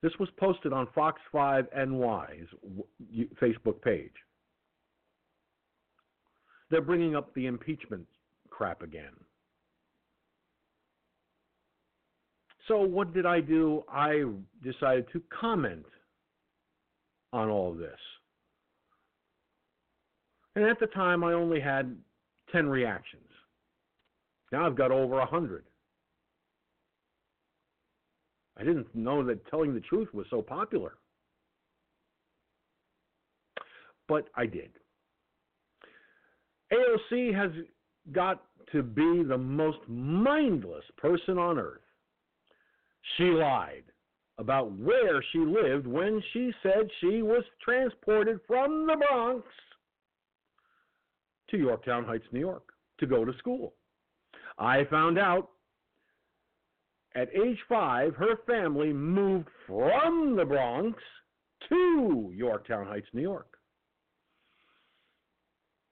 This was posted on Fox 5 NY's Facebook page. They're bringing up the impeachment crap again. So, what did I do? I decided to comment on all of this. And at the time, I only had 10 reactions. Now I've got over 100. I didn't know that telling the truth was so popular. But I did. AOC has got to be the most mindless person on earth. She lied about where she lived when she said she was transported from the Bronx to Yorktown Heights, New York, to go to school. I found out at age five, her family moved from the Bronx to Yorktown Heights, New York.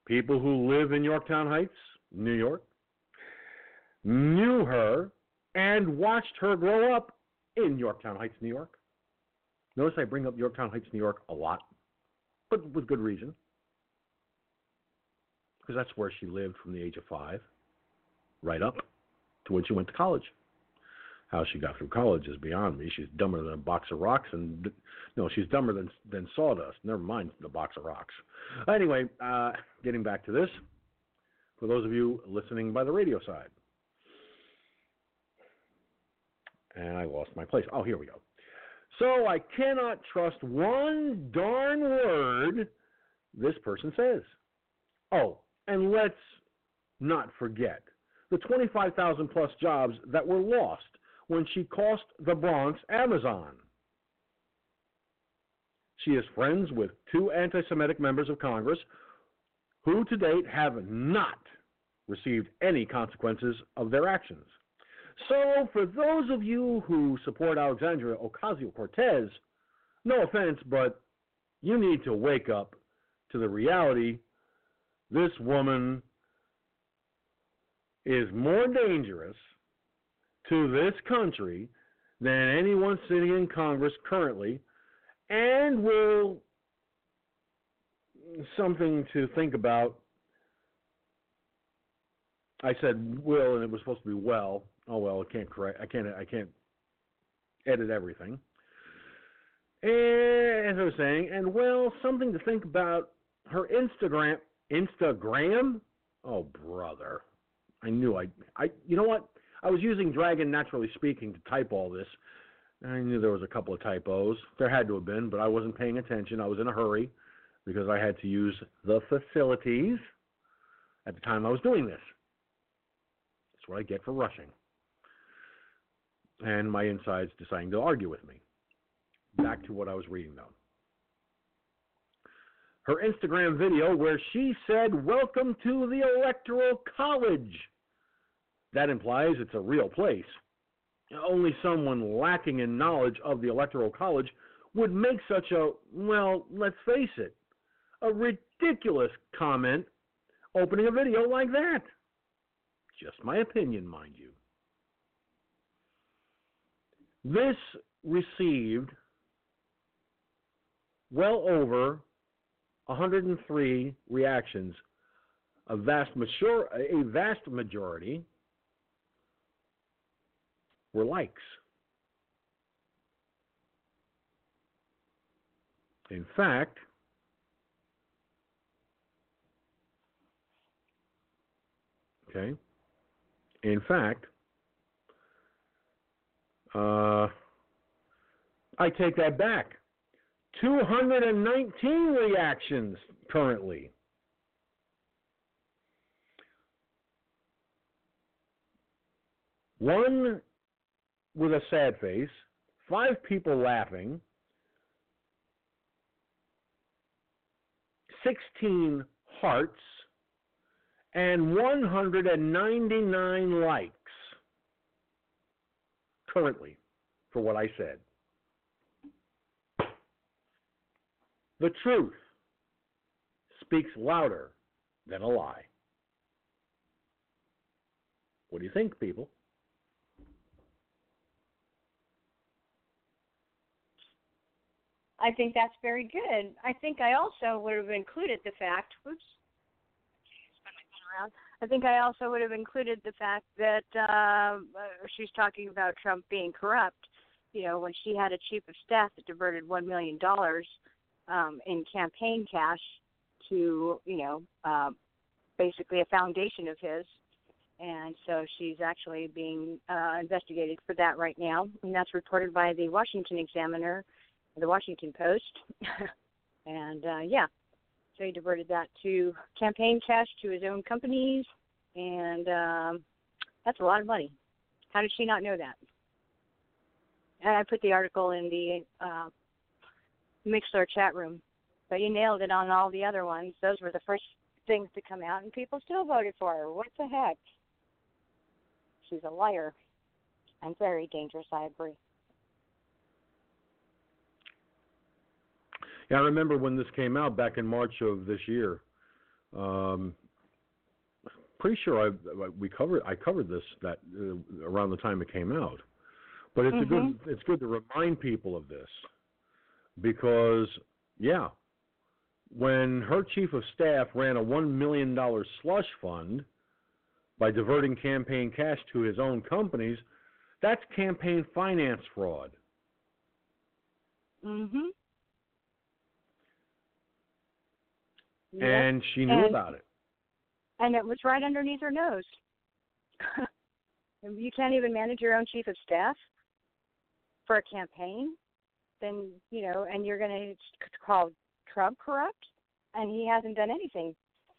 People who live in Yorktown Heights, New York, knew her and watched her grow up in Yorktown Heights, New York. Notice I bring up Yorktown Heights, New York a lot, but with good reason. Because that's where she lived from the age of five, right up to when she went to college. How she got through college is beyond me. She's dumber than a box of rocks, and no, she's dumber than than sawdust. Never mind the box of rocks. Anyway, uh, getting back to this, for those of you listening by the radio side, and I lost my place. Oh, here we go. So I cannot trust one darn word this person says. Oh, and let's not forget the 25,000 plus jobs that were lost when she cost the Bronx Amazon. She is friends with two anti Semitic members of Congress who to date have not received any consequences of their actions. So, for those of you who support Alexandria Ocasio Cortez, no offense, but you need to wake up to the reality this woman is more dangerous to this country than anyone sitting in Congress currently, and will something to think about. I said will, and it was supposed to be well. Oh well, I can't correct. I can't. I can't edit everything. And as I was saying, and well, something to think about. Her Instagram, Instagram. Oh brother, I knew I. I. You know what? I was using Dragon Naturally Speaking to type all this. I knew there was a couple of typos. There had to have been, but I wasn't paying attention. I was in a hurry because I had to use the facilities at the time I was doing this. That's what I get for rushing. And my insides deciding to argue with me. Back to what I was reading, though. Her Instagram video where she said, Welcome to the Electoral College that implies it's a real place. Only someone lacking in knowledge of the Electoral College would make such a, well, let's face it, a ridiculous comment opening a video like that. Just my opinion, mind you. This received well over 103 reactions, a vast, mature, a vast majority were likes. In fact, okay, in fact, uh, I take that back. 219 reactions currently. One with a sad face, five people laughing, 16 hearts, and 199 likes currently for what I said. The truth speaks louder than a lie. What do you think, people? I think that's very good. I think I also would have included the fact. Whoops. Spin my phone around. I think I also would have included the fact that uh, she's talking about Trump being corrupt. You know, when she had a chief of staff that diverted one million dollars um, in campaign cash to, you know, uh, basically a foundation of his, and so she's actually being uh, investigated for that right now, and that's reported by the Washington Examiner the Washington Post. <laughs> and uh, yeah, so he diverted that to campaign cash to his own companies, and um, that's a lot of money. How did she not know that? And I put the article in the uh, Mixlr chat room, but you nailed it on all the other ones. Those were the first things to come out, and people still voted for her. What the heck? She's a liar and very dangerous. I agree. Yeah, I remember when this came out back in March of this year. Um, pretty sure I we covered I covered this that uh, around the time it came out. But it's mm-hmm. a good it's good to remind people of this because yeah, when her chief of staff ran a one million dollar slush fund by diverting campaign cash to his own companies, that's campaign finance fraud. Mhm. And she knew and, about it. And it was right underneath her nose. <laughs> you can't even manage your own chief of staff for a campaign, then you know, and you're going to call Trump corrupt, and he hasn't done anything.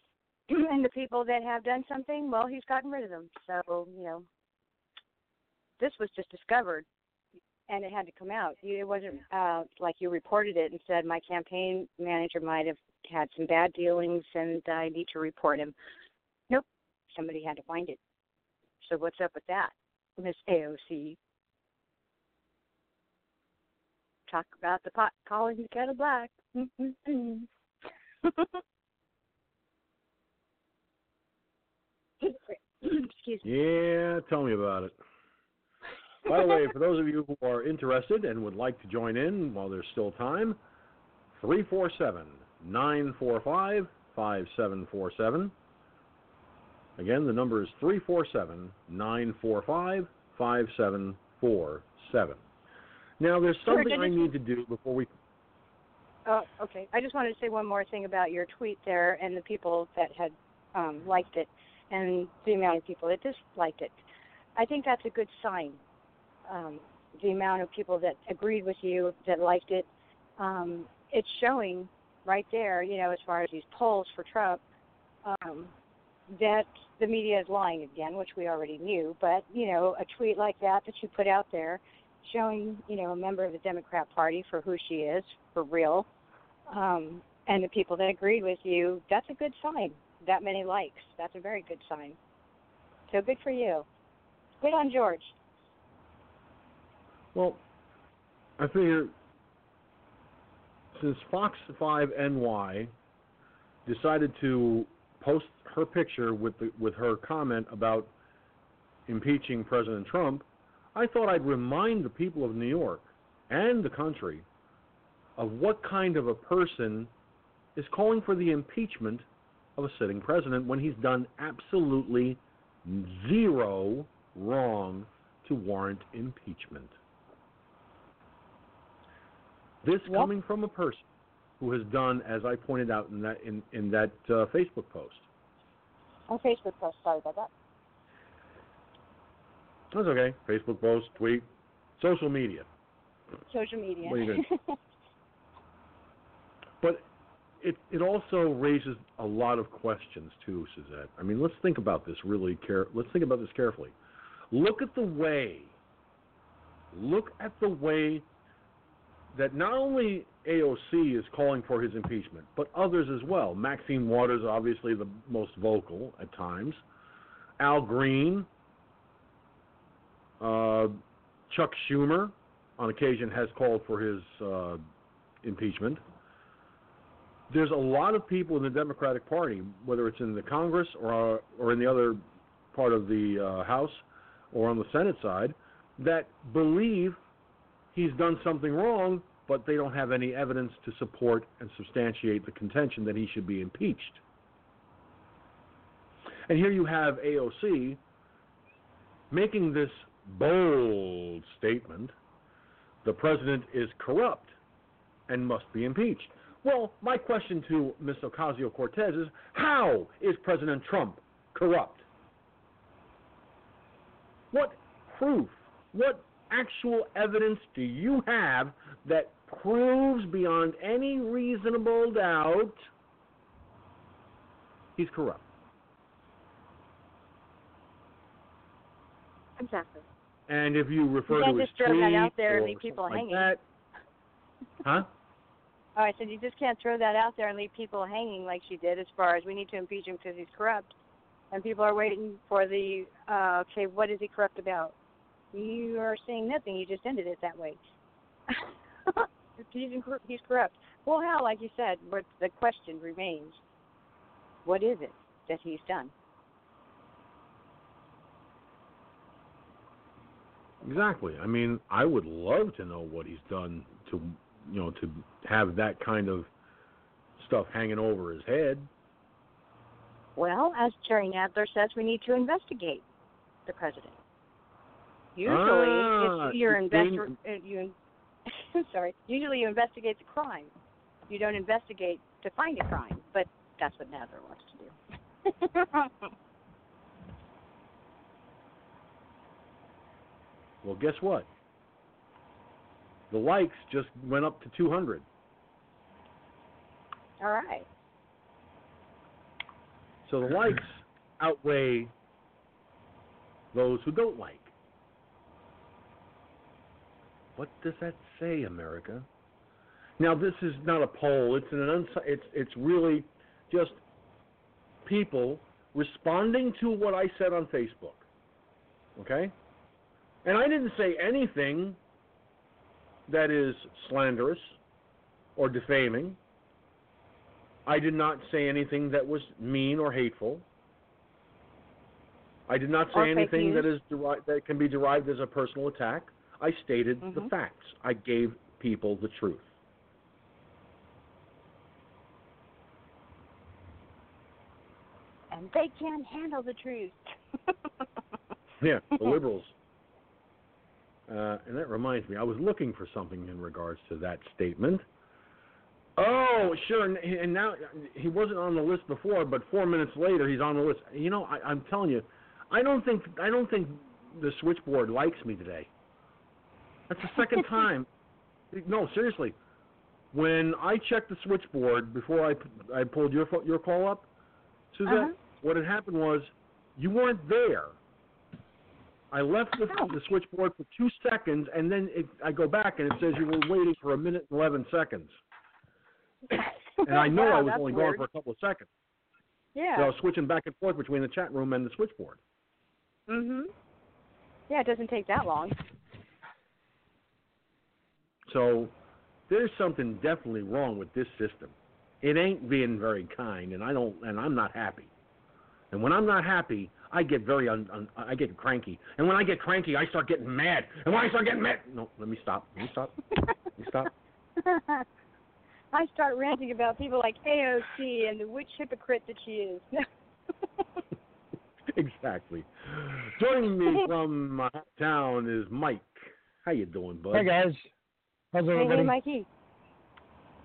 <clears throat> and the people that have done something, well, he's gotten rid of them. So you know, this was just discovered and it had to come out. It wasn't uh, like you reported it and said my campaign manager might have had some bad dealings and I need to report him. Nope, somebody had to find it. So what's up with that, Miss AOC? Talk about the pot calling the kettle black. <laughs> Excuse me. Yeah, tell me about it. By the way, for those of you who are interested and would like to join in while there's still time, 347 945 5747. Again, the number is 347 945 5747. Now, there's something I need to do before we. Oh, okay. I just wanted to say one more thing about your tweet there and the people that had um, liked it and the amount of people that disliked it. I think that's a good sign um, the amount of people that agreed with you, that liked it. Um, it's showing right there, you know, as far as these polls for Trump, um, that the media is lying again, which we already knew. But you know, a tweet like that that you put out there, showing you know a member of the Democrat Party for who she is for real, um, and the people that agreed with you, that's a good sign. That many likes, that's a very good sign. So good for you. Good on George. Well, I figure since Fox 5 NY decided to post her picture with the, with her comment about impeaching President Trump, I thought I'd remind the people of New York and the country of what kind of a person is calling for the impeachment of a sitting president when he's done absolutely zero wrong to warrant impeachment. This yep. coming from a person who has done, as I pointed out in that in in that uh, Facebook post. On Facebook post, sorry about that. That's okay. Facebook post, tweet, social media. Social media. What are you doing? <laughs> but it it also raises a lot of questions too, Suzette. I mean, let's think about this really care. Let's think about this carefully. Look at the way look at the way that not only AOC is calling for his impeachment, but others as well. Maxine Waters, obviously the most vocal at times. Al Green, uh, Chuck Schumer, on occasion, has called for his uh, impeachment. There's a lot of people in the Democratic Party, whether it's in the Congress or or in the other part of the uh, House or on the Senate side, that believe he's done something wrong, but they don't have any evidence to support and substantiate the contention that he should be impeached. And here you have AOC making this bold statement the president is corrupt and must be impeached. Well, my question to Ms. Ocasio Cortez is how is President Trump corrupt? What proof, what actual evidence do you have that proves beyond any reasonable doubt he's corrupt? Exactly. And if you refer you to his throw that out there and leave people hanging. like that, huh? Oh, I said you just can't throw that out there and leave people hanging like she did. As far as we need to impeach him because he's corrupt, and people are waiting for the uh, okay, what is he corrupt about? You are saying nothing. You just ended it that way. <laughs> he's, he's corrupt. Well, how? Like you said, but the question remains: What is it that he's done? Exactly. I mean, I would love to know what he's done to, you know, to have that kind of stuff hanging over his head. Well, as Jerry Nadler says, we need to investigate the president. Usually, Ah, it's your investor. uh, You, <laughs> sorry. Usually, you investigate the crime. You don't investigate to find a crime, but that's what Nazar wants to do. <laughs> Well, guess what? The likes just went up to 200. All right. So the likes outweigh those who don't like. What does that say, America? Now, this is not a poll. It's an uns- it's it's really just people responding to what I said on Facebook. Okay? And I didn't say anything that is slanderous or defaming. I did not say anything that was mean or hateful. I did not say Or anything that news. deri- that can be derived as a personal attack. I stated the Mhm. facts. I gave people the truth. And they can't handle the truth. <laughs> Yeah, the liberals. Uh, and that reminds me, I was looking for something in regards to that statement. Oh, sure. And, and now he wasn't on the list before, but four minutes later he's on the list. You know, I, I'm telling you, I don't think I don't think the switchboard likes me today. That's the second <laughs> time. No, seriously. When I checked the switchboard before I I pulled your your call up, Suzette, Uh-huh. what had happened was you weren't there. I left the, Oh. the switchboard for two seconds, and then it, I go back and it says you were waiting for a minute and eleven seconds. <laughs> And I know Wow, I was only weird. gone for a couple of seconds. Yeah. So I was switching back and forth between the chat room and the switchboard. Mhm. Yeah, it doesn't take that long. So there's something definitely wrong with this system. It ain't being very kind, and I don't, and I'm not happy. And when I'm not happy, I get very, un, un, I get cranky. And when I get cranky, I start getting mad. And when I start getting mad, no, let me stop. Let me stop. Let me stop. <laughs> I start ranting about people like AOC and the witch hypocrite that she is. <laughs> exactly. Joining me <laughs> from my town is Mike. How you doing, bud? Hey guys, how's hey, everybody? hey, Mikey,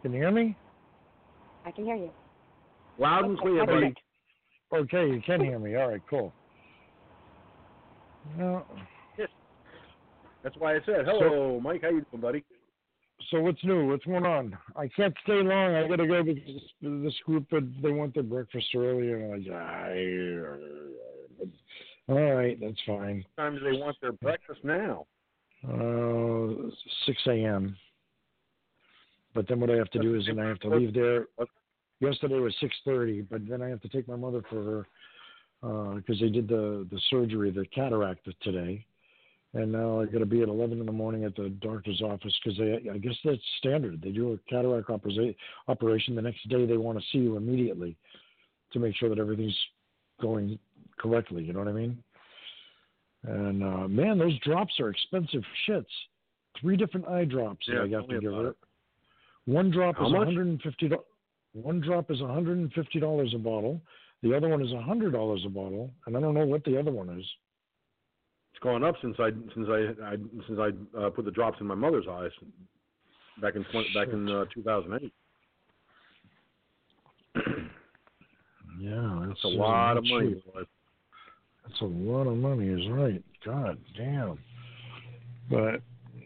Can you hear me? I can hear you. Loud and clear, okay. buddy. Okay, you can hear me. All right, cool. No, That's why I said hello, Mike. How you doing, buddy? so what's new? What's going on? I can't stay long. I gotta go because this, this group they want their breakfast early, and I'm like, "Ah, all right, that's fine. Sometimes they want their breakfast now. Uh, 6 a.m. But then what I have to do is then I have to leave there. Yesterday was 6:30, but then I have to take my mother for her because they did the the surgery, the cataract today, and now I got to be at 11 in the morning at the doctor's office because they I guess that's standard. They do a cataract opera- operation the next day. They want to see you immediately to make sure that everything's going correctly. You know what I mean? And uh, man, those drops are expensive shits. Three different eye drops Yeah, that I got to give her. it. One drop How is much? 150. do- One drop is 150 dollars a bottle. The other one is 100 dollars a bottle, and I don't know what the other one is. It's gone up since I since I, I since I uh, put the drops in my mother's eyes back in 20, back in uh, 2008. Yeah, that's It's a lot of money. That's a lot of money, is right. God damn. But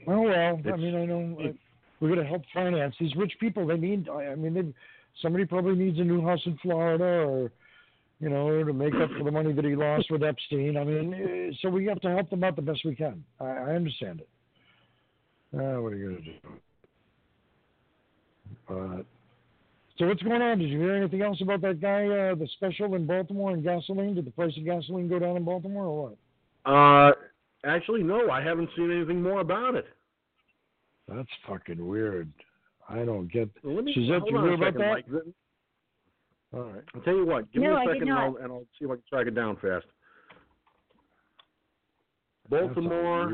oh well. I mean, I know uh, we're gonna help finance these rich people. They need. I I mean, they, somebody probably needs a new house in Florida, or you know, to make up for the money that he lost with Epstein. I mean, uh, so we have to help them out the best we can. I, I understand it. Uh, what are you gonna do? But so what's going on? Did you hear anything else about that guy, uh, the special in Baltimore and gasoline? Did the price of gasoline go down in Baltimore or what? Uh, actually, no, I haven't seen anything more about it. That's fucking weird. I don't get. Let me. Suzette, hold you on a hear about second, that? Mike. All right. I'll tell you what. Give No, me a second, and. I'll, and I'll see if I can track it down fast. That's Baltimore,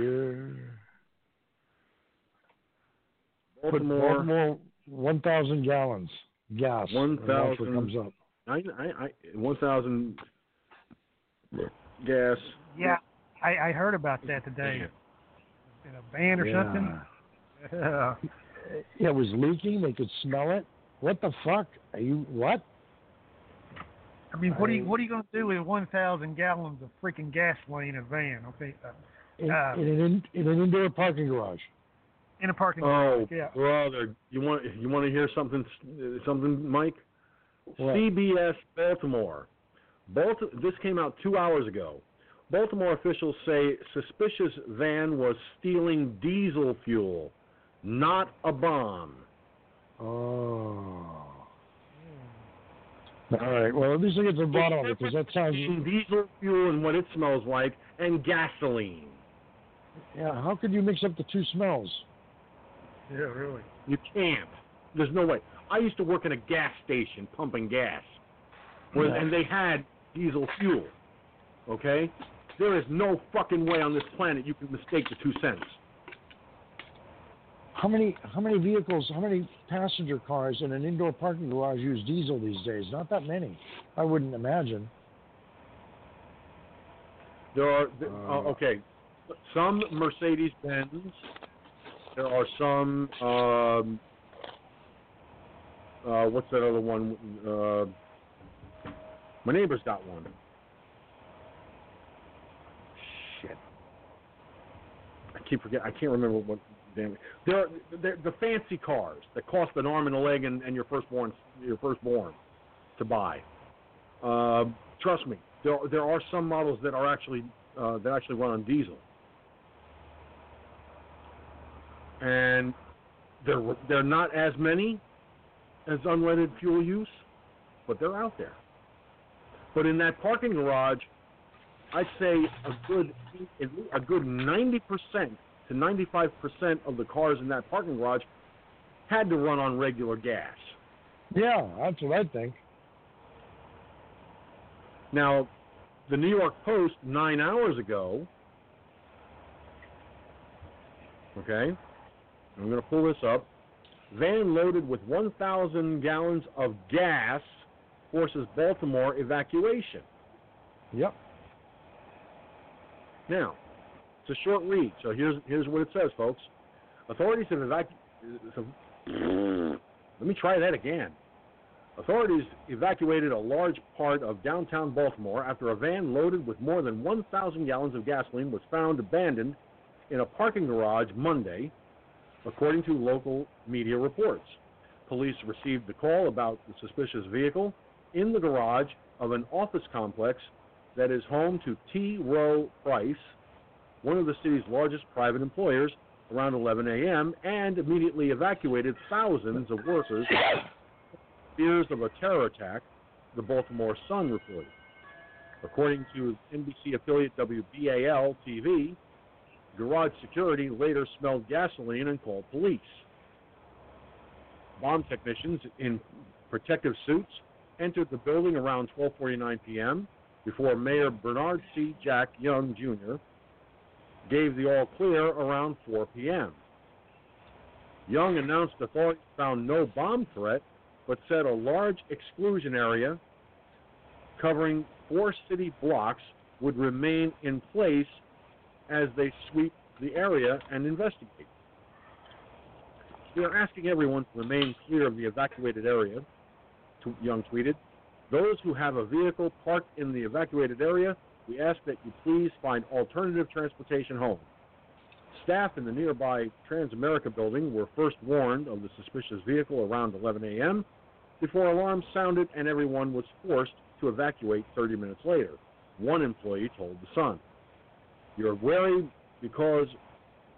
Put Baltimore. Baltimore, one thousand gallons gas. and That's what 1,000 comes up. I, I, I, one thousand gas. Yeah, I, I heard about that today. In a van or yeah. something. Yeah. Yeah, it was leaking. They could smell it. What the fuck? Are you what? I mean, what are you what are you going to do with 1,000 gallons of freaking gasoline in a van? Okay, uh, In, Uh, in an in, in an indoor parking garage. In a parking lot. Oh. Yeah. brother, you want you want to hear something something, Mike? What? CBS Baltimore. Balti- this came out two hours ago. Baltimore officials say suspicious van was stealing diesel fuel, not a bomb. Oh. All right. Well, at least I get to the bottom of it because that sounds. Between diesel fuel and what it smells like, and gasoline. Yeah. How could you mix up the two smells? Yeah, really. You can't. There's no way. I used to work in a gas station pumping gas, where, Yeah. and they had diesel fuel. Okay, there is no fucking way on this planet you can mistake the two cents. How many how many vehicles, how many passenger cars in an indoor parking garage use diesel these days? Not that many. I wouldn't imagine. There are th- Uh. uh, okay, some Mercedes Benz. There are some. Um, uh, what's that other one? Uh, my neighbor's got one. Shit. I keep forget. I can't remember what. Damn they're the fancy cars that cost an arm and a leg and, and your firstborn your firstborn to buy. Uh, trust me, there there are some models that are actually uh, that actually run on diesel, and they're they're not as many as unleaded fuel use, but they're out there. But in that parking garage, I'd say a good a good ninety percent to ninety five percent of the cars in that parking garage had to run on regular gas. Yeah, that's what I think. Now, the New York Post nine hours ago. Okay, I'm going to pull this up. Van loaded with 1,000 gallons of gas forces Baltimore evacuation. Yep. Now, it's a short read, so here's here's what it says, folks. Authorities have evacuated. <clears throat> Let me try that again. Authorities evacuated a large part of downtown Baltimore after a van loaded with more than 1,000 gallons of gasoline was found abandoned in a parking garage Monday, according to local media reports. Police received the call about the suspicious vehicle in the garage of an office complex that is home to T. Rowe Price, one of the city's largest private employers, around 11 a.m. and immediately evacuated thousands of workers. <coughs> Fears of a terror attack, the Baltimore Sun reported. According to NBC affiliate WBAL TV, garage security later smelled gasoline and called police. Bomb technicians in protective suits entered the building around 12:49 p.m. before Mayor Bernard C. Jack Young Jr. gave the all clear around 4 p.m. Young announced authorities found no bomb threat, but said a large exclusion area covering four city blocks would remain in place as they sweep the area and investigate. We are asking everyone to remain clear of the evacuated area, Young tweeted. Those who have a vehicle parked in the evacuated area, we ask that you please find alternative transportation home. Staff in the nearby Transamerica building were first warned of the suspicious vehicle around 11 a.m. before alarms sounded and everyone was forced to evacuate 30 minutes later. One employee told The Sun. You're wary because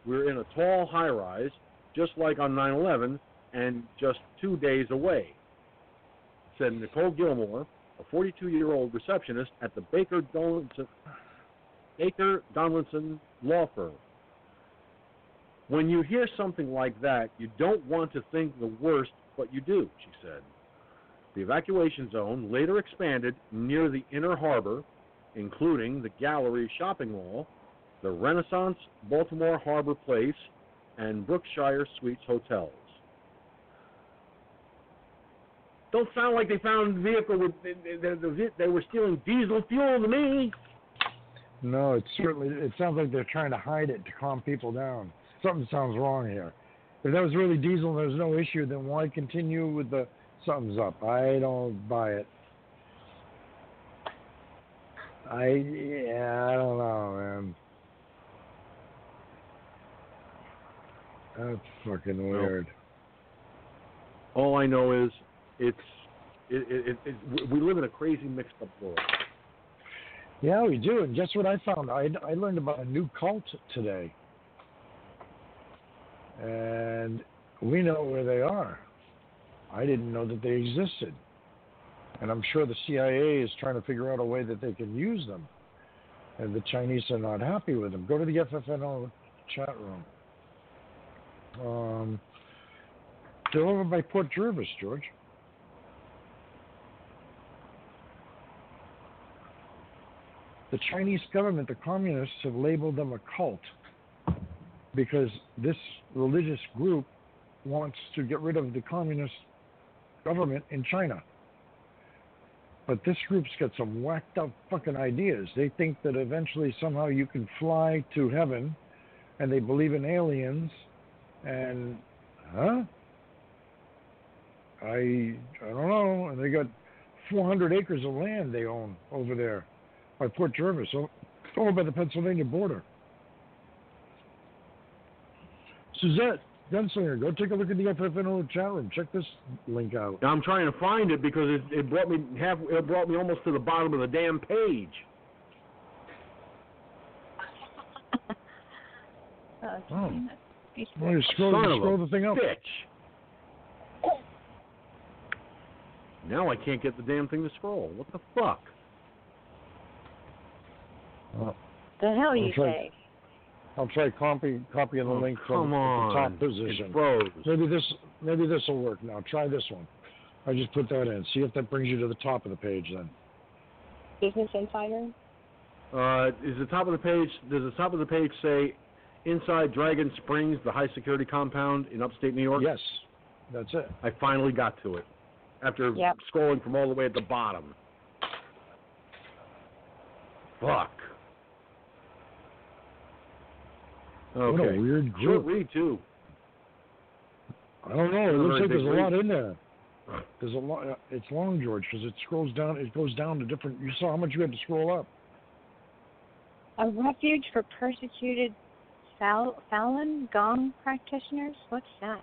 we're in a tall high rise, just like on 9 11, and just two days away, said Nicole Gilmore, a 42 year old receptionist at the Baker Donaldson, Baker Donaldson Law Firm. When you hear something like that, you don't want to think the worst, but you do, she said. The evacuation zone later expanded near the inner harbor, including the Gallery Shopping Mall, the Renaissance Baltimore Harbor Place, and Brookshire Suites hotels. Don't sound like they found the vehicle with they were stealing diesel fuel to me. No, it certainly it sounds like they're trying to hide it to calm people down. Something sounds wrong here. If that was really diesel and there's no issue, then why continue with the something's up? I don't buy it. I yeah, I don't know, man. That's fucking weird. All I know is it's it, it, it, we live in a crazy mixed up world. Yeah, we do. And guess what I found? I, I learned about a new cult today. And we know where they are. I didn't know that they existed. And I'm sure the CIA is trying to figure out a way that they can use them. And the Chinese are not happy with them. Go to the FFNO chat room. Um, they're over by Port Jervis, George. The Chinese government, the communists, have labeled them a cult because this religious group wants to get rid of the communist government in China. But this group's got some whacked up fucking ideas. They think that eventually somehow you can fly to heaven, and they believe in aliens, and huh? I I don't know. And they got 400 acres of land they own over there by Port Jervis, so over by the Pennsylvania border. Suzette, Gunslinger, go take a look at the FFNO chat room. Check this link out. Now I'm trying to find it because it, it brought me half. It brought me almost to the bottom of the damn page. <laughs> Uh, oh. Well, you scroll, Son you of scroll a the thing up. Bitch. Now I can't get the damn thing to scroll. What the fuck? Oh, The hell you I'll try- say? I'll try copy copying the Oh, link come from on. the top position. It froze. Maybe this maybe this will work now. Try this one. I just put that in. See if that brings you to the top of the page then. Business Insider? Uh, is the top of the page? Does the top of the page say inside Dragon Springs, the high security compound in upstate New York? Yes, that's it. I finally got to it after Yep. scrolling from all the way at the bottom. Fuck. Okay. What a weird Short group. read too. I don't know. It looks like there's big a lot in there. There's a lot. uh, It's long, George, because it scrolls down. It goes down to different. You saw how much you had to scroll up. A refuge for persecuted Fal- Falun Gong practitioners? What's that?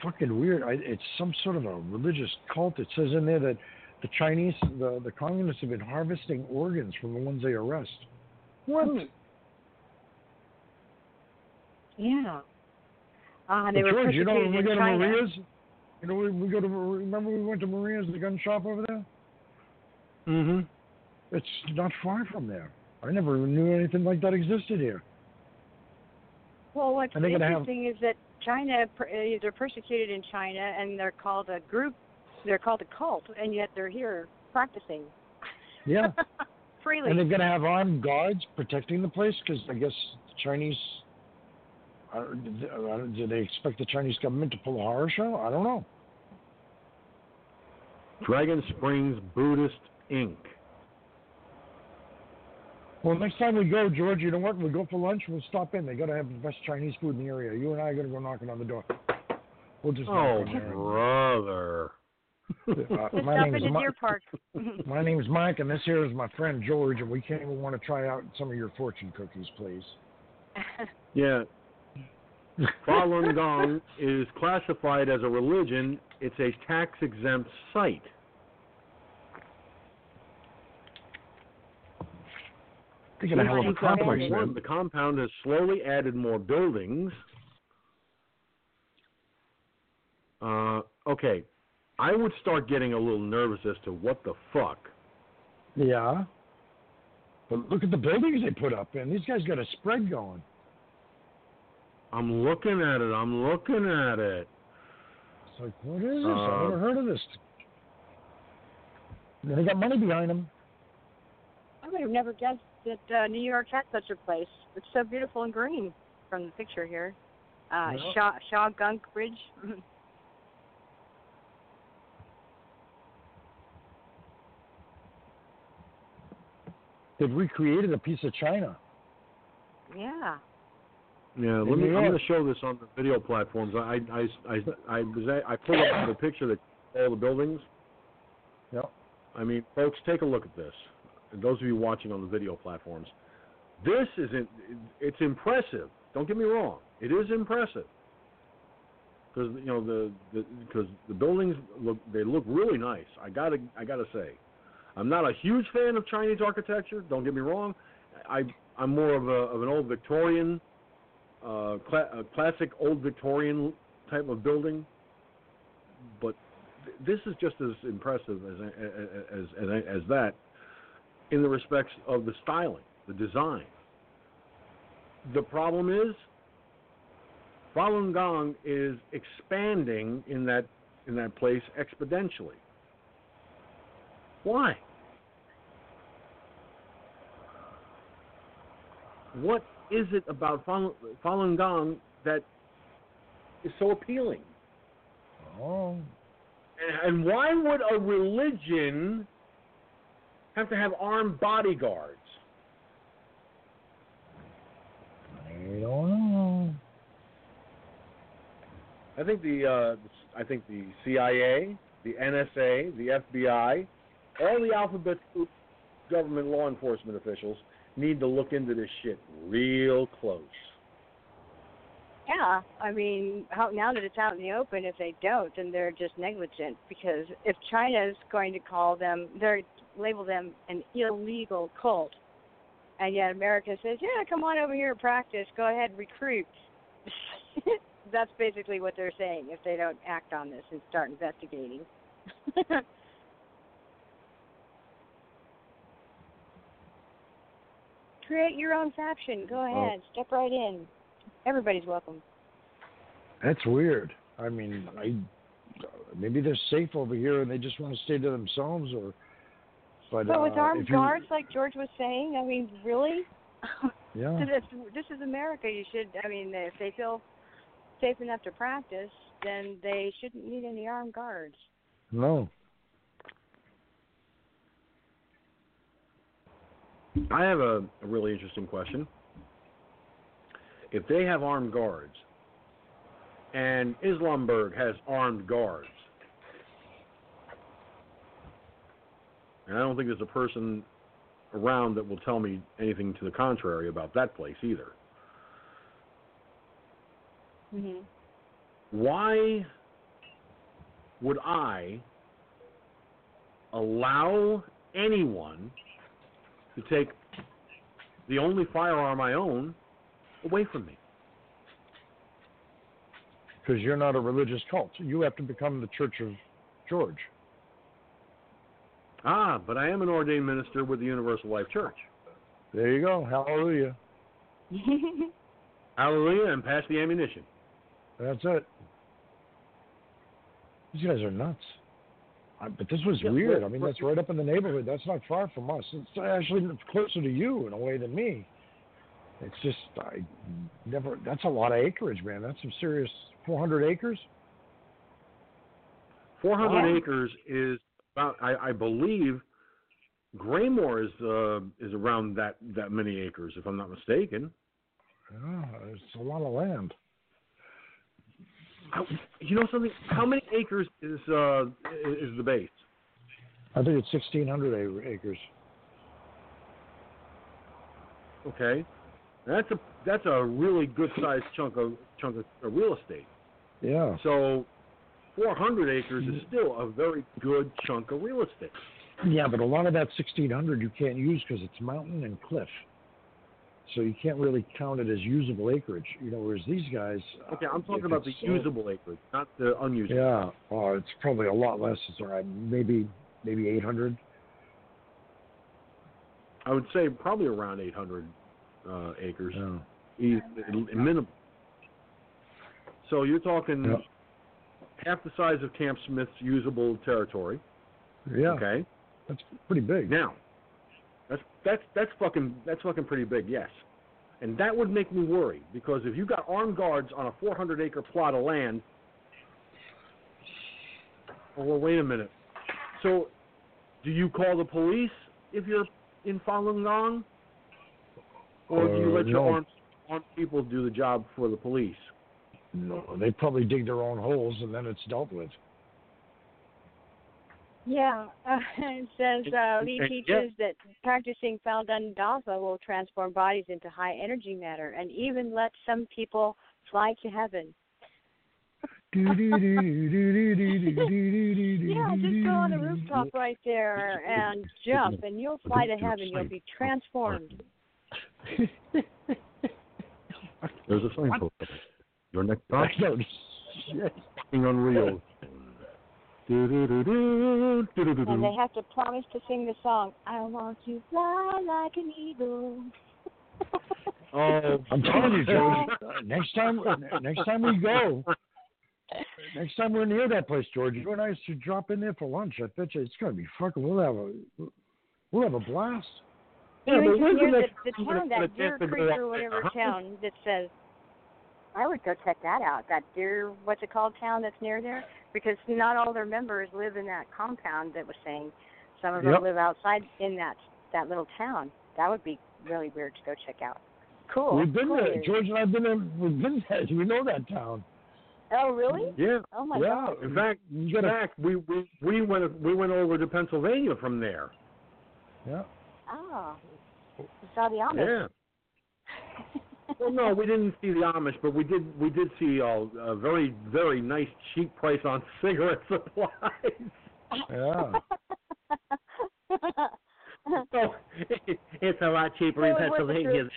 Fucking weird. I, it's some sort of a religious cult. It says in there that the Chinese, the the communists have been harvesting organs from the ones they arrest. What? Yeah. Uh, they were George, you know when we go in to China. Maria's, you know we, we go to remember we went to Maria's, the gun shop over there. Mm-hmm. It's not far from there. I never knew anything like that existed here. Well, what's And have- interesting is that China, per- uh, they're persecuted in China, and they're called a group. They're called a cult, and yet they're here practicing. Yeah. <laughs> Freely. And they're going to have armed guards protecting the place because I guess the Chinese. Uh, do do they expect the Chinese government to pull a horror show? I don't know. Dragon Springs Buddhist Inc. Well, next time we go, George, you know what? We go for lunch. We'll stop in. They got to have the best Chinese food in the area. You and I are going to go knocking on the door. We'll just. knock Oh, on there. brother. Uh, <laughs> my stop name's into Mi- Deer Park. <laughs> <laughs> My name's Mike, and this here is my friend George, and we came and want to try out some of your fortune cookies, please. Yeah. Falun Gong is classified as a religion. It's a tax exempt site. They got a hell of a Right. complex One, the compound has slowly added more buildings. Uh, okay, I would start getting a little nervous as to what the fuck. Yeah. But look at the buildings they put up, and these guys got a spread going. I'm looking at it. I'm looking at it. It's like, what is this? Uh, I never heard of this. And they got money behind them. I would have never guessed that uh, New York had such a place. It's so beautiful and green from the picture here. Uh, Yeah. Shaw Shaw Gunk Bridge. <laughs> They've recreated a piece of China. yeah. Yeah, let me. I'm going to show this on the video platforms. I I I I, I was at, I pulled up the picture that all the buildings. Yep. I mean, folks, take a look at this. Those of you watching on the video platforms, this isn't. It's impressive. Don't get me wrong. It is impressive because you know the because the, buildings look they look really nice. I gotta I gotta say, I'm not a huge fan of Chinese architecture. Don't get me wrong. I I'm more of a of an old Victorian, uh, a classic old Victorian type of building. But th- this is just as impressive as as as as that in the respects of the styling, the design. The problem is Falun Gong is expanding in that in that place exponentially. Why? What is it about Falun, Falun Gong that is so appealing? Oh. And, and why would a religion have to have armed bodyguards? I don't know. I think the uh, I think the CIA, the NSA, the FBI, all the alphabet soup government law enforcement officials need to look into this shit real close. Yeah, I mean, how, now that it's out in the open, if they don't, then they're just negligent. Because if China's going to call them, they're label them an illegal cult, and yet America says, "Yeah, come on over here and practice. Go ahead, recruit." <laughs> That's basically what they're saying if they don't act on this and start investigating. <laughs> Create your own faction. Go oh. ahead. Step right in. Everybody's welcome. That's weird. I mean, I maybe they're safe over here and they just want to stay to themselves, or. But, But with uh, armed guards, like George was saying, I mean, really? <laughs> Yeah. this, this is America. You should. I mean, if they feel safe enough to practice, then they shouldn't need any armed guards. No. I have a, a really interesting question. If they have armed guards, and Islamberg has armed guards, and I don't think there's a person around that will tell me anything to the contrary about that place either. Mm-hmm. Why would I allow anyone to take the only firearm I own away from me? because you're not a religious cult. You have to become the Church of George. Ah, but I am an ordained minister with the Universal Life Church. There you go. Hallelujah. <laughs> Hallelujah, and pass the ammunition. That's it. These guys are nuts. I, but this was Yeah, weird. I mean, that's right up in the neighborhood. That's not far from us. It's actually closer to you in a way than me. It's just I never. That's a lot of acreage, man. That's some serious 400 acres. 400 Wow. acres is about, I, I believe, Graymoor is uh, is around that that many acres, if I'm not mistaken. Yeah, it's a lot of land. How, you know something? How many acres is uh, is the base? I think it's 1,600 acres. Okay, that's a that's a really good sized chunk of chunk of real estate. Yeah. So, 400 acres is still a very good chunk of real estate. Yeah, but a lot of that 1,600 you can't use because it's mountain and cliff. So you can't really count it as usable acreage. You know, whereas these guys. uh, Okay, I'm talking about the uh, usable acreage, not the unusable. Yeah, oh, it's probably a lot less. It's all right, maybe maybe 800. I would say probably around 800 uh, acres, Yeah. minimum. So you're talking. Half the size of Camp Smith's usable territory. Yeah, Okay. that's pretty big. Now, that's that's that's fucking that's fucking pretty big, yes. And that would make me worry because if you got armed guards on a 400 acre plot of land, oh, well, wait a minute. So, do you call the police if you're in Falun Gong, or do you Uh, let your armed armed people do the job for the police? No, they probably dig their own holes and then it's dealt with. Yeah, uh, it says uh, Lee And- teaches that practicing Falun Dafa will transform bodies into high energy matter and even let some people fly to heaven. Yeah, just go on the rooftop right there and jump, and you'll fly to heaven. You'll be transformed. There's a signpost. Your next I stop, know. Shit. fucking unreal. Do-do-do-do, do-do-do-do. And they have to promise to sing the song. I want to fly like an eagle. <laughs> Oh, I'm telling you, George. <laughs> next time, next time we go, next time we're near that place, George, you and I should drop in there for lunch. I bet you it's gonna be fucking. We'll have a, we'll have a blast. Yeah, Even but when's the the, the town, that Deer Creek or whatever town that says, I would go check that out. That Deer, what's it called, town that's near there? Because not all their members live in that compound that was saying. Some of them Yep. live outside in that that little town. That would be really weird to go check out. Cool. We've been cool. there. George and I've been there. We've been there. We know that town. Oh, really? Yeah. Oh my yeah. God. In fact, in fact, we, we we went we went over to Pennsylvania from there. Yeah. Oh, you saw the Amish. Yeah. Well, no, we didn't see the Amish, but we did we did see a, a very very nice cheap price on <laughs> cigarette supplies. Yeah. so it's a lot cheaper in So it wasn't Pennsylvania. than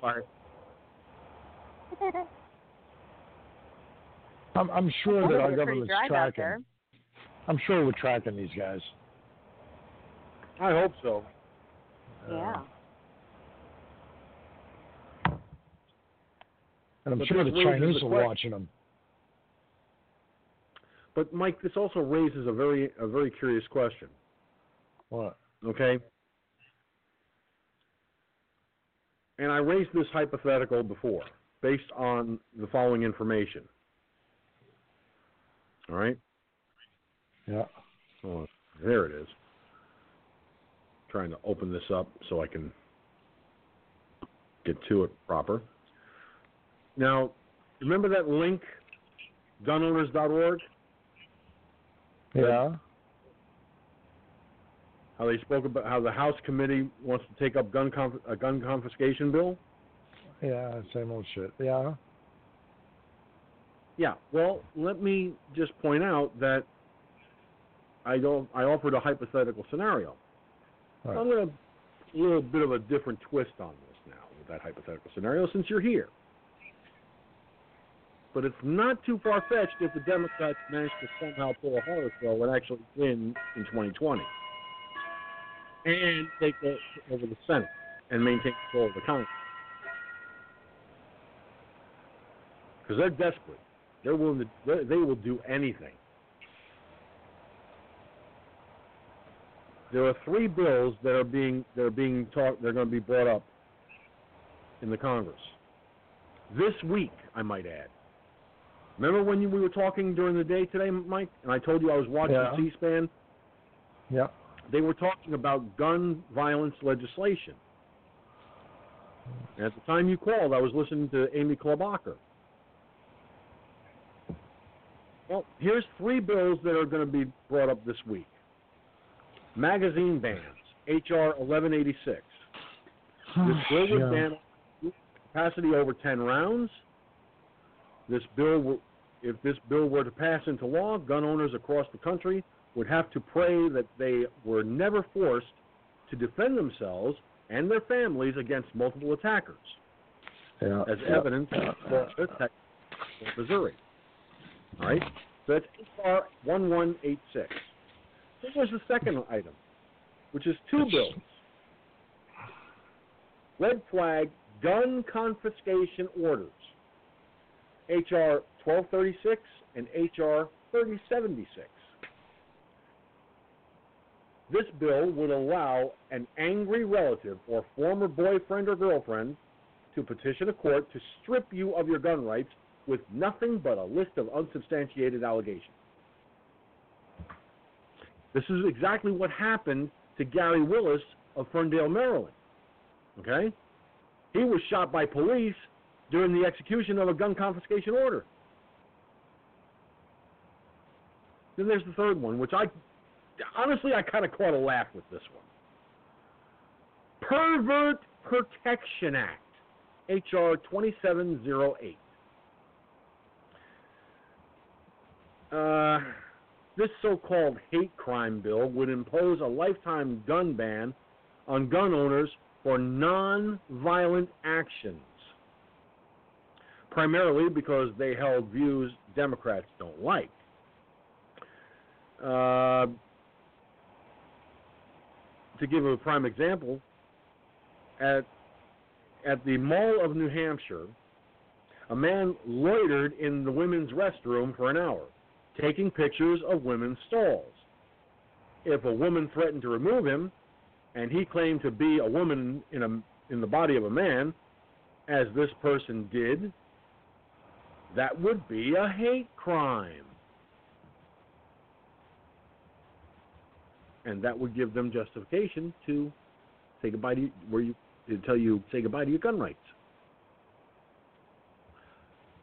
Part. I'm, I'm sure that our pretty government's tracking. I'm sure we're tracking these guys. I hope so. Yeah. And I'm But sure the Chinese the are watching them. But Mike, this also raises a very a very curious question. What? Okay. And I raised this hypothetical before, based on the following information. All right. Yeah. Oh, there it is. Trying to open this up so I can get to it proper. Now, remember that link, gunowners.org? Yeah. How they spoke about how the House committee wants to take up gun conf- a gun confiscation bill? Yeah. Same old shit. Yeah. Yeah. Well, let me just point out that I don't. I offered a hypothetical scenario. Right. I'm going to a little bit of a different twist on this now with that hypothetical scenario since you're here. But it's not too far fetched if the Democrats manage to somehow pull a horror show and actually win in 2020 and take over the Senate and maintain control of the Congress. Because they're desperate. They're willing to. They will do anything. There are three bills that are being that are being talked. They're going to be brought up in the Congress this week. I might add. Remember when you, we were talking during the day today, Mike, and I told you I was watching yeah. C-SPAN. Yeah. They were talking about gun violence legislation. And at the time you called, I was listening to Amy Klobuchar. Well, here's three bills that are going to be brought up this week. Magazine bans, H.R. 1186. This bill would yeah. ban capacity over 10 rounds. This bill, will, if this bill were to pass into law, gun owners across the country would have to pray that they were never forced to defend themselves and their families against multiple attackers, yeah. as yeah. evidence yeah. Uh, in Missouri. All right? So that's HR 1186. Then was the second item, which is two bills. Red flag gun confiscation orders. HR 1236 and HR 3076. This bill would allow an angry relative or former boyfriend or girlfriend to petition a court to strip you of your gun rights with nothing but a list of unsubstantiated allegations. This is exactly what happened to Gary Willis of Ferndale, Maryland. Okay? He was shot by police during the execution of a gun confiscation order. Then there's the third one, which I honestly I kind of caught a laugh with this one. Pervert Protection Act, HR 2708. Uh, this so called hate crime bill would impose a lifetime gun ban on gun owners for non violent actions, primarily because they held views Democrats don't like. Uh, to give a prime example, at at the Mall of New Hampshire, a man loitered in the women's restroom for an hour taking pictures of women's stalls. If a woman threatened to remove him, and he claimed to be a woman in a in the body of a man, as this person did, that would be a hate crime. And that would give them justification to say goodbye to you, where you to tell you say goodbye to your gun rights.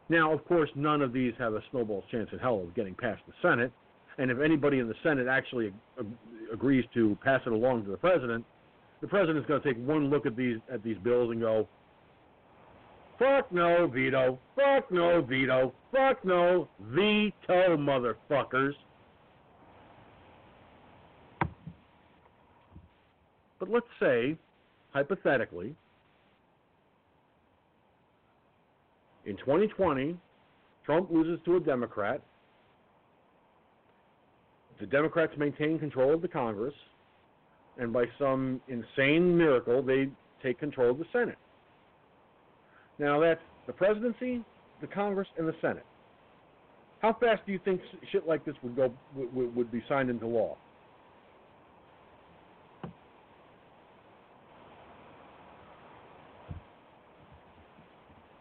Now, of course, none of these have a snowball's chance in hell of getting past the Senate. And if anybody in the Senate actually ag- agrees to pass it along to the president, the president's going to take one look at these at these bills and go, "Fuck no, veto. Fuck no, veto. Fuck no, veto, motherfuckers." But let's say, hypothetically, In 2020, Trump loses to a Democrat. The Democrats maintain control of the Congress, and by some insane miracle, they take control of the Senate. Now, that's the presidency, the Congress, and the Senate. How fast do you think shit like this would go would, be signed into law?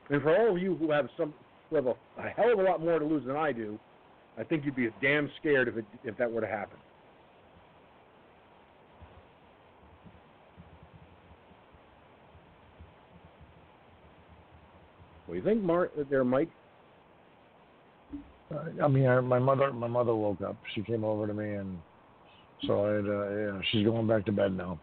And for all of you who have some who have a, a hell of a lot more to lose than I do, I think you'd be damn scared if it if that were to happen. What do you think, Mark? There, Mike. Uh, I mean, I, my mother, my mother woke up. She came over to me, and so I, uh, yeah, she's going back to bed now.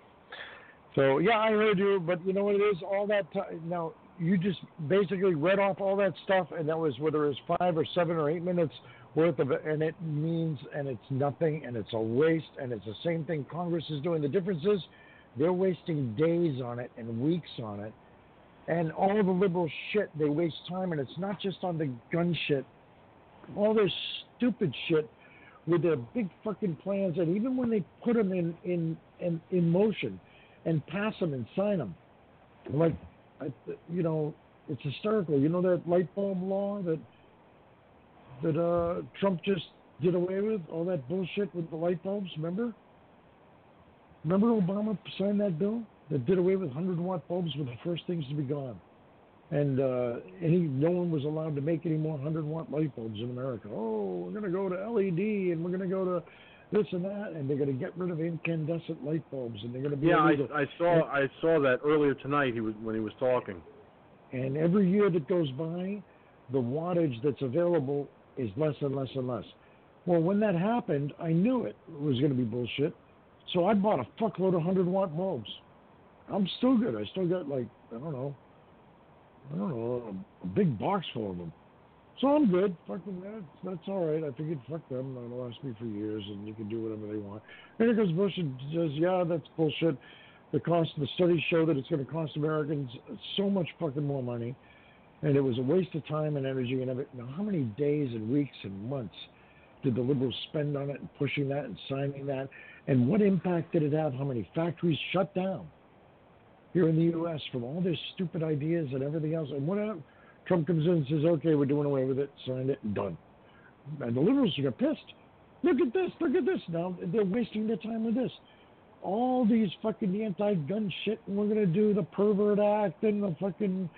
So yeah, I heard you, but you know what it is? All that time now, you just basically read off all that stuff, and that was whether it was five or seven or eight minutes worth of it, and it means and it's nothing, and it's a waste, and it's the same thing Congress is doing. The difference is they're wasting days on it and weeks on it, And all the liberal shit, they waste time, and it's not just on the gun shit. All this stupid shit with their big fucking plans, and even when they put them in in in, in motion and pass them and sign them, like you know, it's hysterical. You know that light bulb law that that uh, Trump just did away with all that bullshit with the light bulbs. Remember? Remember Obama signed that bill that did away with 100 watt bulbs were the first things to be gone, and uh, any no one was allowed to make any more 100 watt light bulbs in America. Oh, we're going to go to LED and we're going to go to this and that, and they're going to get rid of incandescent light bulbs, and they're going to be yeah. I, to, I saw I saw that earlier tonight. He was when he was talking. And every year that goes by, the wattage that's available is less and less and less. Well, when that happened, I knew it was going to be bullshit. So I bought a fuckload of 100 watt bulbs. I'm still good. I still got like, I don't know, I don't know, a big box full of them. So I'm good. Fuck them. That's, that's all right. I figured, fuck them. That'll last me for years, and you can do whatever they want. And it goes Bush and says, yeah, that's bullshit. The cost, the studies show that it's going to cost Americans so much fucking more money, and it was a waste of time and energy and everything. Now, how many days and weeks and months did the liberals spend on it and pushing that and signing that? And what impact did it have? How many factories shut down here in the U.S. from all their stupid ideas and everything else? And what Trump comes in and says, okay, we're doing away with it, signed it, and done. And the liberals get pissed. Look at this, look at this. Now they're wasting their time with this. All these fucking anti-gun shit, and we're gonna do the Pervert Act and the fucking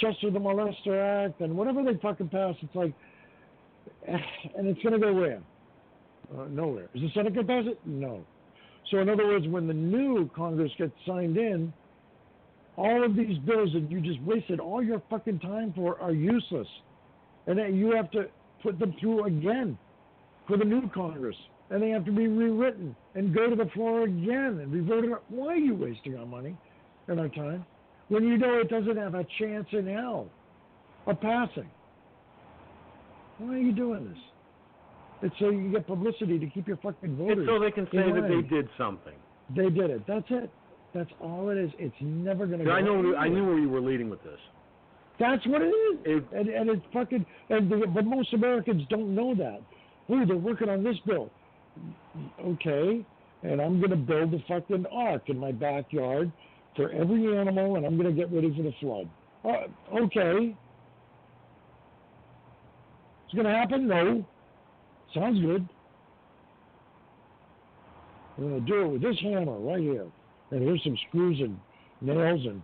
Chester the Molester Act and whatever they fucking pass. It's like, <laughs> and it's gonna go where? Uh, nowhere. Is the Senate gonna pass it? No. So in other words, when the new Congress gets signed in, all of these bills that you just wasted all your fucking time for are useless. And then you have to put them through again for the new Congress. And they have to be rewritten and go to the floor again and be voted on. Why are you wasting our money and our time when you know it doesn't have a chance in hell of passing? Why are you doing this? It's so you get publicity to keep your fucking voters. It's so they can say that they did something. They did it. That's it. That's all it is. It's never going to. go I know. Anywhere. I knew where you were leading with this. That's what it is. It, and, and it's fucking. And the, but most Americans don't know that. Oh, they're working on this bill. Okay, and I'm going to build a fucking ark in my backyard for every animal, and I'm going to get ready for the flood. Uh, okay. It's going to happen? No. Sounds good. I'm going to do it with this hammer right here and here's some screws and nails and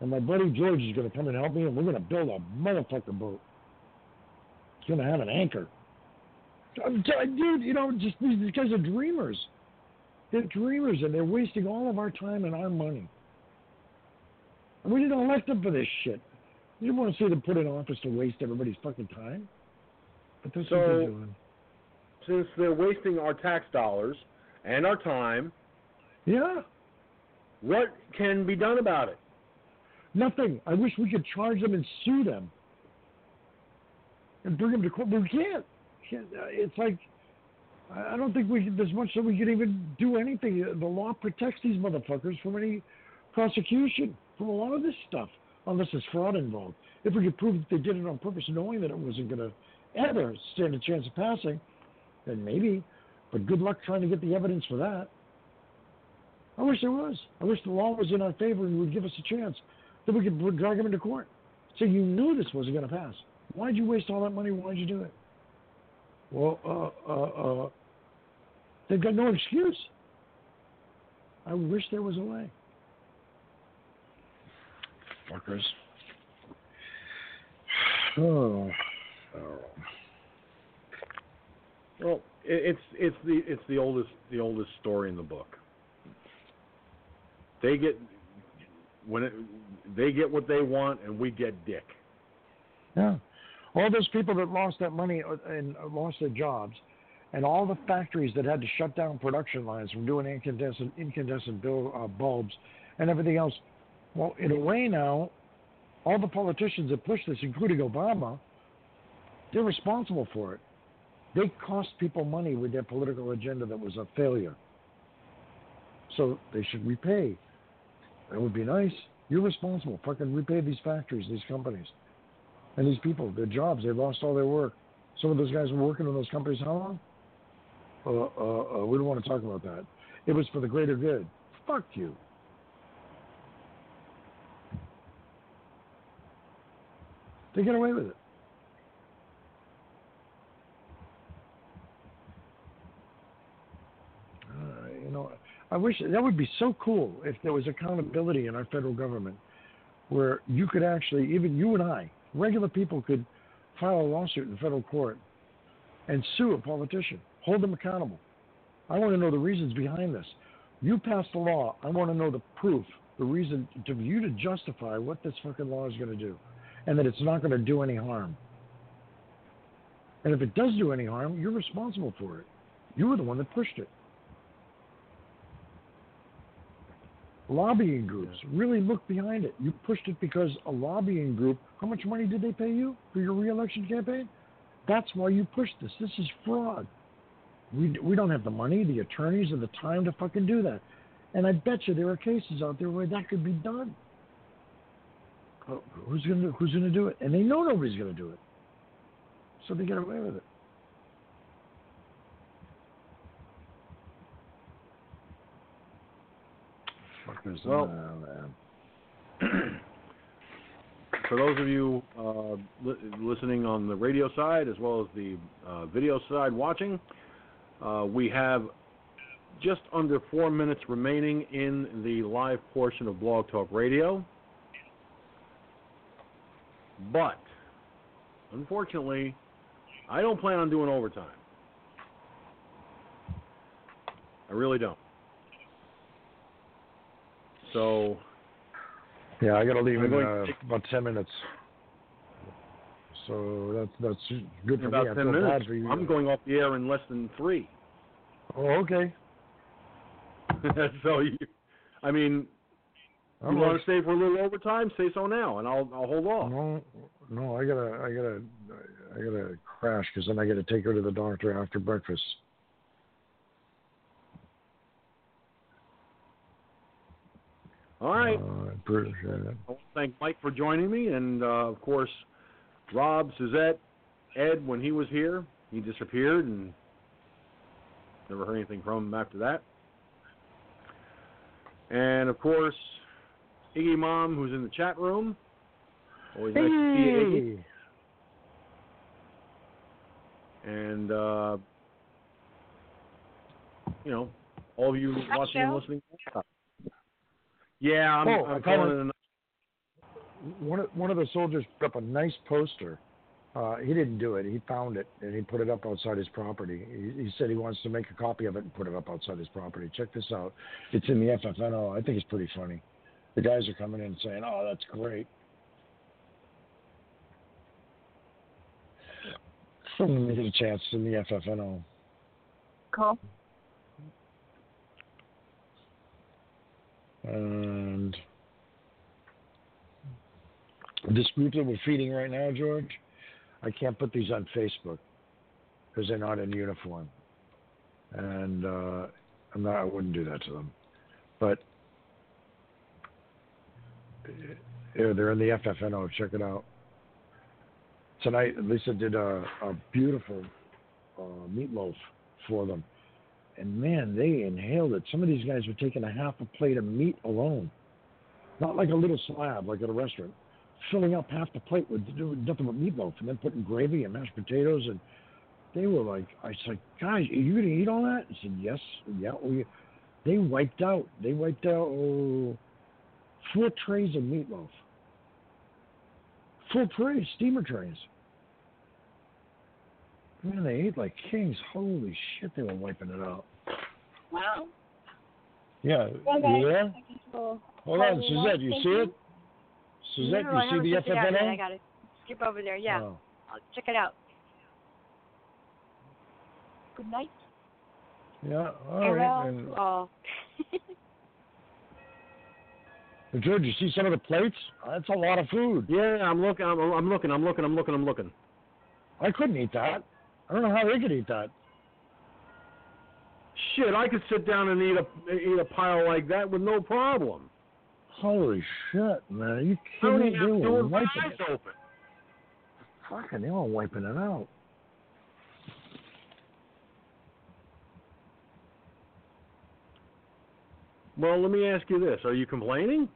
and my buddy George is going to come and help me, and we're going to build a motherfucker boat. It's going to have an anchor. Dude, you know, just these guys are dreamers. They're dreamers, and they're wasting all of our time and our money. And we didn't elect them for this shit. You didn't want to see them put in office to waste everybody's fucking time. But that's so, what they're doing. Since they're wasting our tax dollars and our time. Yeah. What can be done about it? Nothing. I wish we could charge them and sue them and bring them to court, but we can't. Uh, it's like I don't think we there's much that we can even do anything. The law protects these motherfuckers from any prosecution from a lot of this stuff, unless there's fraud involved. If we could prove that they did it on purpose, knowing that it wasn't going to ever stand a chance of passing, then maybe. But good luck trying to get the evidence for that. I wish there was. I wish the law was in our favor and would give us a chance that we could drag them into court. So you knew this wasn't going to pass. Why'd you waste all that money? Why'd you do it? Well, uh, uh, uh, they've got no excuse. I wish there was a way. Fuckers. Oh. <sighs> oh. Well, it's it's the it's the oldest the oldest story in the book. They get when it, they get what they want, and we get dick. Yeah, all those people that lost that money uh, and lost their jobs, and all the factories that had to shut down production lines from doing incandescent incandescent bill, uh, bulbs and everything else. Well, in a way now, all the politicians that pushed this, including Obama, they're responsible for it. They cost people money with their political agenda that was a failure. So they should repay that would be nice. You're responsible. Fucking repay these factories, these companies, and these people. Their jobs. They lost all their work. Some of those guys were working in those companies how long? Uh, uh, uh, we don't want to talk about that. It was for the greater good. Fuck you. They get away with it. Uh, you know, I wish that would be so cool if there was accountability in our federal government where you could actually, even you and I, regular people could file a lawsuit in federal court and sue a politician, hold them accountable. I want to know the reasons behind this. You passed a law. I want to know the proof, the reason to you to justify what this fucking law is going to do, and that it's not going to do any harm. And if it does do any harm, you're responsible for it. You were the one that pushed it. Lobbying groups really look behind it. You pushed it because a lobbying group. How much money did they pay you for your reelection campaign? That's why you pushed this. This is fraud. We, we don't have the money, the attorneys, or the time to fucking do that. And I bet you there are cases out there where that could be done. But who's gonna Who's gonna do it? And they know nobody's gonna do it, so they get away with it. Fuckers, Well-. <clears throat> For those of you uh, li- listening on the radio side as well as the uh, video side watching, uh, we have just under four minutes remaining in the live portion of Blog Talk Radio. But, unfortunately, I don't plan on doing overtime. I really don't. So, Yeah, I got to leave in going uh, to about ten minutes. So that's that's good for about me. I 10 minutes. I'm going off the air in less than three. Oh, okay. <laughs> so, you, I mean, you right. want to stay for a little overtime? Say so now, and I'll I'll hold off. No, no, I gotta, I gotta, I gotta crash because then I gotta take her to the doctor after breakfast. All right. Uh, I appreciate it. I want to thank Mike for joining me, and uh, of course, Rob, Suzette, Ed. When he was here, he disappeared and never heard anything from him after that. And of course, Iggy Mom, who's in the chat room. Always nice to see you, Iggy. And uh, you know, all of you watching and Joe. listening. Yeah, I'm, Oh, I'm calling kinda- it a One of one of the soldiers put up a nice poster. Uh, he didn't do it. He found it and he put it up outside his property. He, he said he wants to make a copy of it and put it up outside his property. Check this out. It's in the FFNO. I think it's pretty funny. The guys are coming in saying, "Oh, that's great." When you get a chance in the FFNO. Cool. And this group that we're feeding right now, George, I can't put these on Facebook because they're not in uniform, and uh, I'm not. I wouldn't do that to them. But yeah, they're in the FFNO. Check it out. Tonight, Lisa did a, a beautiful uh, meatloaf for them and man, they inhaled it. Some of these guys were taking a half a plate of meat alone, not like a little slab like at a restaurant, filling up half the plate with nothing but meatloaf, and then putting gravy and mashed potatoes. And they were like, I said, guys, are you gonna eat all that? I said, yes, yeah. Oh, we, they wiped out. They wiped out oh, four trays of meatloaf, full trays, steamer trays. Man, they ate like kings. Holy shit, they were wiping it out. Wow. Yeah, Well, you there? I guess we'll Hold on, Suzette, you see it? Suzette, no, you I see the checked it. I gotta skip over there. Yeah, Oh. I'll check it out. Good night. Yeah, all Farewell. right. And, Oh. <laughs> George, you see some of the plates? Uh, that's a lot of food. Yeah, I'm looking. I'm, I'm looking. I'm looking. I'm looking. I'm looking. I couldn't eat that. I don't know how they could eat that. Shit, I could sit down and eat a eat a pile like that with no problem. Holy shit, man! You kidding me? They were wiping eyes it. open. Fucking, they were wiping it out. Well, let me ask you this: Are you complaining?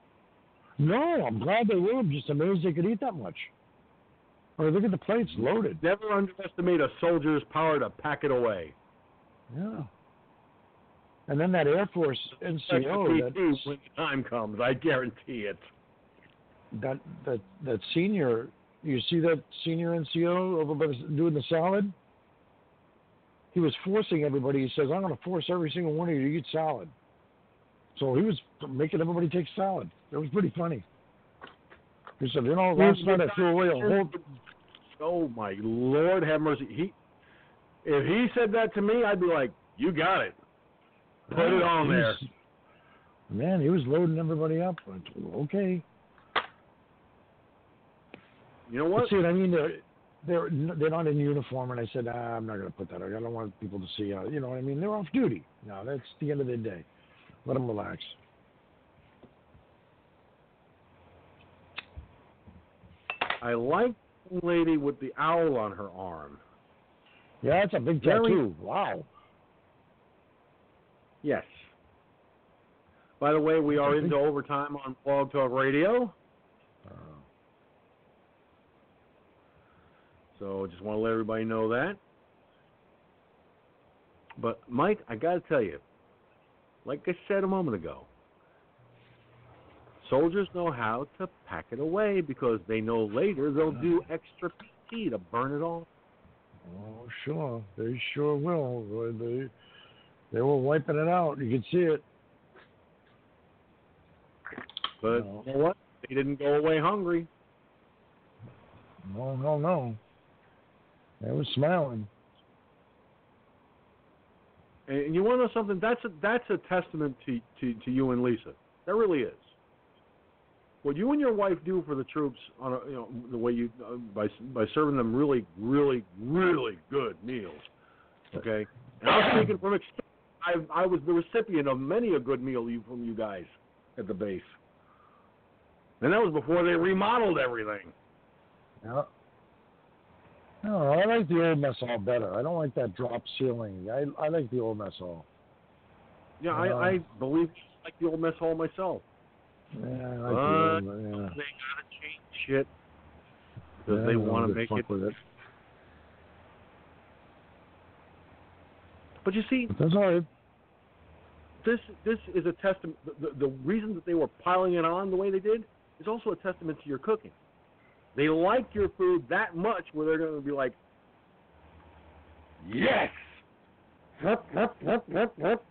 No, I'm glad they were. I'm just amazed they could eat that much. Or look at the plates loaded. Never underestimate a soldier's power to pack it away. Yeah. And then that Air Force NCO, Me that, when the time comes, I guarantee it. that that that senior, you see that senior NCO over by the, doing the salad? He was forcing everybody. He says, "I'm going to force every single one of you to eat salad." So he was making everybody take salad. It was pretty funny. He said, "You know, last night I threw away a whole." Oh my Lord, have mercy. He, if he said that to me, I'd be like, "You got it. Put it on there." was- Man, he was loading everybody up. I told him, okay. You know what? But see what I mean? They're they're they're not in uniform, and I said, ah, I'm not going to put that. out. I don't want people to see. Uh, you know what I mean? They're off duty. No, that's the end of the day. Let them relax. I like lady with the owl on her arm. Yeah, that's a big Very- tattoo. Wow. Yes. By the way, we are into overtime on Blog Talk Radio. Uh, So just want to let everybody know that. But Mike, I got to tell you, like I said a moment ago, soldiers know how to pack it away because they know later they'll do uh-huh. extra PT to burn it off. oh, sure. They sure will. They they were wiping it out. You could see it. But No. you know what? They didn't go away hungry. No, no, no. They were smiling. And you want to know something? That's a that's a testament to, to to you and Lisa. That really is. What you and your wife do for the troops on a, you know the way you uh, by by serving them really really really good meals. Okay, and I'm speaking from experience. I I was the recipient of many a good meal you from you guys at the base, and that was before they remodeled everything. Yeah. No, I like the old mess hall better. I don't like that drop ceiling. I I like the old mess hall. Yeah, Uh, I I believe like the old mess hall myself. Yeah, I the old, yeah. They gotta change shit because Yeah, they want to make it it. But you see, But that's all right. this this is a testament. The, the, the reason that they were piling it on the way they did is also a testament to your cooking. They like your food that much where they're going to be like, yes, hup, hup, hup, hup, hup.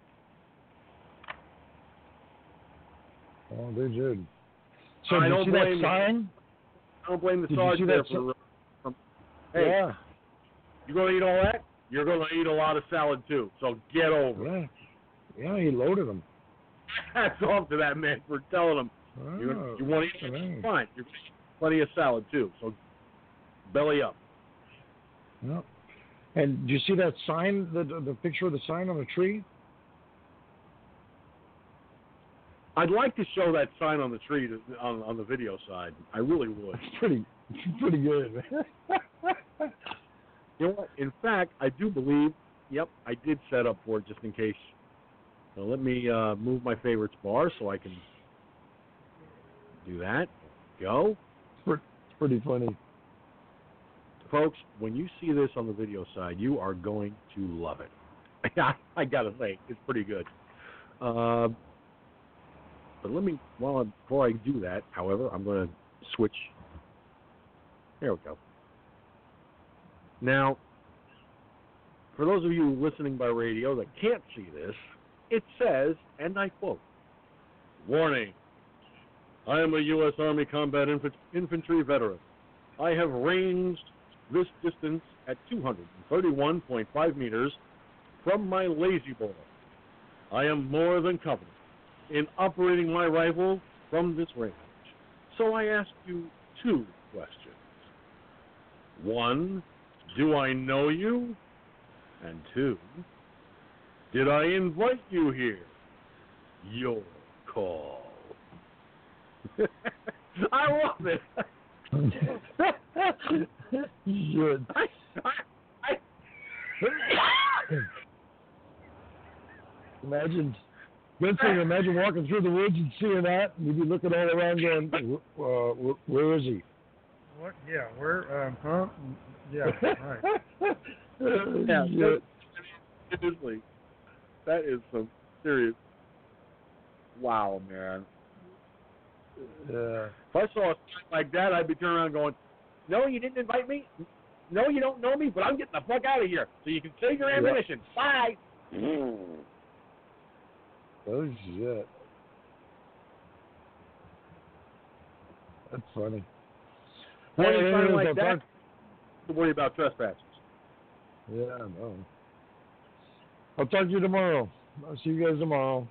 Oh, they did. So I did don't see that blame you. sign? I don't blame the Did you sergeant there for. from, hey, Yeah. you going to eat all that? You're going to eat a lot of salad too. So get over. Yeah. Yeah, he loaded them. <laughs> Hats off to that man for telling them Oh, you, you want to eat right. it? Fine. You're going to eat plenty of salad too. So belly up. Yep. And do you see that sign, the the picture of the sign on the tree? I'd like to show that sign on the tree to, on on the video side. I really would. It's pretty, pretty good. You know what? In fact, I do believe. Yep, I did set up for it just in case. So let me uh, move my favorites bar so I can do that. Go, it's pretty funny. folks. When you see this on the video side, you are going to love it. <laughs> I gotta say, it's pretty good. Uh, but let me, well, I- before I do that, however, I'm going to switch. There we go. Now, for those of you listening by radio that can't see this, it says, and I quote, Warning, I am a U.S. Army combat infant- infantry veteran. I have ranged this distance at 231.5 meters from my lazy boy. I am more than confident in operating my rifle from this range. So I ask you two questions. One, do I know you? And two, did I invite you here? Your call. <laughs> I love it. Shit. <laughs> I, I, I, Imagine, good thing. Imagine walking through the woods and seeing that, and you'd be looking all around, going, uh, wh- "Where is he?" What? Yeah. Where? Um, huh? Yeah. Right. <laughs> yeah, Shit. seriously, that is some serious. Wow, man. Yeah. If I saw a sign like that, I'd be turning around going, "No, you didn't invite me. No, you don't know me, but I'm getting the fuck out of here so you can save your Yep. ammunition. Bye." Oh shit. That's funny. Well, Hey, a like I'll that, talk- to worry about trespassers. Yeah, I know. I'll talk to you tomorrow. I'll see you guys tomorrow.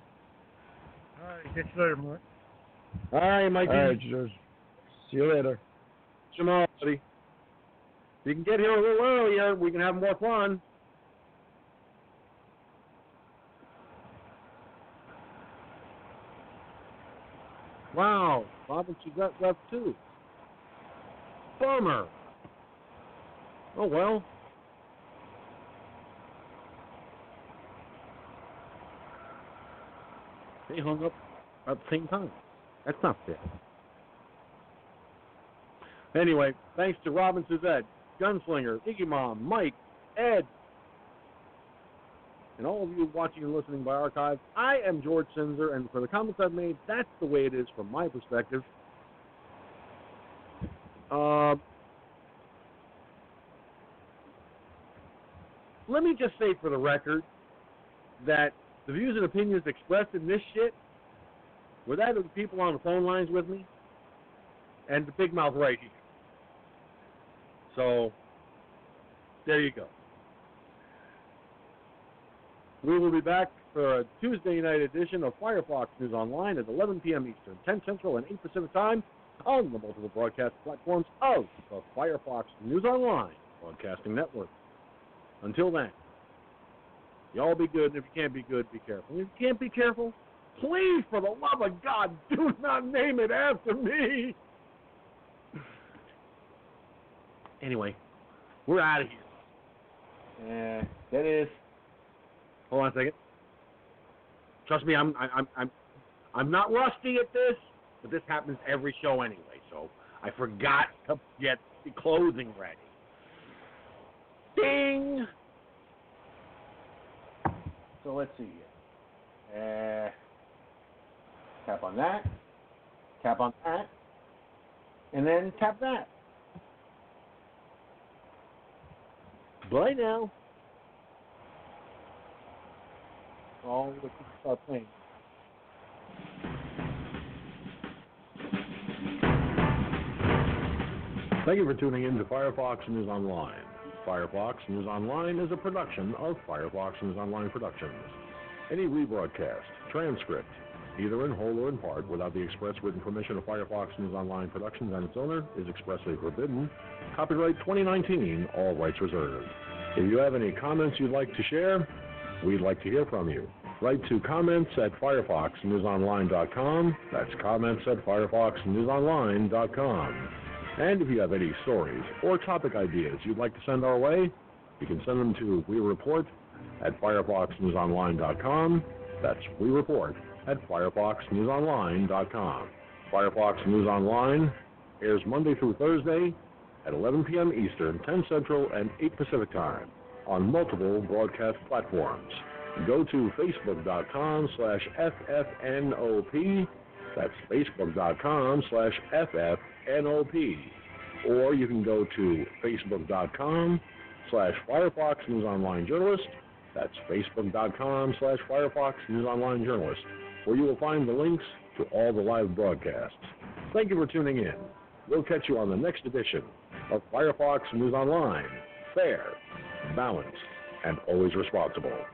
All right. Catch you later, Mike. All right, Mikey. All right, George. See you later. Tomorrow, buddy. If you can get here a little earlier, we can have more fun. Wow, Robin Suzette left too. Bummer. Oh well. They hung up at the same time. That's not fair. Anyway, thanks to Robin Suzette, Gunslinger, Iggy Mom, Mike, Ed, and all of you watching and listening by archive. I am George Sinzer, and for the comments I've made, that's the way it is from my perspective. Uh, let me just say for the record that the views and opinions expressed in this shit were that of the people on the phone lines with me and the big mouth right here. So, there you go. We will be back for a Tuesday night edition of Firefox News Online at 11 p.m. Eastern, 10 Central, and 8 Pacific Time on the multiple broadcast platforms of the Firefox News Online Broadcasting Network. Until then, y'all be good, and if you can't be good, be careful. If you can't be careful, please, for the love of God, do not name it after me. <sighs> Anyway, we're out of here. Uh, that is. Hold on a second. Trust me, I'm I'm I'm I'm not rusty at this, but this happens every show anyway. So I forgot to get the closing ready. Ding. So let's see here. Uh, tap on that. Tap on that. And then tap that. Bye now. All the start playing. Thank you for tuning in to Firefox News Online. Firefox News Online is a production of Firefox News Online Productions. Any rebroadcast, transcript, either in whole or in part, without the express written permission of Firefox News Online Productions and its owner, is expressly forbidden. Copyright 2019, all rights reserved. If you have any comments you'd like to share, we'd like to hear from you. Write to comments at firefoxnewsonline.com. That's comments at firefoxnewsonline.com. And if you have any stories or topic ideas you'd like to send our way, you can send them to We Report at firefoxnewsonline.com. That's We Report at firefoxnewsonline.com. Firefox News Online airs Monday through Thursday at 11 p.m. Eastern, 10 Central, and 8 Pacific Time on multiple broadcast platforms. Go to facebook.com slash ffnop. That's facebook.com slash ffnop. Or you can go to facebook.com slash Firefox News Online Journalist. That's facebook.com slash Firefox News Online Journalist, where you will find the links to all the live broadcasts. Thank you for tuning in. We'll catch you on the next edition of Firefox News Online. Fair, balanced, and always responsible.